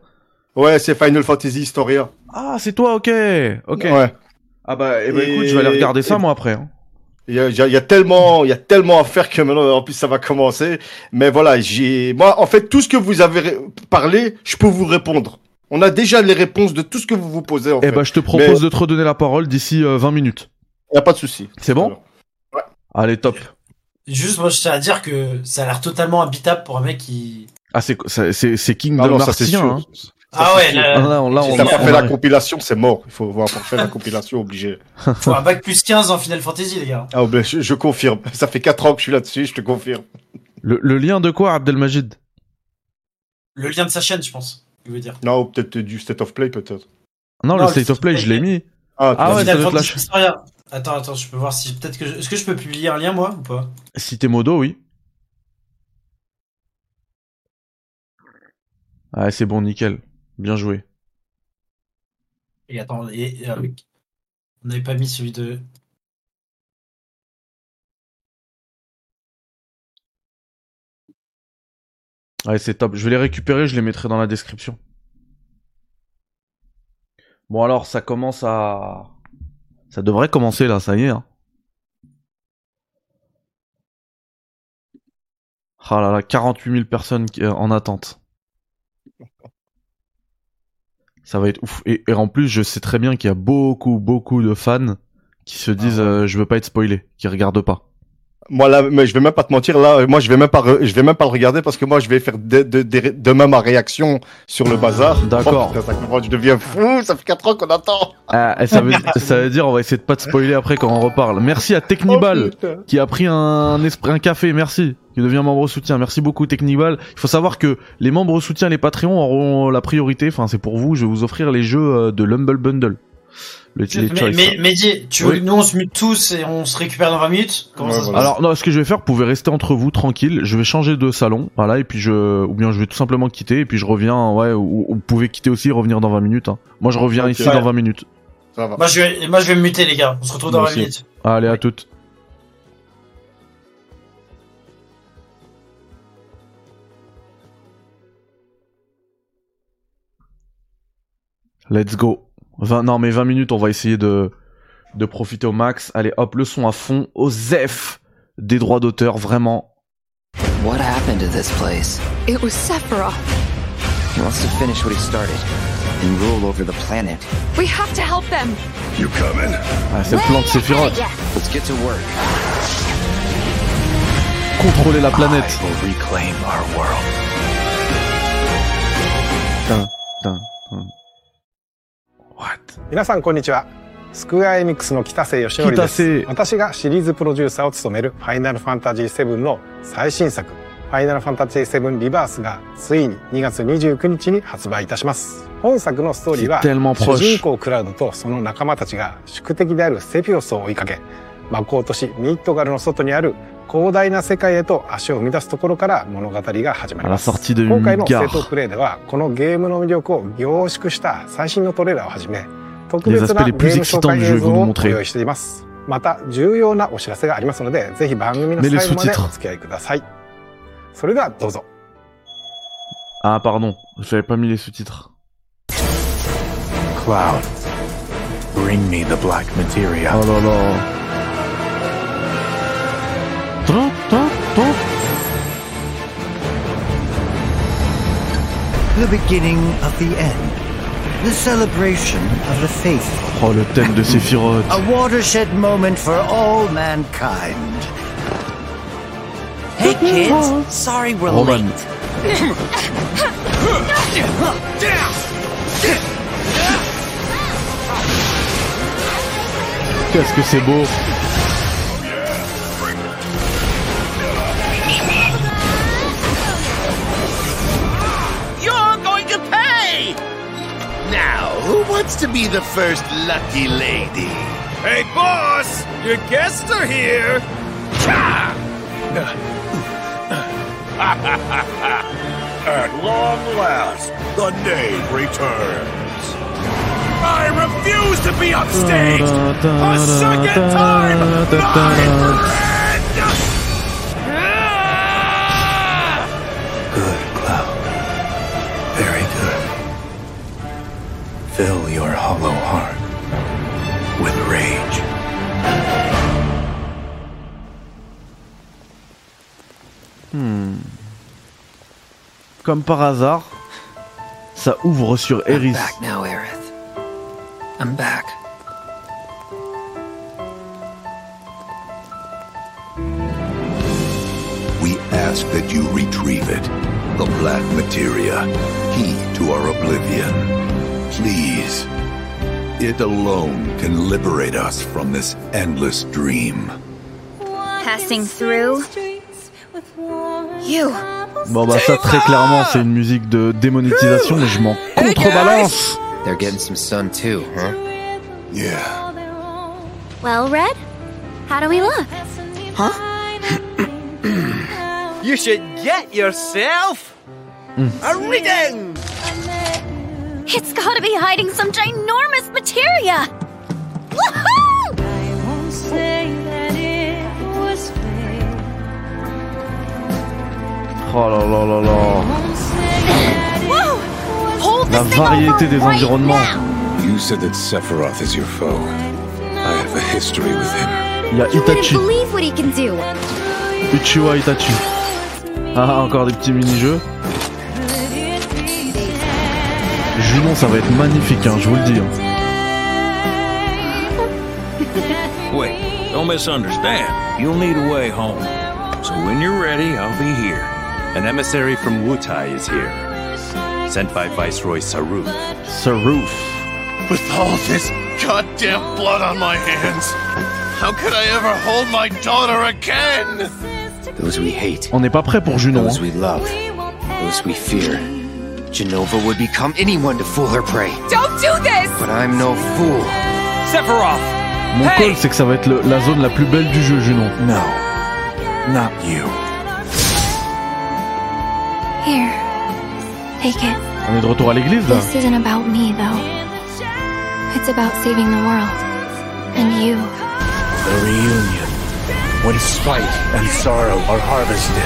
Ouais, c'est Final Fantasy Historia. Ah, c'est toi, ok. Ok. Ouais. Ah bah, eh bah, Et- écoute, je vais aller regarder ça et- moi après. hein. Il y a, il y a- y tellement, il y a tellement à faire que maintenant, en plus, ça va commencer. Mais voilà, j'ai, moi, en fait, tout ce que vous avez parlé, je peux vous répondre. On a déjà les réponses de tout ce que vous vous posez, en Eh fait. bah, je te propose Mais- de te redonner la parole d'ici euh, 20 minutes. Il n'y a pas de souci. C'est bon? Alors. Allez, top. Juste, moi, je tiens à dire que ça a l'air totalement habitable pour un mec qui. Ah, c'est c'est- c'est c'est King Ah de non, ça c'est Martien. sûr. Hein. Ça, Ah ouais, là, Ah, là, on- là, Si t'as pas fait la compilation, c'est mort. Il faut avoir fait la compilation obligé. faut un bac plus 15 en Final Fantasy, les gars. Ah, ben, je, je confirme. Ça fait 4 ans que je suis là-dessus, je te confirme. Le, le lien de quoi, Abdelmajid? Le lien de sa chaîne, je pense. Il veut dire. Non, peut-être du State of Play, peut-être. Non, Non, le le State of Play, je l'ai mis. Ah, Ah ouais, ça Final doit être la. Attends, attends, je peux voir si peut-être que. je- Est-ce que je peux publier un lien, moi, ou pas? Si t'es modo, oui. Ah, c'est bon, nickel. Bien joué. Et attends, et, et, euh, on n'avait pas mis celui de. Ouais, c'est top. Je vais les récupérer, je les mettrai dans la description. Bon, alors, ça commence à. Ça devrait commencer là, ça y est. Hein. Ah là là, 48 000 personnes euh, en attente. Ça va être ouf. Et, et en plus, je sais très bien qu'il y a beaucoup, beaucoup de fans qui se disent euh, je veux pas être spoilé, qui regardent pas. Moi là, mais je vais même pas te mentir là, moi je vais même pas, re- je vais même pas le regarder parce que moi je vais faire de, de- de- demain ma réaction sur le bazar. D'accord. Oh, ça je deviens fou, ça fait 4 ans qu'on attend. Ah, et ça, veut, ça veut dire on va essayer de pas te spoiler après quand on reparle. Merci à Technibal. Oh, qui a pris un esprit, un café, merci, qui devient membre soutien. Merci beaucoup Technibal. Il faut savoir que les membres soutien, les Patreons auront la priorité. Enfin, c'est pour vous. Je vais vous offrir les jeux euh, de l'Humble Bundle. Le, Mais, choice. mais, Mehdi, tu veux Oui. que nous on se mute tous et on se récupère dans 20 minutes? Comment Ouais, ça se voilà. passe Alors, non, ce que je vais faire, vous pouvez rester entre vous tranquille. Je vais changer de salon, voilà, et puis je, ou bien je vais tout simplement quitter, et puis je reviens, ouais, ou, ou vous pouvez quitter aussi, et revenir dans 20 minutes. hein. Moi, je reviens ici Ouais. dans 20 minutes. Ça va. moi je, vais, moi je vais me muter, les gars. On se retrouve dans Moi 20 aussi. minutes. Allez, à toutes. Let's go. 20, non, mais 20 minutes, on va essayer de, de profiter au max. Allez, hop, le son à fond. Au ZEF des droits d'auteur, vraiment. What happened to this place? It was Sephiroth. He wants to finish what he started and rule over the planet. We have to help them. You coming? Ah, c'est le plan de Sephiroth. Let's get to work. Contrôler la planète. I will reclaim our world. Tain, tain, tain. 皆さんこんにちは。スクエアエニックスの北瀬義則です。私がシリーズプロデューサーを務める「ファイナルファンタジー7」の最新作「ファイナルファンタジー7リバース」がついに2月29日に発売いたします。本作のストーリーは主.人公クラウドとその仲間たちが宿敵であるセピオスを追いかけ魔法都市ミットガルの外にある広大な世界へと足を生み出すところから物語が始まります。今回の正当プレイではこのゲームの魅力を凝縮した最新のトレーラーをはじめ特別なゲーム紹介映像をご用意しています。また重要なお知らせがありますのでぜひ番組の最後までお付き合いください。それではどうぞ。あ、ah, pardon. J'avais pas mis les sous-titres. Cloud bring. The beginning of the end. The celebration of the faithful. Oh, le thème de Sephiroth. A watershed moment for all mankind. Hey kids, sorry we're Roman. late. Qu'est-ce que c'est beau. Who wants to be the first lucky lady? Hey, boss! Your guests are here! At long last, the knave returns. I refuse to be upstage! A second time! My Fill your hollow heart with rage. Hmm. Comme par hasard, ça ouvre sur Eris. I'm Back now, Aerith. I'm back. We ask that you retrieve it. The black materia, key to our oblivion. Please. It alone can liberate us from this endless dream. Passing through. You. Bon bah ça très clairement c'est une musique de démonétisation mais je m'en contrebalance. They're getting some sun too, huh? Yeah. Well, Red, how do we look? Huh? You should get yourself a hmm. reading! It's gotta be hiding some ginormous materia! Woohoo! Oh là là là là. Whoa! Hold La variété des right environnements. now. You said that Sephiroth is your foe. I have a history with him. Il y a You wouldn't Itachi, believe what he can do. Uchiwa Itachi. Ah encore des petits mini-jeux. Junon ça va être magnifique hein, je vous le dis. hein. Wait, don't misunderstand. You'll need a way home. So when you're ready, I'll be here. An emissary from Wutai is here. Sent by Viceroy Saruf. Saruf. With all this goddamn blood on my hands, how could I ever hold my daughter again? Those we hate. On n'est pas prêt pour Junon. Those hein. we love. Those we fear. Genova would become anyone to fool her prey. Don't do this! But I'm no fool. Sephiroth! Mon call c'est que ça va être le- la zone la plus belle du jeu Junon. No, not you. Here. Take it. On est de retour à l'église là. This isn't about me, though. It's about saving the world. And you. The reunion. When spite and sorrow are harvested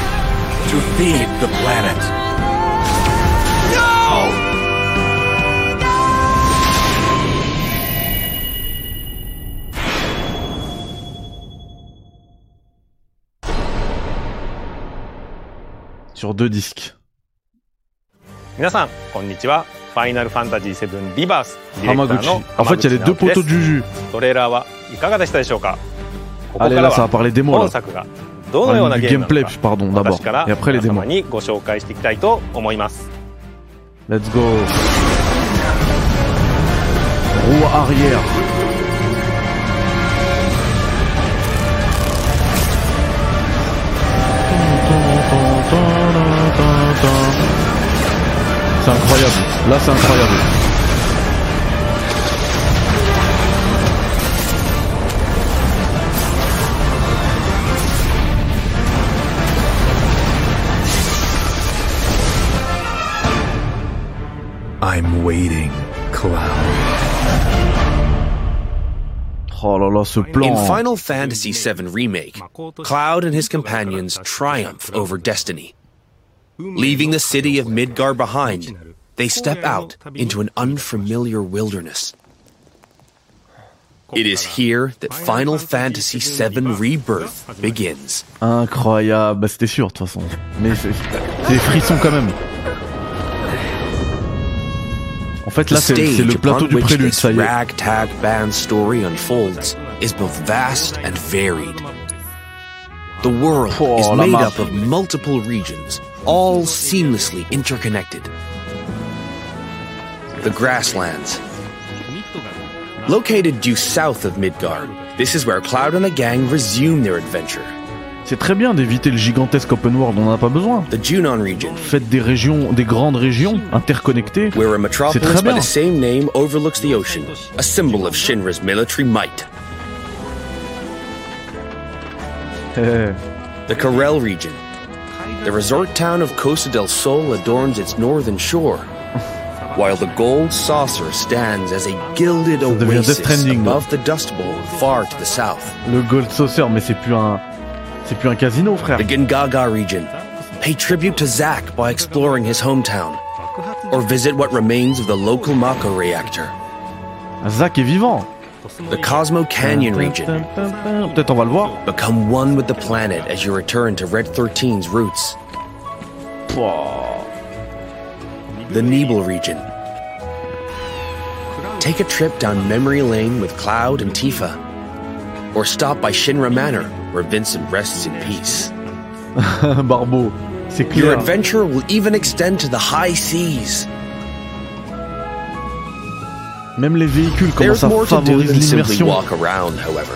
to feed the planet. Sur deux disques. 皆さん、こんにちは。ファイナルファンタジー7リバースディレクター Hamaguchi. の En fait, il y a les deux 浜口直樹です poteaux du jus. トレーラーはいかがでしたでしょうかここ Allez から là, ça va は parler des mots 本 là. 作がどのような Du ゲームな gameplay のか pardon d'abord 私から et après les 皆 démos. 様にご紹介していきたいと思います。 Let's go. Roue arrière. Là, c'est incroyable. I'm waiting, Cloud. Oh là là, ce plan. In Final Fantasy VII Remake, Cloud and his companions triumph over destiny. Leaving the city of Midgar behind, they step out into an unfamiliar wilderness. It is here that Final Fantasy VII Rebirth begins. Incroyable, bah, c'était sûr de toute façon. Mais c'est des frissons quand même. En fait, The là, c'est le plateau du prélude, ça y est. ragtag band story unfolds is both vast and varied. The world Oh, is made up of multiple regions, all seamlessly interconnected. The grasslands. Located due south of Midgard, this is where Cloud and the gang resume their adventure. C'est très bien d'éviter le gigantesque open world, on en a pas besoin. The Junon region, Faites des régions, des grandes régions interconnectées. where a C'est metropolis très by bien. the same name overlooks the ocean, a symbol of Shinra's military might. Eh, The Karel region. The resort town of Costa del Sol adorns its northern shore, while the Gold Saucer stands as a gilded oasis above the Dust Bowl far to the south. le Gold Saucer, mais c'est plus un, c'est plus un casino, frère. The Gingaga region. Pay tribute to Zack by exploring his hometown, or visit what remains of the local Mako reactor. Zach est vivant. The Cosmo Canyon region. Peut-être on va le voir. Become one with the planet as you return to Red 13's roots. The Nebel region. Take a trip down memory lane with Cloud and Tifa. Or stop by Shinra Manor, where Vincent rests in peace. Barbeau, c'est Your adventure will even extend to the high seas. Même les véhicules commencent à more to do favoriser than simply l'immersion. walk around, however.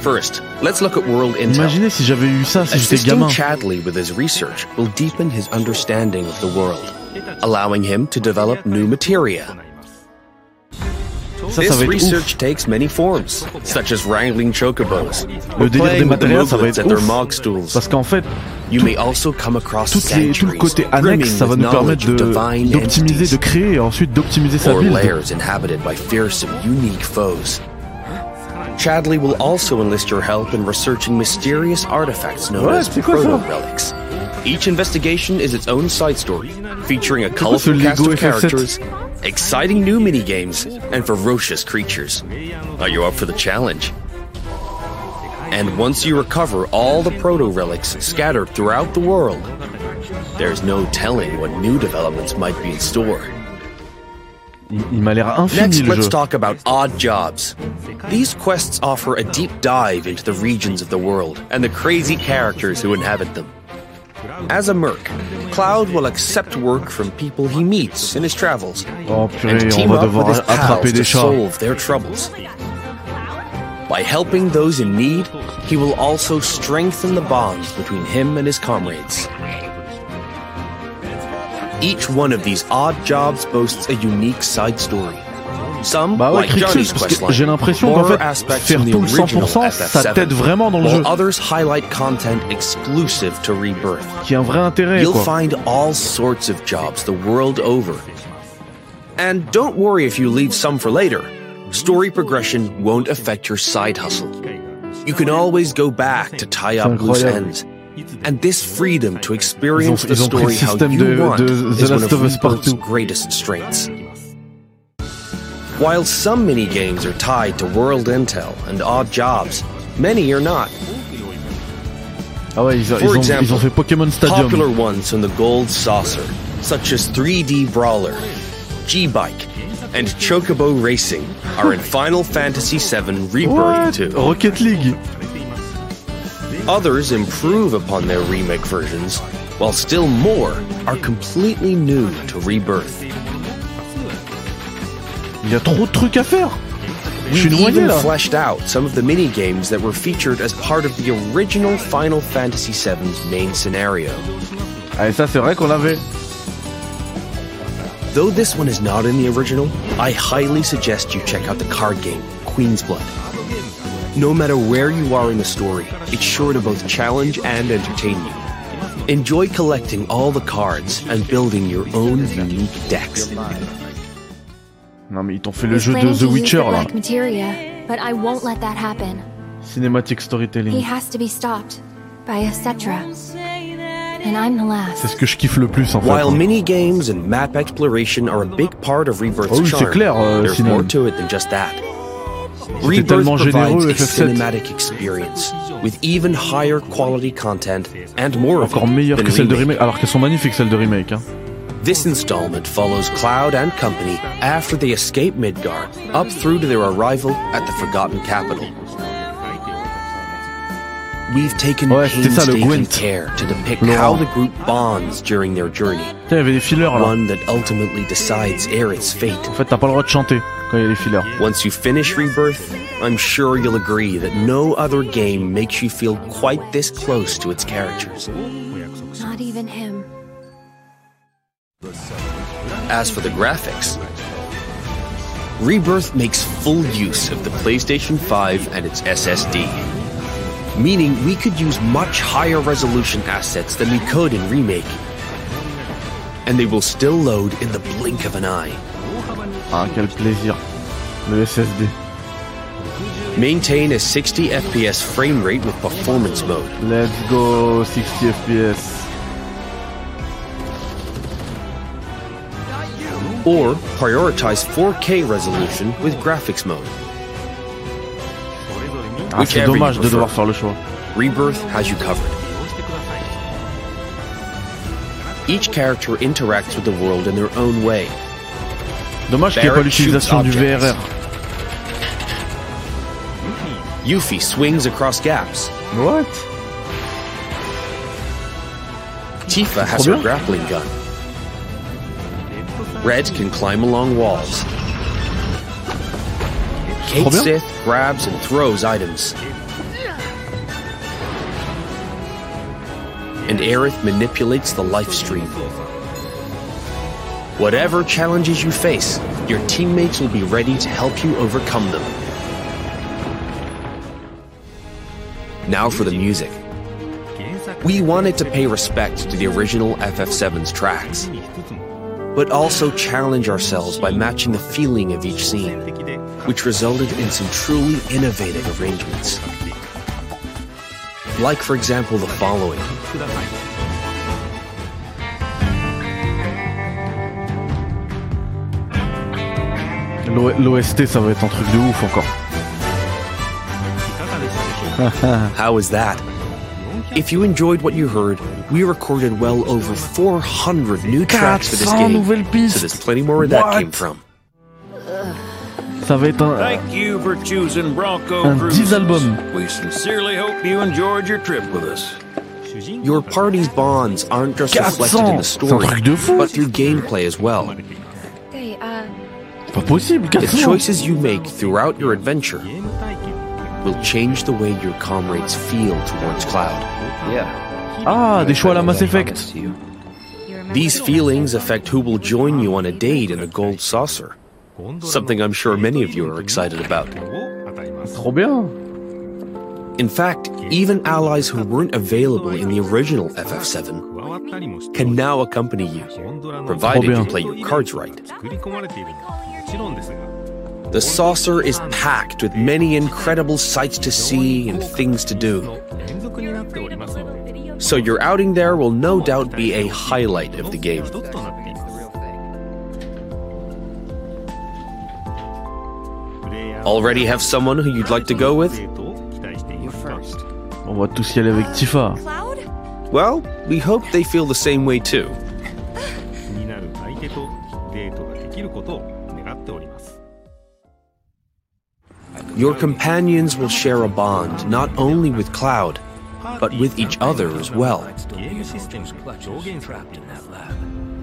First, let's look at World Intel. Imaginez si j'avais eu ça si j'étais gamin. Chadley with his research will deepen his understanding of the world, allowing him to develop new materia. Ça, ça this va être research takes many forms, such as wrangling chocobos, Le or délire des playing with the matériels, ça va movements être at their ouf. mog stools. Parce qu'en fait, You tout- may also come across toutes les- tout le sanctuaries côté brimming annexe, ça va with nous permettre knowledge of de divine d'optimiser, entities, de créer et ensuite d'optimiser sa or build. lairs inhabited by fearsome, unique foes. Chadley will also enlist your help in researching mysterious artifacts known Ouais, as c'est quoi ça? proto-relics. Each investigation is its own side story, featuring a colorful cast of characters, exciting new minigames, and ferocious creatures. Are you up for the challenge? And once you recover all the proto-relics scattered throughout the world, there's no telling what new developments might be in store. Il, il m'a l'air infini Next, let's talk about odd jobs. These quests offer a deep dive into the regions of the world and the crazy characters who inhabit them. As a merc, Cloud will accept work from people he meets in his travels Oh and purée, team up with his pals to solve their troubles. By helping those in need, he will also strengthen the bonds between him and his comrades. Each one of these odd jobs boasts a unique side story. Some, Bah ouais, like Crixus, Johnny's parce que questline, j'ai l'impression qu'en borrow fait, aspects faire from the tout le original 100%, ça FF7, t'aide vraiment dans le while jeu. others highlight content exclusive to Rebirth. Qui a un vrai intérêt, You'll quoi. find all sorts of jobs the world over. And don't worry if you leave some for later. Story progression won't affect your side hustle. You can always go back to tie up loose incroyable. ends. And this freedom to experience Ils ont- the ils ont pris le story how système you de- want de The is one Last of of Us Rebirth's partout. greatest strengths. While some minigames are tied to world intel and odd jobs, many are not. Ah ouais, ils, For ils ont, example, ils ont fait Pokémon Stadium. Popular ones on the Gold Saucer, such as 3D Brawler, G-Bike, and Chocobo Racing, are in Final Fantasy VII Rebirth What? 2. Rocket League. Others improve upon their remake versions, while still more are completely new to Rebirth. Il y a trop de trucs à faire. We've even fleshed out some of the mini-games that were featured as part of the original Final Fantasy VII's main scenario. Ah, ça, c'est vrai qu'on l'avait. Though this one is not in the original, I highly suggest you check out the card game, Queen's Blood. No matter where you are in the story, it's sure to both challenge and entertain you. Enjoy collecting all the cards and building your own unique decks. Non, mais ils t'ont fait le jeu de The Witcher là. black materia, but I won't let that happen. Cinématique He storytelling. has to be stopped by a Cetra. and I'm the last. C'est ce que je kiffe le plus en fait. While mini-games and map exploration are a big part of Rebirth's Oh oui, c'est charm, clair, euh, there's more to it than just that. C'était tellement provides généreux, a FF7. cinematic experience with even higher quality content and more of Encore meilleure que celle de remake. remake, alors qu'elles sont magnifiques celles de remake. Hein. This installment follows Cloud and company after they escape Midgar, up through to their arrival at the Forgotten Capital. We've taken Ouais, c'était ça, le painstaking care to depict Laurent. how the group bonds during their journey. Tiens, il y avait des fillers là. One that ultimately decides Aerith's fate. En fait, t'as pas le droit de chanter quand il y a des fillers. Once you finish Rebirth, I'm sure you'll agree that no other game makes you feel quite this close to its characters. Not even him. As for the graphics, Rebirth makes full use of the PlayStation 5 and its SSD, meaning we could use much higher resolution assets than we could in Remake. And they will still load in the blink of an eye. Ah, quel plaisir. Le SSD. Maintain a 60 FPS frame rate with performance mode. Let's go 60 FPS. Or prioritize 4K resolution with graphics mode. Ah, c'est dommage de devoir faire le choix. Rebirth has you covered. Each character interacts with the world in their own way. Dommage qu'il n'y ait pas l'utilisation du. VRR. Yuffie swings across gaps. What? Tifa has her grappling gun. Red can climb along walls. Kate. Sith grabs and throws items. And Aerith manipulates the life stream. Whatever challenges you face, your teammates will be ready to help you overcome them. Now for the music. We wanted to pay respect to the original FF7's tracks, but also challenge ourselves by matching the feeling of each scene, which resulted in some truly innovative arrangements. Like, for example, the following. L'O- L'OST, ça va être un truc de ouf encore. How was that? If you enjoyed what you heard, we recorded well over 400 new tracks for this game, so there's plenty more where that came from. Ça va être un, Thank you for choosing Bronco un Cruises. 10 albums. We sincerely hope you enjoyed your trip with us. Your party's bonds aren't just reflected in the 400. C'est un story, truc de fou. but through gameplay as well. Hey, uh, Pas possible, The choices you make throughout your adventure will change the way your comrades feel towards Cloud. Ah, des choix à la Mass Effect. These feelings affect who will join you on a date in a Gold Saucer. Something I'm sure many of you are excited about. Trop bien. In fact, even allies who weren't available in the original FF7 can now accompany you, provided you bien. play your cards right. The saucer is packed with many incredible sights to see and things to do. So your outing there will no doubt be a highlight of the game. Already have someone who you'd like to go with? On va tous y aller avec Tifa. Well, we hope they feel the same way too. Your companions will share a bond not only with Cloud, but with each other as well.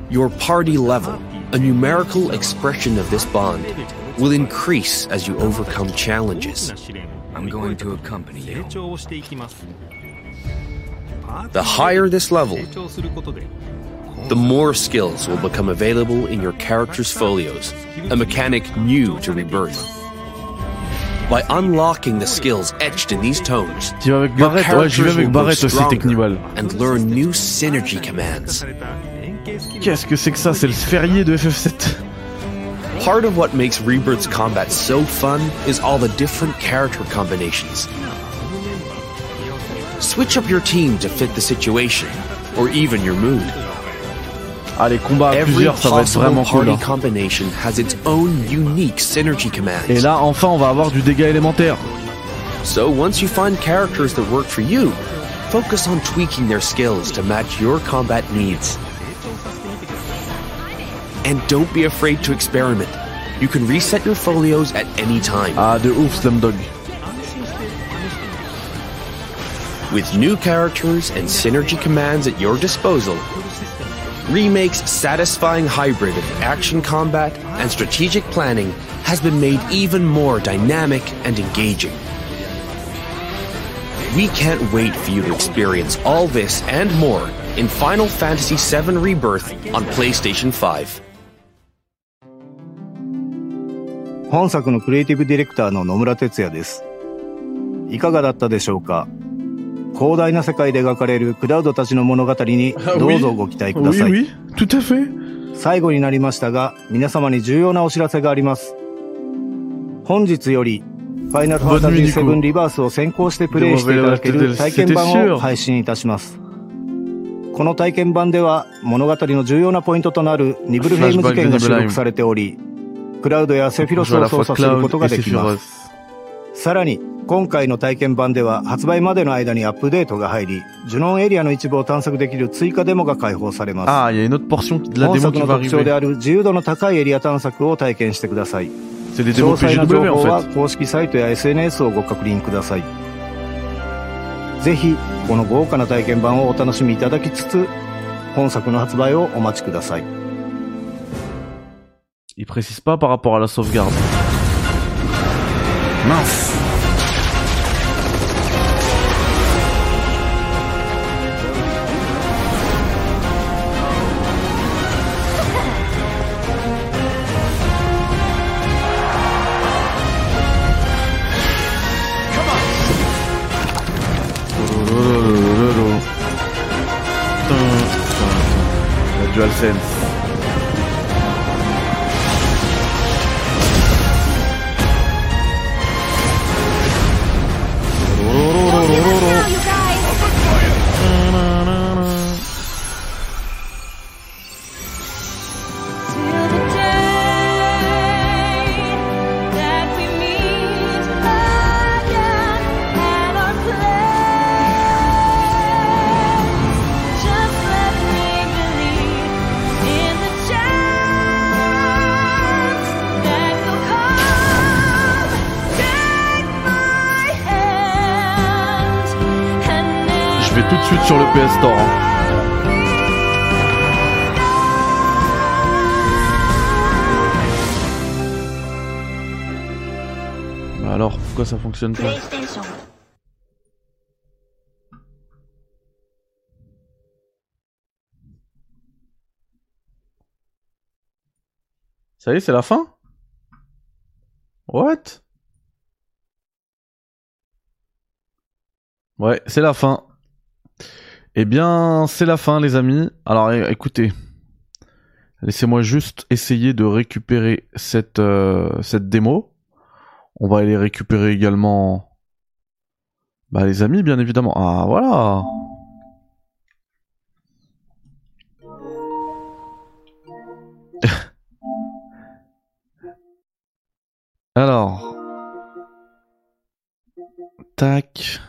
Your party level, a numerical expression of this bond, will increase as you overcome challenges. I'm going to accompany you. The higher this level, the more skills will become available in your character's folios, a mechanic new to Rebirth. By unlocking the skills etched in these tones, Tu vas avec Barrett Ouais, j'y vais avec Barrett aussi, Technival. and learn new synergy commands. Qu'est-ce que c'est que ça C'est le sphérié de FF7. Part of what makes Rebirth's combat so fun is all the different character combinations. Switch up your team to fit the situation, or even your mood. Ah, les combats à Every plusieurs, ça va être vraiment cool. party hein. combination has its own unique synergy commands. Et là, enfin, on va avoir du dégât élémentaire. So once you find characters that work for you, focus on tweaking their skills to match your combat needs. And don't be afraid to experiment. You can reset your folios at any time. Ah, de ouf, Slumdog. With new characters and synergy commands at your disposal, Remake's satisfying hybrid of action combat and strategic planning has been made even more dynamic and engaging. We can't wait for you to experience all this and more in Final Fantasy VII Rebirth on PlayStation 5. 本作のクリエイティブディレクターの野村哲也です。いかがだったでしょうか 広大な世界で描かれるクラウドたちの物語にどうぞご期待ください。Oui, oui. 最後になりましたが、皆様に重要なお知らせがあります。本日より、ファイナルファンタジー7リバースを先行してプレイしていただける体験版を配信いたします。この体験版では物語の重要なポイントとなるニブルヘイム事件が収録されており、クラウドやセフィロスを操作することができます。さらに、今回の体験版では発売までの間にアップデートが入り、ジュノンエリアの一部を探索できる追加デモが開放されます。Ah, il y a une autre portion de la 本 démo 作 qui の va 特徴で arriver. ある自由度の高いエリア探索を体験してください。C'est des 詳 démos 細な PGW 情報 en は fait. 公式サイトや SNS をご確認ください。ぜひ、この豪華な体験版をお楽しみいただきつつ、本作の発売をお待ちください。Il précise pas par rapport à la sauvegarde. Mince. Ça y est, c'est la fin? What? Ouais, c'est la fin. Eh bien, c'est la fin, les amis. Alors, écoutez. Laissez-moi juste essayer de récupérer cette, euh, cette démo. On va aller récupérer également... Bah, les amis, bien évidemment. Ah, voilà Alors... Tac...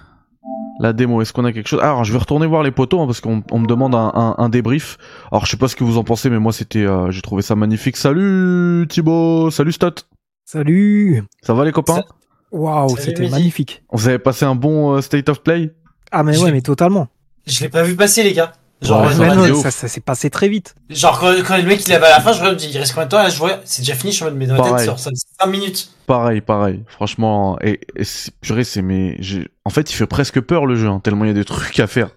La démo, est-ce qu'on a quelque chose? Alors, je vais retourner voir les poteaux hein, parce qu'on on me demande un, débrief. Alors, je sais pas ce que vous en pensez, mais moi, c'était, euh, j'ai trouvé ça magnifique. Salut Thibaut, salut Stot. Salut Ça va les copains Waouh, c'était magnifique. Vous avez passé un bon euh, state of play? Ah mais Je ouais, mais totalement. Je l'ai pas vu passer, les gars. Genre, Ouais, ça non, s'est passé très vite. genre quand, quand le mec il avait à la fin, je me dis, il reste combien de temps? Là Je vois, c'est déjà fini, je suis en mode, mais dans la tête, genre, ça 5 minutes. Pareil, pareil. Franchement, et, et c'est- purée, c'est mais, j'ai- en fait, il fait presque peur le jeu, hein, tellement il y a des trucs à faire.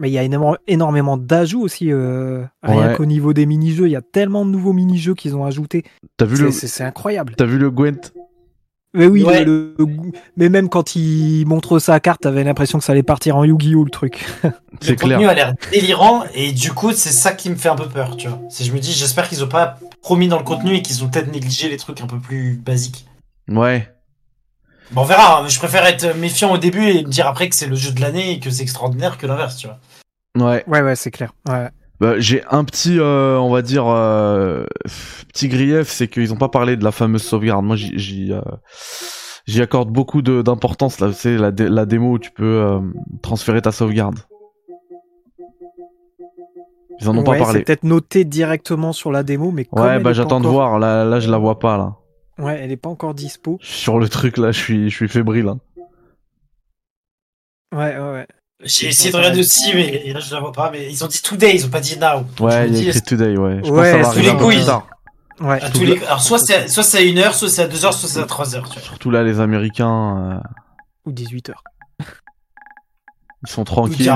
Mais il y a énormément, énormément d'ajouts aussi. euh, rien Ouais. qu'au niveau des mini-jeux, il y a tellement de nouveaux mini-jeux qu'ils ont ajoutés. T'as vu C'est- le, C'est c'est incroyable. t'as vu le Gwent? Mais oui, Ouais. le- le- mais même quand il montre sa carte, t'avais l'impression que ça allait partir en Yu-Gi-Oh le truc. C'est le contenu clair. a l'air délirant et du coup, c'est ça qui me fait un peu peur, tu vois. C'est, je me dis, j'espère qu'ils ont pas promis dans le contenu et qu'ils ont peut-être négligé les trucs un peu plus basiques. Ouais. Bon, on verra, hein, je préfère être méfiant au début et me dire après que c'est le jeu de l'année et que c'est extraordinaire que l'inverse, tu vois. Ouais. Ouais, ouais, c'est clair. Ouais. Bah, j'ai un petit, euh, on va dire, euh, petit grief, c'est qu'ils ont pas parlé de la fameuse sauvegarde. Moi, j'y, j'y, euh, j'y accorde beaucoup de, d'importance. Là, c'est la, dé- la démo où tu peux euh, transférer ta sauvegarde. Ils en ont Ouais, pas c'est parlé. peut-être noté directement sur la démo, mais Ouais, bah j'attends de voir. Là, là, je la vois pas là. Ouais, elle est pas encore dispo. Sur le truc là, je suis, je suis fébrile. hein. Ouais, ouais, ouais. J'ai essayé de regarder aussi, mais là je la vois pas. Mais ils ont dit today, ils ont pas dit now. Ouais, il y a écrit today. Ouais. Je Ouais, pense que ça va arriver. Ouais. à tous les- Alors soit c'est soit c'est à 1h, soit c'est à 2h, soit c'est à 3h. Tu vois. Surtout là, les Américains, euh, Ou 18h. ils sont tranquilles.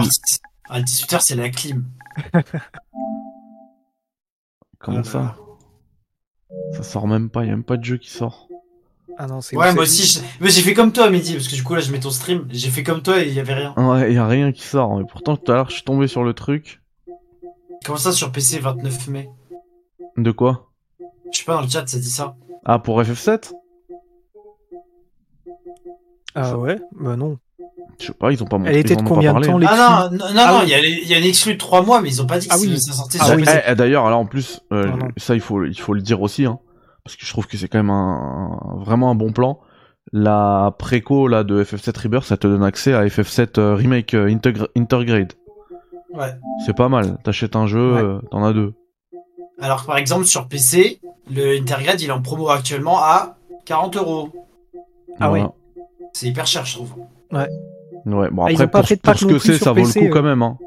À 18h, c'est la clim. Comment ça Ça sort même pas. Il y a même pas de jeu qui sort. Ah non, c'est Ouais, moi aussi. je- Mais j'ai fait comme toi, Mehdi, parce que du coup là je mets ton stream. J'ai fait comme toi et il y avait rien. Ouais, il y a rien qui sort. Mais pourtant, tout à l'heure, je suis tombé sur le truc. Comment ça sur PC 29 mai? De quoi? Je sais pas, dans le chat ça dit ça. Ah, pour FF7 Ah ouais Bah non. Je sais pas, ils ont pas montré. Elle était de combien de temps, Ah non, non, non, Ah non, oui. il y, a les- il y a une exclue de 3 mois, mais ils ont pas dit que Ah oui. ça sortait Ah sur oui. PC. Eh, eh, D'ailleurs, là en plus, euh, ça il faut, il faut le dire aussi, hein, parce que je trouve que c'est quand même un, vraiment un bon plan. La préco là de FF7 Rebirth, ça te donne accès à FF7 euh, Remake euh, Intergrade. Ouais. C'est pas mal. T'achètes un jeu, Ouais. euh, t'en as deux. Alors par exemple sur PC, le Intergrade il est en promo actuellement à 40 euros. Ah Voilà. oui. C'est hyper cher, je trouve. Ouais. Ouais. Bon Ah, ils après ont pas pour, fait de pour ce que c'est, ça vaut PC, le coup euh. quand même. Hein.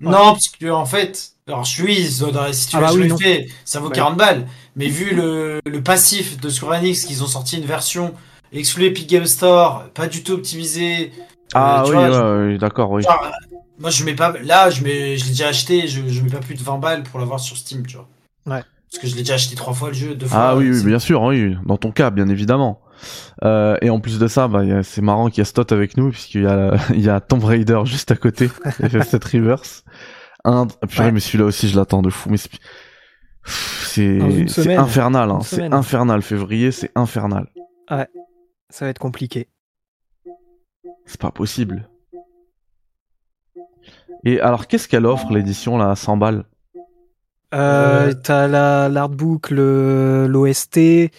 Non, parce que en fait, alors je suis dans la situation Ah bah oui, fait, ça vaut Ouais. 40 balles. Mais vu le, le passif de Square Enix, qu'ils ont sorti une version exclue Epic Game Store, pas du tout optimisée. Ah euh, tu oui, vois, ouais, je- ouais, d'accord, oui. genre, moi je mets pas. Là, je, mets, je l'ai déjà acheté, je, je mets pas plus de 20 balles pour l'avoir sur Steam, tu vois. Ouais. Parce que je l'ai déjà acheté trois fois le jeu, deux fois. Ah oui, oui, bien sûr, oui, dans ton cas, bien évidemment. Euh, et en plus de ça, bah, c'est marrant qu'il y a Stott avec nous, puisqu'il y a, il y a Tomb Raider juste à côté, FF7 Reverse. Un, purée, Ouais. mais celui-là aussi, je l'attends de fou, mais c'est, infernal, hein, c'est infernal, février, c'est infernal. Ouais. Ça va être compliqué. C'est pas possible. Et alors, qu'est-ce qu'elle offre, l'édition, là, à 100 balles? Euh, T'as la- l'artbook, le- l'OST,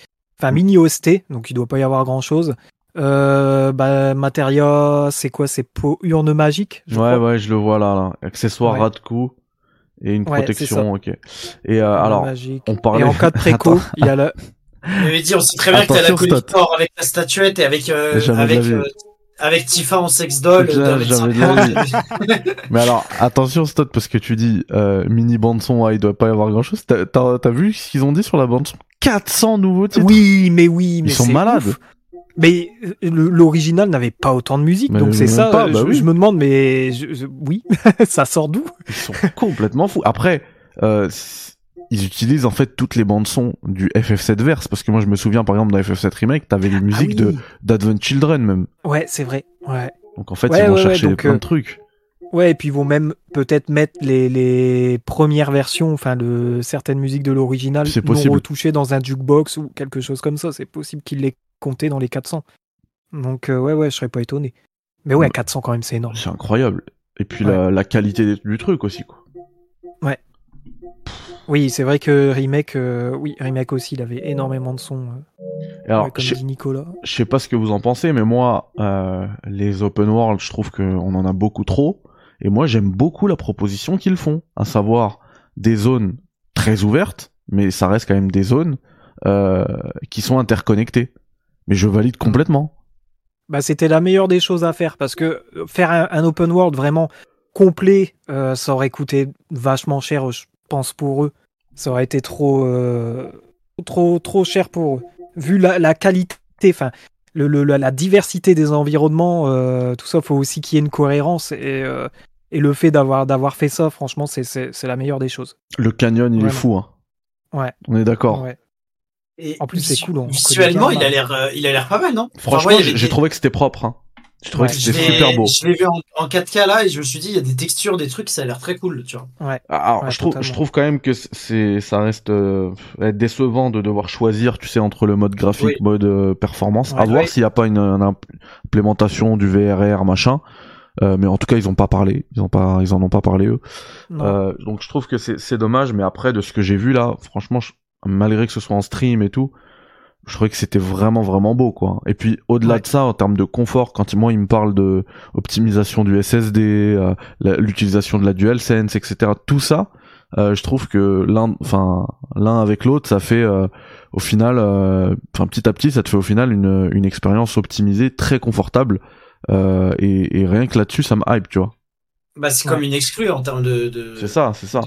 enfin mini OST, donc il doit pas y avoir grand chose. Euh, bah, Materia, c'est quoi? C'est urne magique je Ouais, crois. ouais, je le vois là, là. Accessoire Ouais. ras de cou et une Ouais, protection, ok. Et euh, alors, magique. on parlait. Et en cas de préco, il y a la. Mais dis, on sait très bien que t'as la Attention, collector avec la statuette et avec, euh, avec, euh, avec Tifa en sex doll. Mais alors, attention, Stott, parce que tu dis euh, mini bande son, ah, il doit pas y avoir grand chose. T'as, t'as- t'as vu ce qu'ils ont dit sur la bande son 400 nouveaux titres. Oui, mais oui, mais Ils sont malades. ouf. Mais euh, le- l'original n'avait pas autant de musique, Mais donc c'est ça. pas, bah je, oui. je me demande, mais je- je- oui, ça sort d'où? Ils sont complètement fous. Après, euh, ils utilisent en fait toutes les bandes son du FF7 verse, parce que moi je me souviens par exemple dans FF7 remake, t'avais les musiques Ah oui. de d'Advent Children même. Ouais, c'est vrai. Ouais. Donc en fait, Ouais, ils vont ouais, chercher donc, plein euh, de trucs. Ouais, et puis ils vont même peut-être mettre les, les premières versions, enfin de certaines musiques de l'original, C'est possible. retouchées dans un jukebox ou quelque chose comme ça. C'est possible qu'ils les comptaient dans les 400. Donc euh, ouais, ouais, je serais pas étonné. Mais ouais, 400 quand même, c'est énorme. C'est incroyable. Et puis Ouais. la, la qualité du truc aussi quoi. Oui, c'est vrai que remake, euh, oui, remake aussi, il avait énormément de sons. euh, alors, comme je- dit Nicolas. je sais pas ce que vous en pensez, mais moi, euh, les open world, je trouve qu'on en a beaucoup trop. Et moi, j'aime beaucoup la proposition qu'ils font, à savoir des zones très ouvertes, mais ça reste quand même des zones qui sont interconnectées. Mais je valide complètement. Bah, c'était la meilleure des choses à faire parce que faire un, un open world vraiment complet, ça aurait coûté vachement cher, pense, pour eux. Ça aurait été trop, euh, trop, trop cher pour eux. Vu la, la qualité, enfin, le, le- la, la diversité des environnements, euh, tout ça, faut aussi qu'il y ait une cohérence et, euh, et le fait d'avoir, d'avoir fait ça, franchement, c'est, la meilleure des choses. Le canyon, il est fou. Hein. Ouais. On est d'accord. Ouais. Et En plus, c'est cool, on Visuellement, il a l'air, euh, il a l'air pas mal, non? Franchement, Enfin, ouais, j'ai avait j'ai des- trouvé que c'était propre. Hein. J'ai trouvé que Je c'était super beau. Je l'ai vu en, en 4K là et je me suis dit, il y a des textures, des trucs, ça a l'air très cool, tu vois. Ouais. Alors, Ouais, je, trouve, je trouve quand même que c'est, ça reste euh, décevant de devoir choisir, tu sais, entre le mode graphique, Oui. mode euh, performance. Ouais. à voir s'il n'y a pas une, une implémentation du VRR, machin. Euh, mais en tout cas, ils ont pas parlé. Ils ont pas, ils en ont pas parlé eux. Euh, donc je trouve que c'est c'est dommage. Mais après, de ce que j'ai vu là, franchement, je- malgré que ce soit en stream et tout, je trouvais que c'était vraiment vraiment beau quoi. Et puis au-delà de ça, en termes de confort, quand il- moi il me parle de optimisation du SSD, euh, l'utilisation de la DualSense, etc. Tout ça, euh, je trouve que l'un, enfin l'un avec l'autre, ça fait euh, au final, euh, enfin petit à petit, ça te fait au final une une expérience optimisée très confortable. Euh, et, et rien que là-dessus, ça me hype, tu vois. Bah, c'est comme une exclue en termes de. de- C'est ça, c'est ça.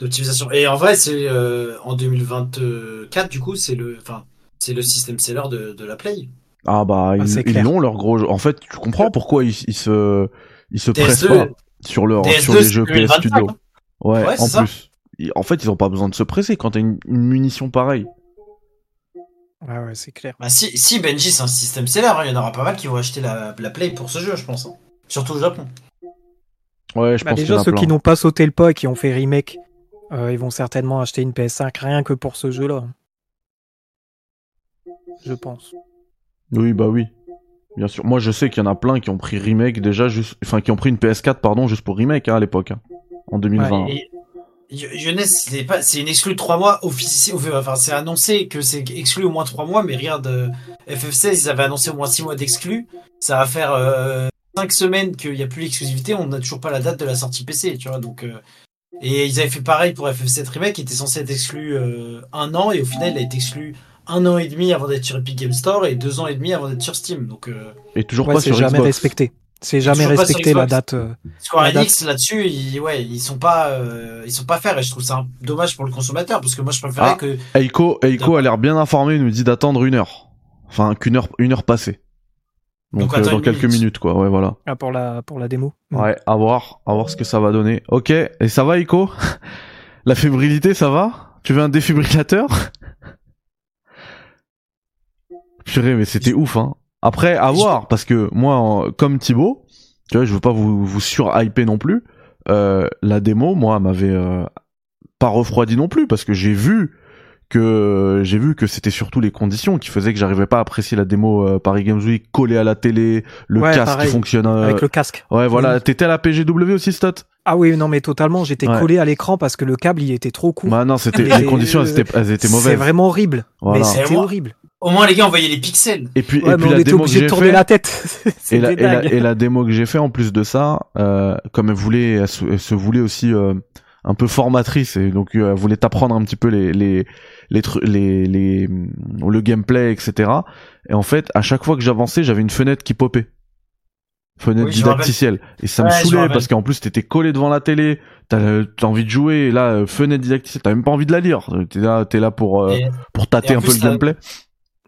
D'optimisation. Et en vrai, c'est euh, en 2024, du coup, c'est le, enfin, c'est le système seller de, de la Play. Ah bah ils, c'est ils l'ont leur gros jeu. En fait, tu comprends pourquoi ils, ils se ils se DS2, pressent pas sur leur DS2, sur les jeux PS 2025, Studio. hein. Ouais, en ça. plus. Ils- En fait, ils ont pas besoin de se presser quand t'as une, une munition pareille. Ouais, ouais, c'est clair. Bah, si, si Benji, c'est un système seller, hein, il y en aura pas mal qui vont acheter la, la Play pour ce jeu, je pense. hein. Surtout au Japon. Ouais, je Bah, pense y déjà, en a ceux plein. qui n'ont pas sauté le pas et qui ont fait remake, euh, ils vont certainement acheter une PS5 rien que pour ce jeu-là. Je pense. Oui, bah oui. Bien sûr. Moi, je sais qu'il y en a plein qui ont pris remake déjà juste enfin qui ont pris une PS4 pardon juste pour remake hein, à l'époque hein, en 2020. Et- Je- Jeunesse, c'est pas, c'est une exclue de 3 mois officielle. Enfin, c'est annoncé que c'est exclu au moins 3 mois, mais regarde, euh, FF16, ils avaient annoncé au moins 6 mois d'exclus. Ça va faire 5 semaines qu'il n'y a plus l'exclusivité. On n'a toujours pas la date de la sortie PC, tu vois. Donc, euh, et ils avaient fait pareil pour FF7 Remake, qui était censé être exclu euh, un an, et au final, il a été exclu un an et demi avant d'être sur Epic Game Store et deux ans et demi avant d'être sur Steam. Donc, euh, Et toujours Ouais, pas c'est sur jamais Xbox. respecté. C'est jamais respecté la date. euh, Square date. Enix là-dessus, ils, ouais, ils sont pas, euh, ils sont pas faire et je trouve ça un- dommage pour le consommateur parce que moi je préférais Ah, que Eiko, Eiko a l'air bien informé, il nous dit d'attendre une heure. Enfin, qu'une heure, une heure passée. Donc, Donc, euh, attends dans quelques minute. minutes, quoi. Ouais, voilà. Ah, pour la, pour la démo. Ouais, à voir, à voir ce que ça va donner. Ok, et ça va, Eiko? La fébrilité, ça va? Tu veux un défibrillateur? Purée, mais c'était ouf, hein. Après, à voir, parce que moi, comme Thibaut, tu vois, je veux pas vous, vous sur-hyper non plus. euh, la démo, moi, m'avait euh, pas refroidi non plus, parce que j'ai vu que j'ai vu que c'était surtout les conditions qui faisaient que j'arrivais pas à apprécier la démo euh, Paris Games Week collée à la télé, le Ouais, casque pareil, qui fonctionne euh, avec le casque. Ouais, voilà. Oui. T'étais à la PGW aussi, Stot Ah oui, non, mais totalement. J'étais Ouais. collé à l'écran parce que le câble, il était trop court. Bah non, c'était les conditions, elles étaient, elles étaient mauvaises. C'est vraiment horrible. Voilà. Mais c'était horrible. Au moins les gars on voyait les pixels. Et puis, Ouais, et puis on la était obligé de j'ai tourner fait, la tête. et la, et, la, dingue. et la démo que j'ai fait en plus de ça, euh, comme elle voulait, elle se, elle se voulait aussi euh, un peu formatrice et donc euh, elle voulait t'apprendre un petit peu les les les, tru- les les le gameplay etc. Et en fait, à chaque fois que j'avançais, j'avais une fenêtre qui popait. Fenêtre Oui, didacticielle. Et ça Ouais, me saoulait parce qu'en plus t'étais collé devant la télé, t'as envie de jouer, et là euh, fenêtre didacticielle, t'as même pas envie de la lire. T'es là, t'es là pour euh, Et- pour tâter un peu plus, le t'as-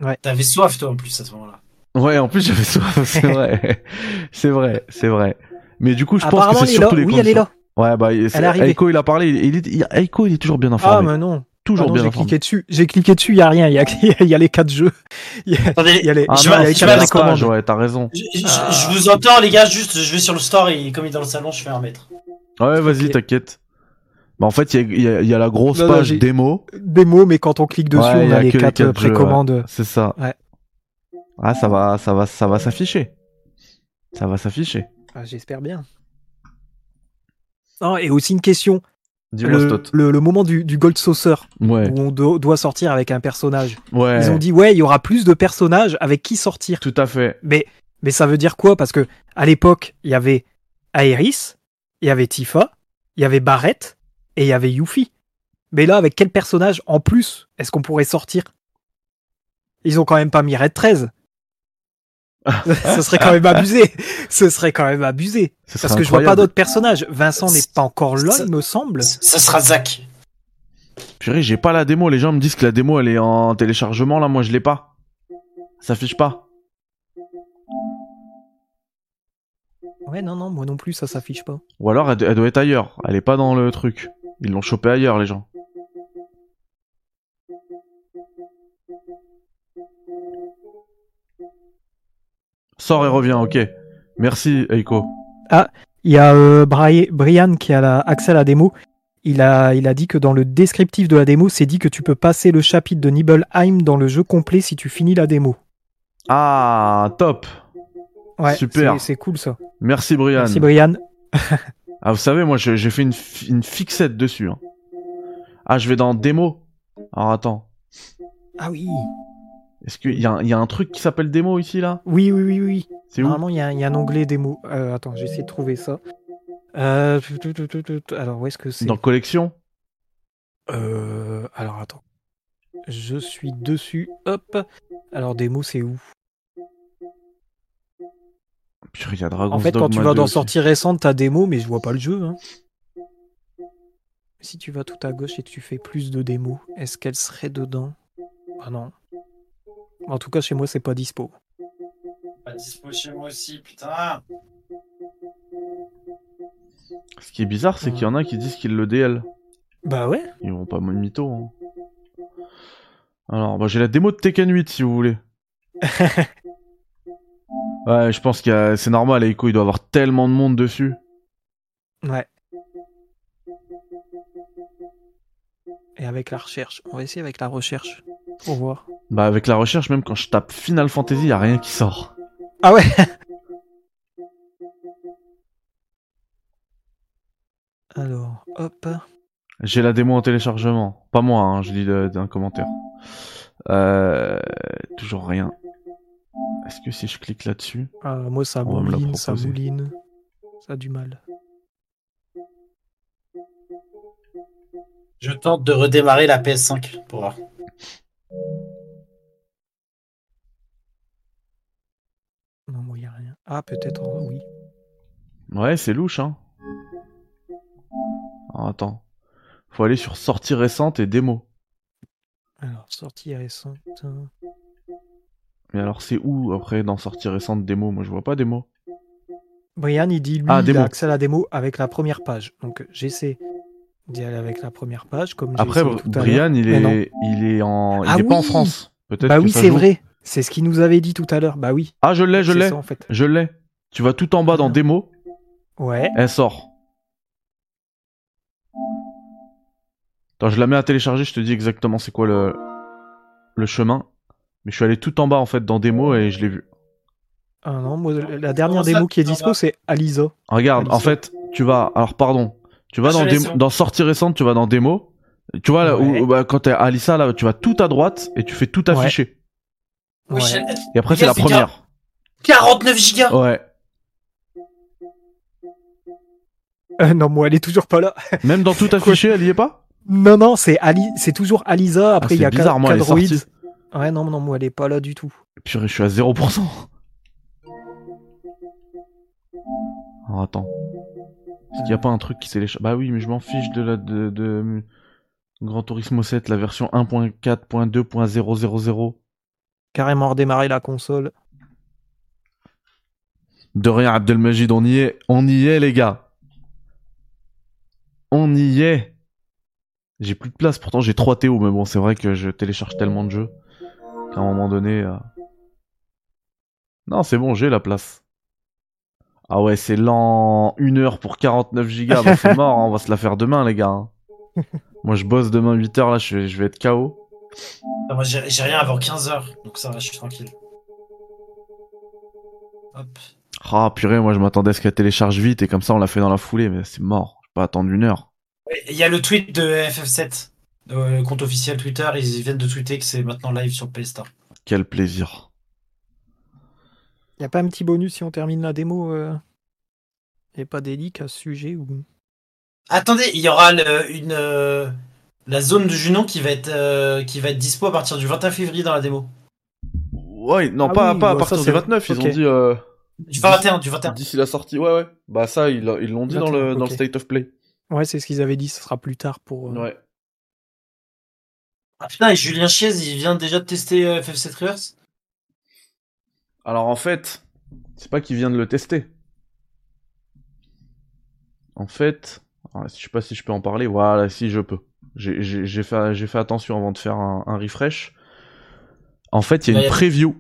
gameplay. T'avais soif toi en plus à ce moment-là. Ouais, en plus j'avais soif, c'est vrai. c'est vrai, c'est vrai. Mais du coup, je pense que Apparemment, c'est elle est surtout là. les Oui, elle est là. Ouais, bah. Eiko, il a parlé, il, il est, il- Eiko, il est toujours bien Ah, informé. mais non. Toujours Ah non, bien J'ai informé. cliqué dessus. J'ai cliqué dessus, il y a rien. Il y a, il y a les quatre jeux. Il y a, Attendez, il y a les, Ah Je non, vais- il y a je les vais quatre à la pages, commande. ouais, t'as raison. Je, je- je vous entends les gars, juste je vais sur le store et comme il est dans le salon, je fais un mètre. Ouais, vas-y, t'inquiète. Bah, en fait, il y a, il y a- il y a la grosse Non, page démo. Démo, mais quand on clique dessus, Ouais, on a a les quatre, précommandes. ouais. C'est ça. Ouais. Ah, ça va, ça va, ça va s'afficher. Ça va s'afficher. Ah, J'espère bien. Non, et aussi une question. Le, le, le moment du, du Gold Saucer, Ouais. où on do- doit sortir avec un personnage. Ouais. Ils ont dit, ouais, il y aura plus de personnages avec qui sortir. Tout à fait. Mais, mais ça veut dire quoi? Parce que à l'époque, il y avait Aeris, il y avait Tifa, il y avait Barrett et il y avait Yuffie. Mais là, avec quel personnage en plus est-ce qu'on pourrait sortir? Ils ont quand même pas mis Red 13. Ce serait quand même abusé. Ce serait quand même abusé. Ce Parce que je vois pas d'autres personnages. Vincent n'est pas encore là, il me semble. Ça sera Zach. Purée, j'ai pas la démo. Les gens me disent que la démo, elle est en téléchargement. Là, moi, je l'ai pas. Ça affiche pas. Ouais, non, non, moi non plus, ça s'affiche pas. Ou alors, elle, elle doit être ailleurs. Elle est pas dans le truc. Ils l'ont chopé ailleurs, les gens. Sors et reviens, ok. Merci, Eiko. Ah, il y a euh, Bri- Brian qui a la- accès à la démo. Il a, il a dit que dans le descriptif de la démo, c'est dit que tu peux passer le chapitre de Nibelheim dans le jeu complet si tu finis la démo. Ah, top. Ouais, Super. c'est- c'est cool ça. Merci Brian. Merci Brian. Ah, vous savez, moi, j'ai fait une, fi- une fixette dessus. hein. Ah, je vais dans démo. Alors, attends. Ah oui. Est-ce qu'il y, a un- il y a un truc qui s'appelle démo ici, là? Oui, oui, oui, oui. C'est où? Normalement, il y, a- il y a un onglet démo. Euh, attends, j'essaie de trouver ça. Euh. Alors, où est-ce que c'est? Dans collection? Euh, alors, attends. Je suis dessus. Hop. Alors, démo, c'est où? Purée, il y a Dragon's En fait, quand tu vas 2 dans sortie récente, t'as démo, mais je vois pas le jeu. hein. Si tu vas tout à gauche et tu fais plus de démos, est-ce qu'elle serait dedans? Ah non. En tout cas, chez moi, c'est pas dispo. Pas dispo chez moi aussi, putain. Ce qui est bizarre, c'est qu'il y en a qui disent qu'ils le DL. Bah ouais. Ils vont pas mytho. Hein. Alors, bah, j'ai la démo de Tekken 8 si vous voulez. ouais, je pense que c'est normal, Eiko, il doit avoir tellement de monde dessus. Ouais. Et avec la recherche. On va essayer avec la recherche. Pour voir. Bah, avec la recherche, même quand je tape Final Fantasy, y a rien qui sort. Ah ouais Alors, hop. J'ai la démo en téléchargement. Pas moi, hein, je lis d'un commentaire. Euh, toujours rien. Est-ce que si je clique là-dessus Ah, moi, ça On va me la mouline, ça proposer. mouline. Ça a du mal. Je tente de redémarrer la PS5 pour voir. Non, moi, y a rien. Ah, peut-être, en- oui. Ouais, c'est louche, hein. Alors, attends. Faut aller sur sortie récente et démo. Alors, sortie récente. Mais alors, c'est où après dans sortie récente démo? Moi, je vois pas démo. Brian, il dit lui, Ah, il a accès à la démo avec la première page. Donc, j'essaie d'y aller avec la première page. Comme Après, tout Brian, il est, il est en, il Ah est pas en France. Peut-être. Bah oui, c'est vrai. C'est ce qu'il nous avait dit tout à l'heure. Bah oui. Ah, je l'ai, je l'ai. en fait. Je l'ai. Tu vas tout en bas dans démo. Ouais. Elle sort. Attends, je la mets à télécharger, je te dis exactement c'est quoi le, le chemin. Mais je suis allé tout en bas en fait dans démo et je l'ai vu. Ah non, moi, la dernière ça, démo qui est dispo, c'est Alisa. Regarde, en Alisa. fait, tu vas. Alors, pardon. Tu vas Ah, dans, démo- dans sortie récente, tu vas dans démo. Tu vois, là, Ouais. où, bah, quand t'es à Alissa, là, tu vas tout à droite et tu fais tout afficher. Ouais. Et après, c'est la première. 49 gigas Ouais. Euh, non, moi, elle est toujours pas là. Même dans tout affiché, elle y est pas? Non, non, c'est Ali... c'est toujours Alisa. Après, Ah, il y a bizarre, moi, elle est Cadroid. sortie. Ouais, non, non, moi, elle est pas là du tout. Purée, je suis à 0%. Alors, attends. Est-ce qu'il y a pas un truc qui télécharge Bah oui, mais je m'en fiche de la de, de Gran Turismo 7, la version 1.4.2.000. Carrément redémarrer la console. De rien, Abdelmajid, on y est. On y est, les gars. On y est. J'ai plus de place, pourtant j'ai 3 Théo, mais bon, c'est vrai que je télécharge tellement de jeux qu'à un moment donné. euh, Non, c'est bon, j'ai la place. Ah ouais, c'est lent. Une heure pour 49 gigas, bah, c'est mort, hein, on va se la faire demain, les gars. hein. Moi, je bosse demain 8 heures, là, je vais, je vais être KO. Non, Moi, j'ai j'ai rien avant 15h, donc ça va, je suis tranquille. Hop. Ah, purée, moi, je m'attendais à ce qu'elle télécharge vite, et comme ça, on l'a fait dans la foulée, mais c'est mort. Je vais pas attendre une heure. Il y a le tweet de FF7, euh, compte officiel Twitter, ils viennent de tweeter que c'est maintenant live sur PS Store. Quel plaisir. Y a pas un petit bonus si on termine la démo euh... A pas des leaks à ce sujet ou... Attendez, il y aura le- une euh, la zone de Junon qui va être euh, qui va être dispo à partir du 21 février dans la démo. Ouais, non, Ah pas, oui, pas à bah, partir du c'est- 29, ils ok. ont dit. euh, Du 21, du 21. D'ici la sortie, ouais, ouais. Bah, ça, ils ils l'ont dit dans le, 21, dans le State of Play. Ouais, c'est ce qu'ils avaient dit, ça sera plus tard pour... euh, Ouais. Ah putain, et Julien Chiez, il vient déjà de tester euh, FF7 Reverse Alors, en fait, c'est pas qu'il vient de le tester. En fait, je sais pas si je peux en parler. Voilà, si je peux. J'ai- fait, attention avant de faire un, un refresh. En fait, il y a une preview.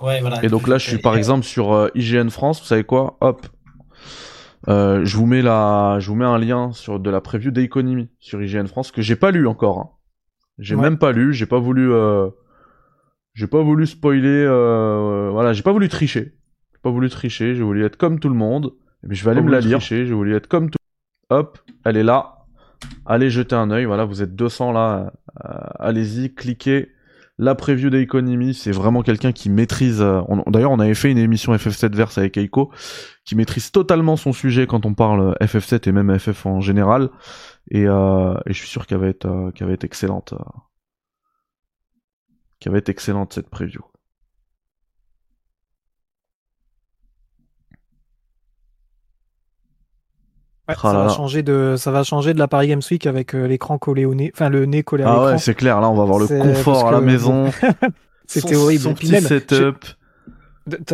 Ouais, voilà. Et donc là, je suis par exemple sur euh, IGN France. Vous savez quoi? Hop. Euh, je vous mets la, je vous mets un lien sur de la preview d'Economy sur IGN France que j'ai pas lu encore. hein. J'ai Ouais. même pas lu. J'ai pas voulu, euh, j'ai pas voulu spoiler. euh, voilà, j'ai pas voulu tricher. J'ai pas voulu tricher, j'ai voulu être comme tout le monde. Et puis je vais aller me la lire. J'ai voulu être comme tout. Hop, elle est là. Allez jeter un œil. Voilà, vous êtes 200 là. Euh, Allez-y, cliquez. La preview d'Economy, c'est vraiment quelqu'un qui maîtrise. euh, on- D'ailleurs, on avait fait une émission FF7 Verse avec Eiko, qui maîtrise totalement son sujet quand on parle FF7 et même FF en général. Et, euh, et je suis sûr qu'elle va être, euh, qu'elle va être excellente. euh, qu'elle va être excellente cette preview. Ouais, Ah ça, va changer de, ça va changer de la Paris Games Week avec euh, l'écran collé au nez, enfin le nez collé à Ah l'écran. ouais, c'est clair. Là, on va avoir le confort à la maison. C'était horrible. Son petit setup.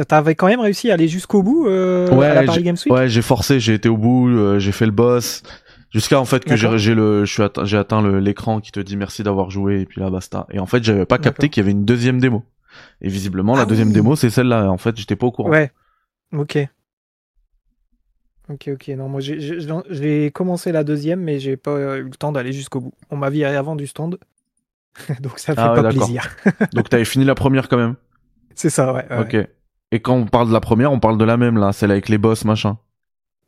T'avais quand même réussi à aller jusqu'au bout euh, ouais, à la Paris Games Week? ouais, j'ai forcé, j'ai été au bout, euh, j'ai fait le boss. Jusqu'à en fait que j'ai le, je suis atteint, j'ai atteint le- l'écran qui te dit merci d'avoir joué et puis là basta. Et en fait, j'avais pas capté qu'il y avait une deuxième démo. Et visiblement, la Ah deuxième oui. démo, c'est celle-là. En fait, j'étais pas au courant. Ouais. Ok. Ok, ok. Non, moi j'ai- commencé la deuxième, mais j'ai pas euh, eu le temps d'aller jusqu'au bout. On m'a viré avant du stand, donc ça fait Ah ouais, pas plaisir. Donc t'avais fini la première quand même. C'est ça, ouais. ouais. ok. Et quand on parle de la première, on parle de la même là, celle avec les boss machin.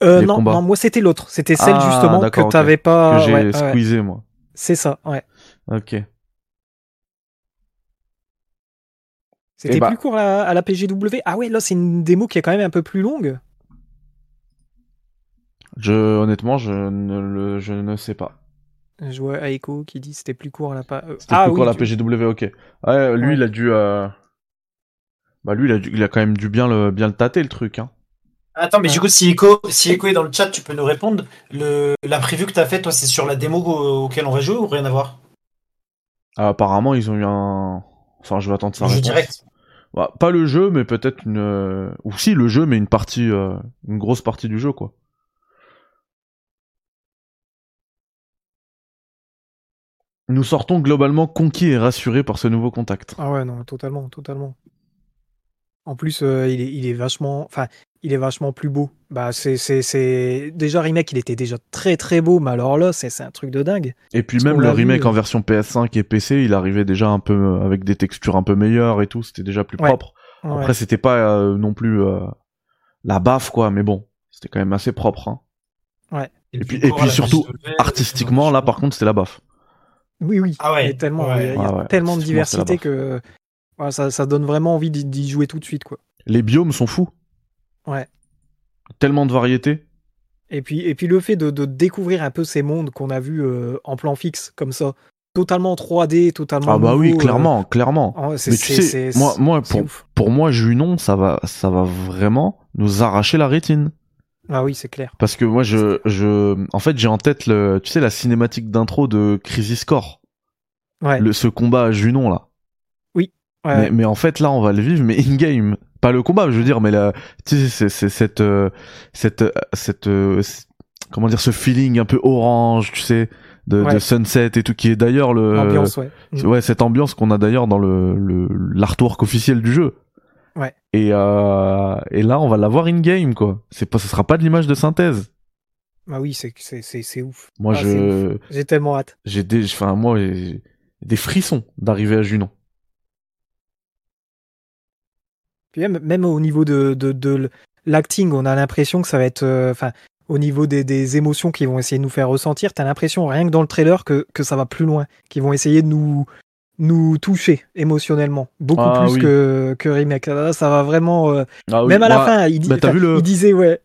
Euh, non, combats. non, moi c'était l'autre. C'était celle Ah, justement que d'accord, ok. t'avais pas. Que j'ai ouais, ouais. squeezé moi. C'est ça, ouais. Ok. C'était Eh bah. plus court à, à la PGW. Ah ouais, là c'est une démo qui est quand même un peu plus longue. Je honnêtement, je ne le, je ne sais pas. Je vois Aiko qui dit c'était plus court à la. pa- euh, C'était ah plus oui, court la tu- PGW, ok. Ouais, lui, Ouais. il a dû. euh, Bah lui, il a, dû- il a quand même dû bien le, bien le tâter le truc. Hein. Attends, mais du coup, si Echo, si Echo est dans le chat, tu peux nous répondre. Le, la preview que t'as fait, toi, c'est sur la démo au- auquel on va jouer ou rien à voir? Ah, apparemment, ils ont eu un. Enfin, je vais attendre sa Le jeu réponse. direct. Bah, pas le jeu, mais peut-être une. euh, Ou si le jeu, mais une partie, euh, une grosse partie du jeu, quoi. Nous sortons globalement conquis et rassurés par ce nouveau contact. Ah ouais, non, totalement, totalement. En plus, euh, il, est, il est vachement, enfin, il est vachement plus beau. Bah, c'est, c'est, c'est déjà remake, il était déjà très très beau, mais alors là, c'est, c'est un truc de dingue. Et puis Parce même le vu, remake euh, en version PS5 et PC, il arrivait déjà un peu euh, avec des textures un peu meilleures et tout, c'était déjà plus Ouais. propre. Ouais. Après c'était pas euh, non plus euh, la baffe quoi, mais bon, c'était quand même assez propre. Hein. Ouais. Et, puis, et puis surtout artistiquement là par contre c'était la baffe. Oui, oui. Ah ouais, Il y a tellement, ouais. il y a- il y a Ouais, ouais, tellement de diversité que ça, ça donne vraiment envie d'y, d'y jouer tout de suite, quoi. Les biomes sont fous, Ouais. tellement de variétés. Et puis, et puis le fait de, de découvrir un peu ces mondes qu'on a vus euh, en plan fixe, comme ça, totalement 3D, totalement. Ah bah oui, nouveau, euh, clairement, clairement. oh, Mais tu sais, moi, moi pour, pour moi Junon, ça va, ça va vraiment nous arracher la rétine. Ah oui, c'est clair. Parce que moi, je, je, en fait, j'ai en tête le, tu sais, la cinématique d'intro de Crisis Core. Ouais. Le, ce combat à Junon, là. Oui. Ouais, mais, ouais. mais en fait, là, on va le vivre, mais in-game. Pas le combat, je veux dire, mais la, tu sais, c'est, cette, euh, cette, euh, cette, euh, comment dire, ce feeling un peu orange, tu sais, de, Ouais. de sunset et tout, qui est d'ailleurs le, L'ambiance, ouais. Mm. ouais, cette ambiance qu'on a d'ailleurs dans le, le, l'artwork officiel du jeu. Ouais. Et, euh, et là, on va l'avoir in-game, quoi. C'est pas, ce sera pas de l'image de synthèse. Ah oui, c'est, c'est, c'est, c'est ouf. Moi, Ah, je. J'ai tellement hâte. j'ai des, enfin, moi, j'ai des frissons d'arriver à Junon. Puis même, même au niveau de, de, de l'acting, on a l'impression que ça va être. euh, Enfin, au niveau des, des émotions qu'ils vont essayer de nous faire ressentir, t'as l'impression, rien que dans le trailer, que, que ça va plus loin. Qu'ils vont essayer de nous, nous toucher émotionnellement. Beaucoup Ah plus oui. que, que Remake. Là, ça va vraiment. euh, Ah oui, même à la fin, il, bah, t'as enfin, vu le- il disait, ouais.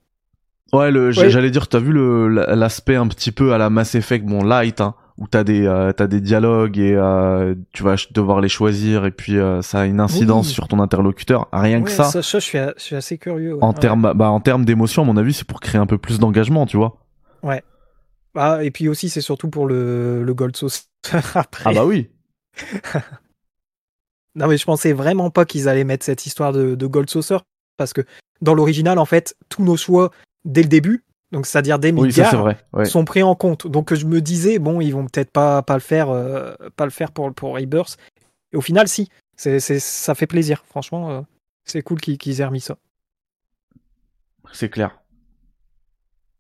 Ouais, Ouais. j'allais dire, t'as vu l'aspect un petit peu à la Mass Effect, bon, light, hein, où t'as des, euh, t'as des dialogues et euh, tu vas devoir les choisir et puis euh, ça a une incidence Oui. sur ton interlocuteur. Rien que ça, ça, je, suis, je suis assez curieux. ouais. en Ouais. termes, bah, en termes d'émotion, à mon avis, c'est pour créer un peu plus d'engagement, tu vois. Ouais. Ah, et puis aussi, c'est surtout pour le, le Gold Sauce après. Ah bah oui. Non, mais je pensais vraiment pas qu'ils allaient mettre cette histoire de, de Gold Saucer parce que dans l'original, en fait, tous nos choix dès le début, donc c'est-à-dire Oui, c'est vrai, ouais. sont pris en compte. Donc je me disais, bon, ils vont peut-être pas, pas le faire, euh, pas le faire pour, pour Rebirth. Et au final, si. C'est, ça fait plaisir, franchement. euh, c'est cool qu'ils, qu'ils aient remis ça. C'est clair.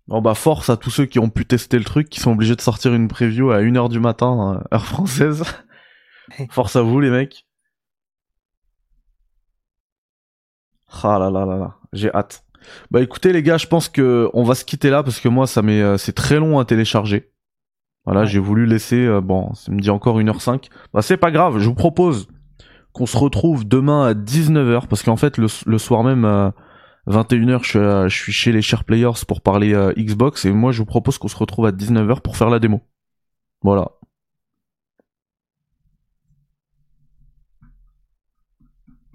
Bon bah force à tous ceux qui ont pu tester le truc, qui sont obligés de sortir une preview à 1h du matin, euh, heure française. force à vous les mecs. Ah là là là là, j'ai hâte. Bah écoutez les gars, je pense que on va se quitter là parce que moi ça m'est euh, c'est très long à télécharger. Voilà, j'ai voulu laisser euh, bon, ça me dit encore 1h05. Bah c'est pas grave, je vous propose qu'on se retrouve demain à 19h parce qu'en fait le, le soir même à 21h je, je suis chez les Share Players pour parler euh, Xbox et moi je vous propose qu'on se retrouve à 19h pour faire la démo. Voilà.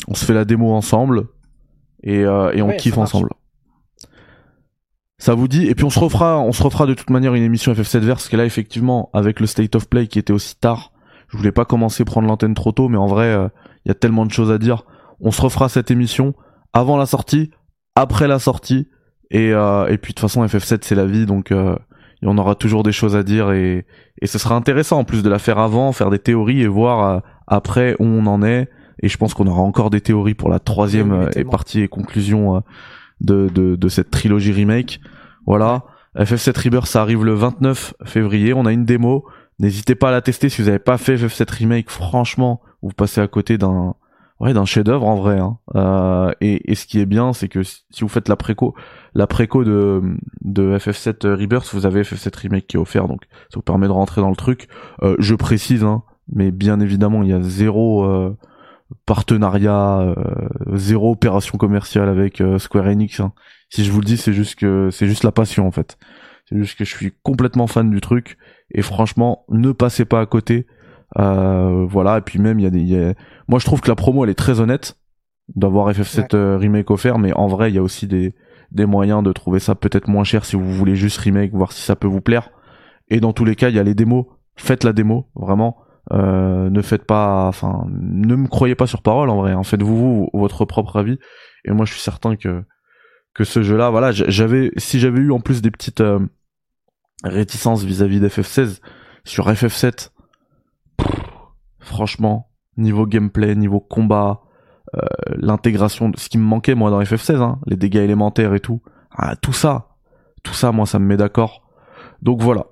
On se fait la démo ensemble et, euh, et on Ouais, kiffe ensemble. Ça vous dit Et puis on se refera, on se refera de toute manière une émission FF7 Verse, parce que là effectivement avec le State of Play qui était aussi tard, je voulais pas commencer à prendre l'antenne trop tôt, mais en vrai euh, il y a tellement de choses à dire. On se refera cette émission avant la sortie, après la sortie, et euh, et puis de toute façon FF7 c'est la vie, donc euh, en aura toujours des choses à dire et et ce sera intéressant en plus de la faire avant, faire des théories et voir euh, après où on en est. Et je pense qu'on aura encore des théories pour la troisième Oui, euh, partie et conclusion euh, de, de, de cette trilogie remake. Voilà. FF7 Rebirth, ça arrive le 29 février. On a une démo. N'hésitez pas à la tester si vous n'avez pas fait FF7 Remake. Franchement, vous passez à côté d'un ouais d'un chef-d'œuvre en vrai. Hein. Euh, et, et ce qui est bien, c'est que si vous faites la préco, la préco de de FF7 Rebirth, vous avez FF7 Remake qui est offert, donc ça vous permet de rentrer dans le truc. Euh, je précise, hein, mais bien évidemment, il y a zéro euh, partenariat, euh, zéro opération commerciale avec euh, Square Enix. hein. Si je vous le dis, c'est juste que c'est juste la passion en fait. C'est juste que je suis complètement fan du truc et franchement, ne passez pas à côté. Euh, voilà, et puis même il y a des, y a- moi je trouve que la promo elle est très honnête d'avoir FF7 euh, remake offert, mais en vrai il y a aussi des des moyens de trouver ça peut-être moins cher si vous voulez juste remake, voir si ça peut vous plaire. Et dans tous les cas, il y a les démos. Faites la démo, vraiment. Euh, ne faites pas, enfin, ne me croyez pas sur parole en vrai. hein. Faites-vous vous, votre propre avis. Et moi, je suis certain que que ce jeu-là, voilà, j'avais, si j'avais eu en plus des petites euh, réticences vis-à-vis d'FF16 sur FF7, pff, franchement, niveau gameplay, niveau combat, euh, l'intégration, ce qui me manquait moi dans FF16, hein, les dégâts élémentaires et tout, ah, tout ça, tout ça, moi, ça me met d'accord. Donc voilà.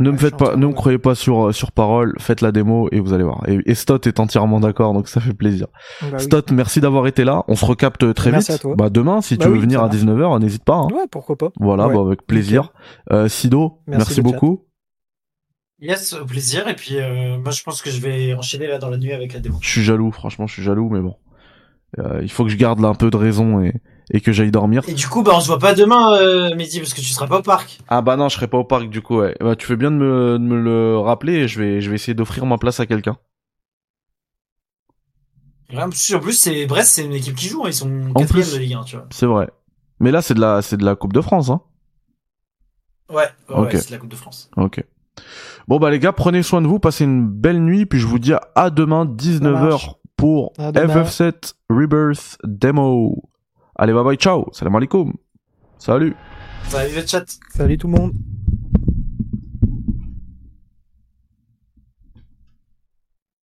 Ne me faites pas, ne me croyez pas sur euh, sur parole, faites la démo et vous allez voir. Et, et Stott est entièrement d'accord, donc ça fait plaisir. Bah oui. Stott, merci d'avoir été là. On se recapte très Merci vite. à toi. Bah demain, si Bah tu veux venir à marche. 19h, n'hésite pas. hein. Ouais, pourquoi pas. Voilà, Ouais. bah, avec plaisir. Euh, Sido, Merci, merci, le chat. beaucoup. Yes, au plaisir. Et puis, euh, moi, je pense que je vais enchaîner là dans la nuit avec la démo. Je suis jaloux, franchement, je suis jaloux, mais bon. Euh, il faut que je garde là un peu de raison et, et que j'aille dormir. Et du coup, bah, on se voit pas demain, euh, midi, parce que tu seras pas au parc. Ah bah non, je serai pas au parc du coup, ouais. Bah, tu fais bien de me, de me le rappeler et je vais, je vais essayer d'offrir ma place à quelqu'un. En plus, en plus, c'est Brest, c'est une équipe qui joue. hein, Ils sont En quatrième plus. de Ligue 1, tu vois. C'est vrai. Mais là, c'est de la, c'est de la Coupe de France, hein. Ouais, ouais, c'est la Coupe de France. Ok. Bon bah les gars, prenez soin de vous, passez une belle nuit, puis je vous dis à demain 19h marche. pour À demain. FF7 Rebirth Demo. Allez bye bye, ciao, salam alaikum. Salut. Va, le chat. Salut tout le monde.